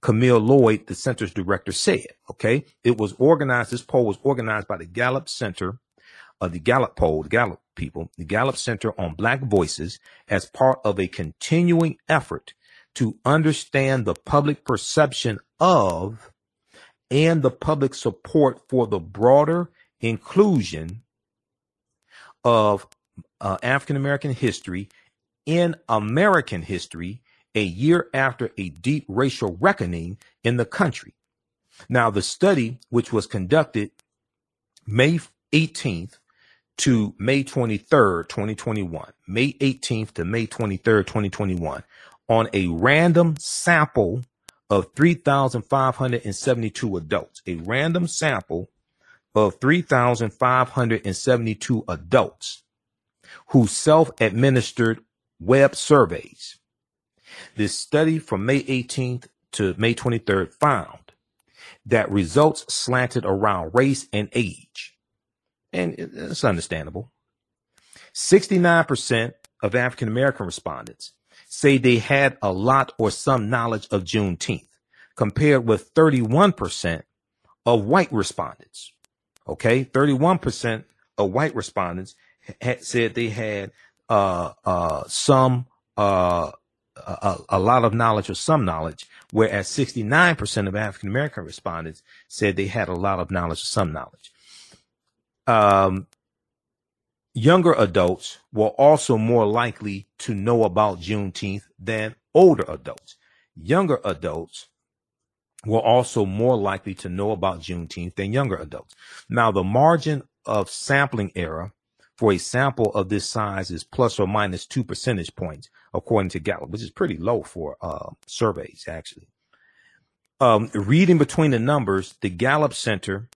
Camille Lloyd, the center's director, said, okay, it was organized, this poll was organized by the Gallup Center, uh, the Gallup poll, the Gallup people, the Gallup Center on Black Voices as part of a continuing effort to understand the public perception of and the public support for the broader inclusion of uh, African American history in American history a year after a deep racial reckoning in the country. Now, the study, which was conducted May 18th to May 23rd, 2021, May 18th to May 23rd, 2021, on a random sample of 3,572 adults, a random sample of 3,572 adults who self administered web surveys. This study from May 18th to May 23rd found that results slanted around race and age. And it's understandable. 69% of African American respondents say they had a lot or some knowledge of Juneteenth, compared with 31% of white respondents. Okay, 31% of white respondents had said they had uh, uh, some uh, a, a, lot of knowledge or some knowledge, whereas 69% of African American respondents said they had a lot of knowledge or some knowledge. Um, younger adults were also more likely to know about Juneteenth than older adults. Younger adults were also more likely to know about Juneteenth than younger adults. Now, the margin of sampling error for a sample of this size is plus or minus two percentage points, according to Gallup, which is pretty low for uh, surveys, actually. Um, reading between the numbers, the Gallup Center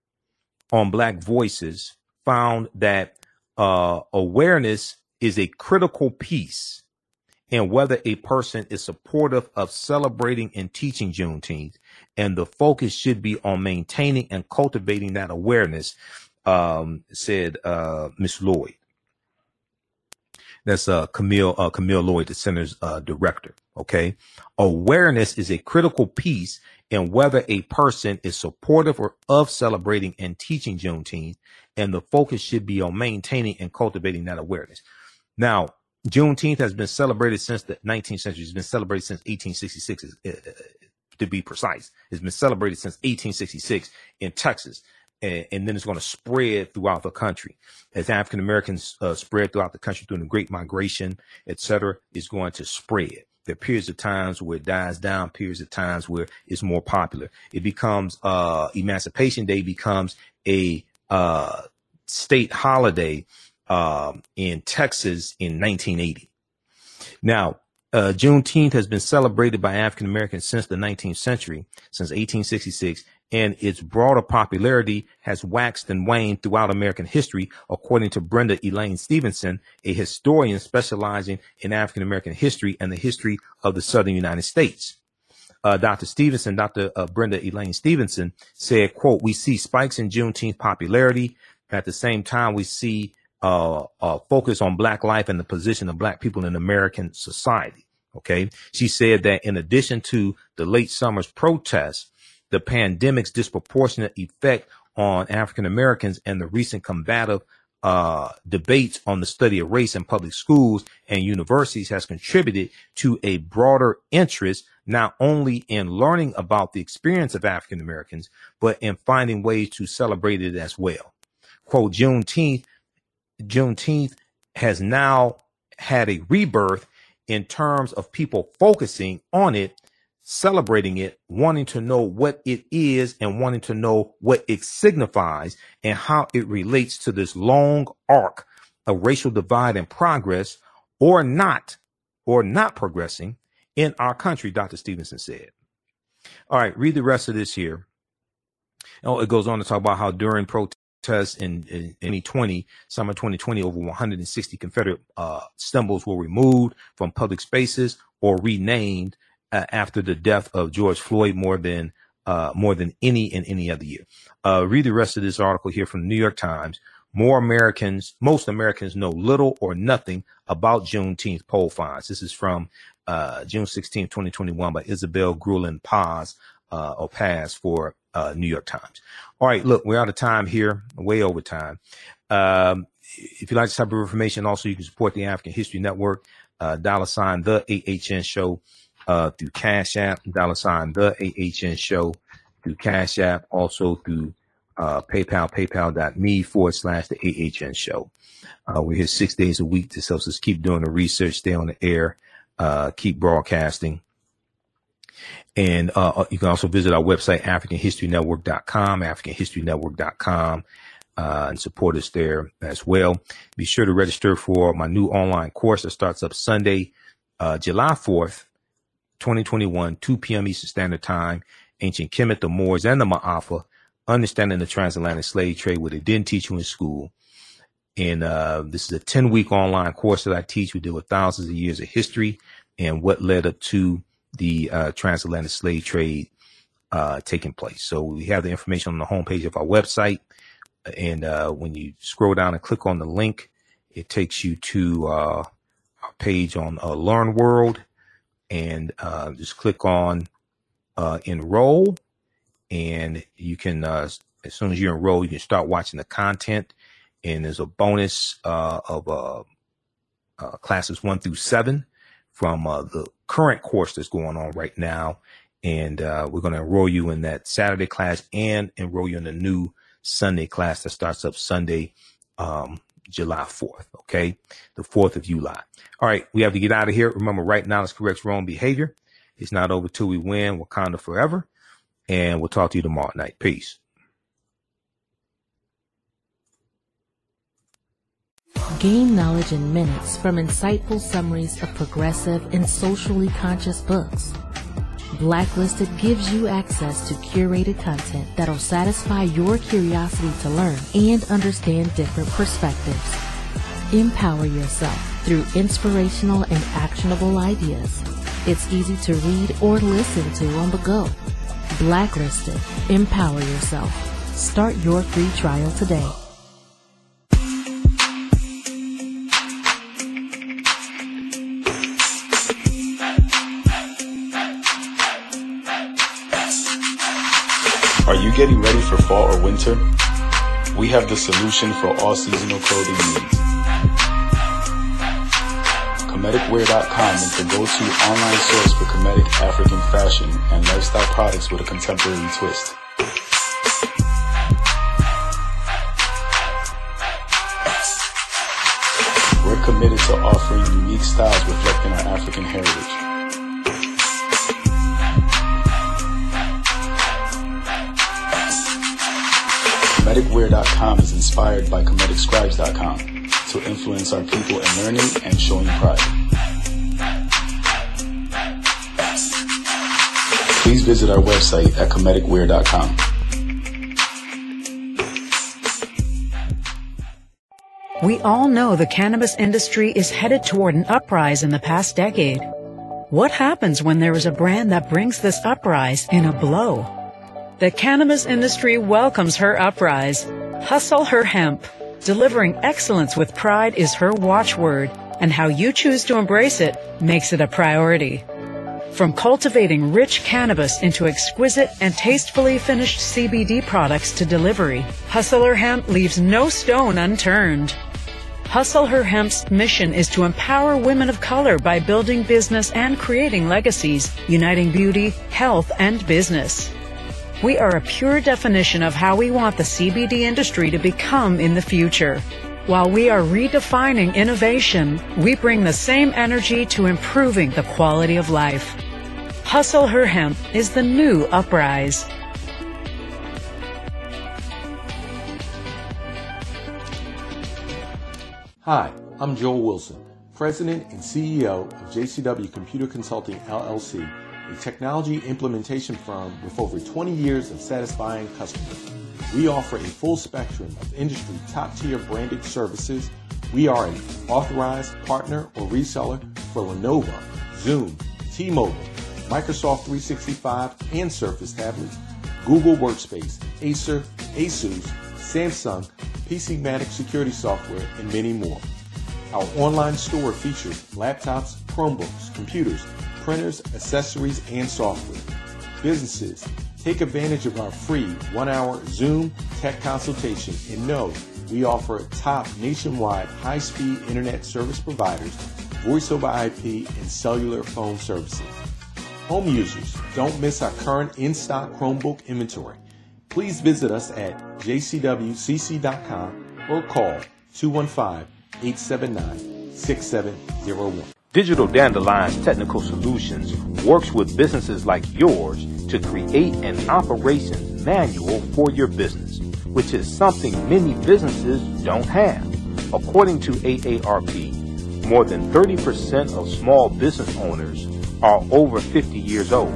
on Black Voices found that uh, awareness is a critical piece in whether a person is supportive of celebrating and teaching Juneteenth, and the focus should be on maintaining and cultivating that awareness um, said uh, Miss Lloyd. That's uh, Camille uh, Camille Lloyd, the center's uh, director. Okay, awareness is a critical piece in whether a person is supportive or of celebrating and teaching Juneteenth, and the focus should be on maintaining and cultivating that awareness. Now, Juneteenth has been celebrated since the 19th century. It's been celebrated since 1866, uh, uh, to be precise. It's been celebrated since 1866 in Texas and, and then it's going to spread throughout the country as African Americans uh, spread throughout the country during the Great Migration, et cetera, is going to spread. There are periods of times where it dies down, periods of times where it's more popular. It becomes uh, Emancipation Day becomes a uh, state holiday um, in Texas in 1980. Now, uh, Juneteenth has been celebrated by African Americans since the 19th century, since 1866, and its broader popularity has waxed and waned throughout American history, according to Brenda Elaine Stevenson, a historian specializing in African American history and the history of the Southern United States. Uh, Dr. Stevenson, Dr. Uh, Brenda Elaine Stevenson said, quote, we see spikes in Juneteenth popularity. At the same time, we see uh, focus on black life and the position of black people in American society. Okay. She said that in addition to the late summer's protests, the pandemic's disproportionate effect on African Americans and the recent combative uh, debates on the study of race in public schools and universities has contributed to a broader interest not only in learning about the experience of African Americans, but in finding ways to celebrate it as well. Quote, Juneteenth, Juneteenth has now had a rebirth in terms of people focusing on it celebrating it, wanting to know what it is and wanting to know what it signifies and how it relates to this long arc of racial divide and progress or not, or not progressing in our country, Dr. Stevenson said. All right, read the rest of this here. Oh, it goes on to talk about how during protests in, in, 2020, summer 2020, over 160 Confederate uh, symbols were removed from public spaces or renamed uh, after the death of George Floyd more than uh, more than any in any other year. Uh, read the rest of this article here from the New York Times. More Americans, most Americans know little or nothing about Juneteenth poll finds. This is from uh, June 16, 2021 by Isabel Grullón Paz uh, or Paz for uh, New York Times. All right, look, we're out of time here, way over time. Um, if you like this type of information, also you can support the African History Network, uh, dollar sign the AHN show uh, through Cash App, dollar sign the AHN show through Cash App, also through uh, PayPal, paypal.me forward slash the AHN show. Uh, we're here six days a week. This helps us keep doing the research, stay on the air, uh, keep broadcasting. And uh, uh, you can also visit our website, AfricanHistoryNetwork.com, AfricanHistoryNetwork.com, uh, and support us there as well. Be sure to register for my new online course that starts up Sunday, uh, July 4th 2021, 2 p.m. Eastern Standard Time, Ancient Kemet, the Moors, and the Maafa, Understanding the Transatlantic Slave Trade, what they didn't teach you in school. And uh, this is a 10 week online course that I teach. We deal with thousands of years of history and what led up to the uh, transatlantic slave trade uh, taking place. So we have the information on the homepage of our website. And uh, when you scroll down and click on the link, it takes you to uh, our page on uh, Learn World and uh, just click on uh, enroll. And you can uh, as soon as you enroll you can start watching the content. And there's a bonus uh, of uh, classes one through seven from the current course that's going on right now. And we're going to enroll you in that saturday class and enroll you in the new sunday class that starts up sunday um, July 4th. Okay. The 4th of July. All right. We have to get out of here. Remember, right now is corrects wrong behavior. It's not over till we win Wakanda forever. And we'll talk to you tomorrow night. Peace. Gain knowledge in minutes from insightful summaries of progressive and socially conscious books. Blacklisted gives you access to curated content that'll satisfy your curiosity to learn and understand different perspectives. Empower yourself through inspirational and actionable ideas. It's easy to read or listen to on the go. Blacklisted. Empower yourself. Start your free trial today. Are you getting ready for fall or winter? We have the solution for all seasonal clothing needs. Kemeticwear.com is the go-to online source for Kemetic African fashion and lifestyle products with a contemporary twist. We're committed to offering unique styles reflecting our African heritage. Kemeticwear.com is inspired by KemeticScribes.com to influence our people in learning and showing pride. Please visit our website at KemeticWear.com. We all know the cannabis industry is headed toward an uprise in the past decade. What happens when there is a brand that brings this uprise in a blow? The cannabis industry welcomes her uprise. Hustle her hemp. Delivering excellence with pride is her watchword, and how you choose to embrace it makes it a priority. From cultivating rich cannabis into exquisite and tastefully finished CBD products to delivery, Hustle Her Hemp leaves no stone unturned. Hustle Her Hemp's mission is to empower women of color by building business and creating legacies, uniting beauty, health, and business. We are a pure definition of how we want the CBD industry to become in the future. While we are redefining innovation, we bring the same energy to improving the quality of life. Hustle Her Hemp is the new uprise. Hi, I'm Joel Wilson, President and CEO of JCW Computer Consulting LLC, a technology implementation firm with over 20 years of satisfying customers. We offer a full spectrum of industry top tier branded services. We are an authorized partner or reseller for Lenovo, Zoom, T-Mobile, Microsoft 365 and Surface tablets, Google Workspace, Acer, Asus, Samsung, PCmatic security software, and many more. Our online store features laptops, Chromebooks, computers, printers, accessories, and software. Businesses, take advantage of our free one-hour Zoom tech consultation and know we offer top nationwide high-speed internet service providers, voice over IP, and cellular phone services. Home users, don't miss our current in-stock Chromebook inventory. Please visit us at jcwcc.com or call 215-879-6701. Digital Dandelion's Technical Solutions works with businesses like yours to create an operations manual for your business, which is something many businesses don't have. According to AARP, more than 30% of small business owners are over 50 years old.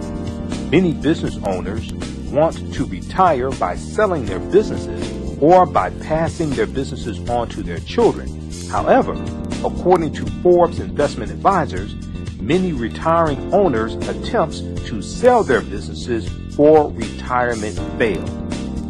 Many business owners want to retire by selling their businesses or by passing their businesses on to their children. However, according to Forbes Investment Advisors, many retiring owners' attempts to sell their businesses for retirement fail.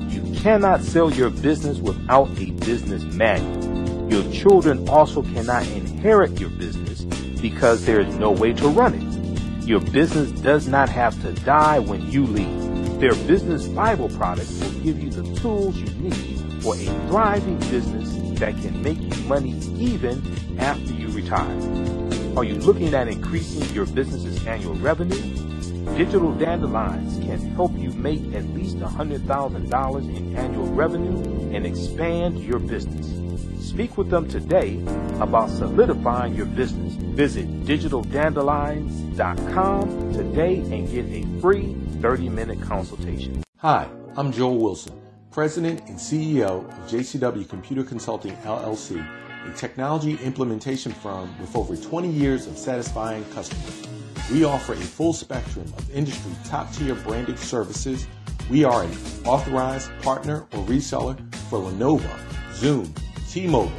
You cannot sell your business without a business manual. Your children also cannot inherit your business because there is no way to run it. Your business does not have to die when you leave. Their business Bible products will give you the tools you need for a thriving business that can make you money even after you retire. Are you looking at increasing your business's annual revenue? Digital Dandelions can help you make at least $100,000 in annual revenue and expand your business. Speak with them today about solidifying your business. Visit digitaldandelions.com today and get a free 30 minute consultation. Hi, I'm Joel Wilson, President and CEO of JCW Computer Consulting LLC, a technology implementation firm with over 20 years of satisfying customers. We offer a full spectrum of industry top tier branded services. We are an authorized partner or reseller for Lenovo, Zoom, T-Mobile,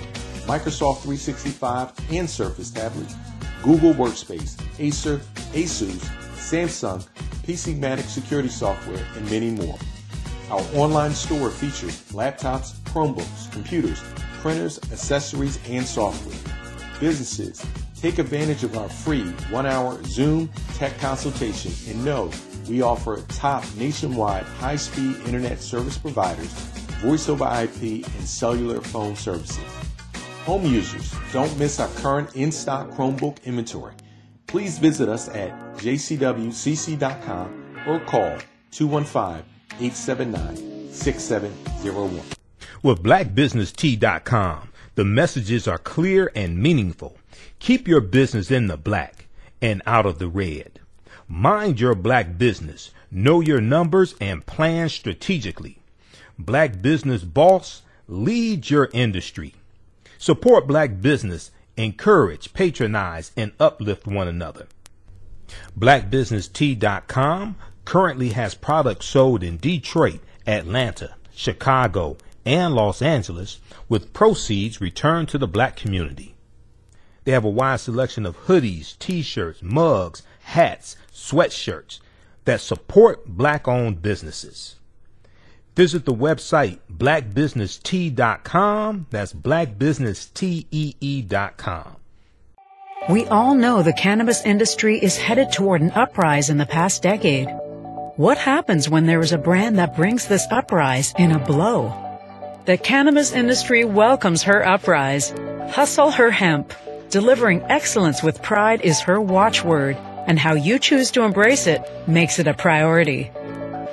Microsoft 365 and Surface tablets, Google Workspace, Acer, Asus, Samsung, PCmatic security software, and many more. Our online store features laptops, Chromebooks, computers, printers, accessories, and software. Businesses, Take advantage of our free one hour Zoom tech consultation and know we offer top nationwide high speed internet service providers, voice over IP, and cellular phone services. Home users, don't miss our current in stock Chromebook inventory. Please visit us at jcwcc.com or call 215 879 6701. With blackbusinesstee.com, the messages are clear and meaningful. Keep your business in the black and out of the red. Mind your black business. Know your numbers and plan strategically. Black Business Boss, lead your industry. Support black business, encourage, patronize, and uplift one another. BlackBusinessTee.com currently has products sold in Detroit, Atlanta, Chicago, and Los Angeles with proceeds returned to the black community. They have a wide selection of hoodies, t-shirts, mugs, hats, sweatshirts that support black owned businesses. Visit the website blackbusinesstee.com. That's blackbusinesstee.com. We all know the cannabis industry is headed toward an uprise in the past decade. What happens when there is a brand that brings this uprise in a blow? The cannabis industry welcomes her uprise. Hustle her hemp. Delivering excellence with pride is her watchword, and how you choose to embrace it makes it a priority.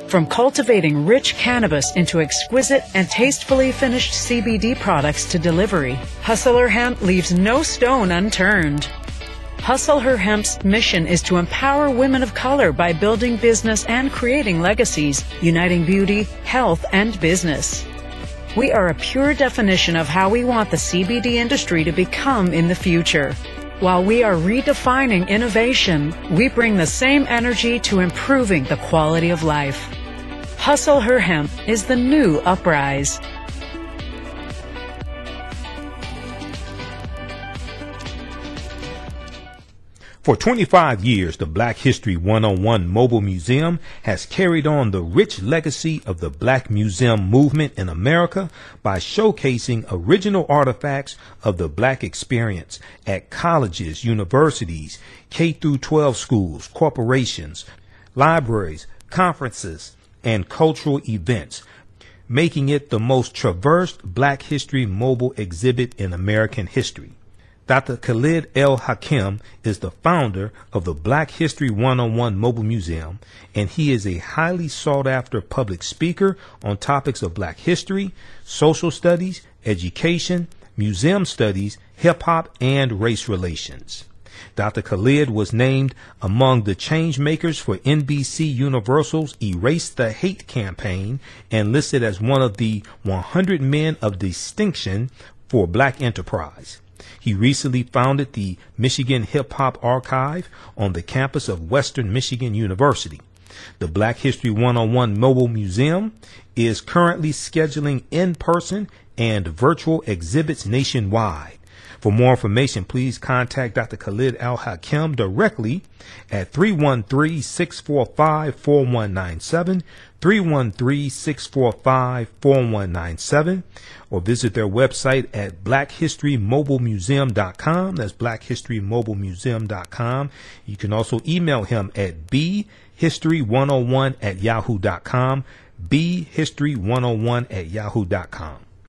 From cultivating rich cannabis into exquisite and tastefully finished CBD products to delivery, Hustle Her Hemp leaves no stone unturned. Hustle Her Hemp's mission is to empower women of color by building business and creating legacies, uniting beauty, health, and business. We are a pure definition of how we want the CBD industry to become in the future. While we are redefining innovation, we bring the same energy to improving the quality of life. Hustle Her Hemp is the new uprise. For 25 years, the Black History 101 Mobile Museum has carried on the rich legacy of the Black Museum movement in America by showcasing original artifacts of the Black experience at colleges, universities, K through 12 schools, corporations, libraries, conferences, and cultural events, making it the most traversed Black History mobile exhibit in American history. Dr. Khalid El Hakim is the founder of the Black History 101 Mobile Museum, and he is a highly sought after public speaker on topics of black history, social studies, education, museum studies, hip hop, and race relations. Dr. Khalid was named among the change makers for NBC Universal's Erase the Hate campaign and listed as one of the 100 men of distinction for black enterprise. He recently founded the Michigan Hip Hop Archive on the campus of Western Michigan University. The Black History 101 Mobile Museum is currently scheduling in person and virtual exhibits nationwide. For more information, please contact Dr. Khalid Al Hakim directly at 313 645 4197, 313 645 4197, or visit their website at blackhistorymobilemuseum.com. That's blackhistorymobilemuseum.com. You can also email him at bhistory101 at yahoo.com, bhistory101 at yahoo.com.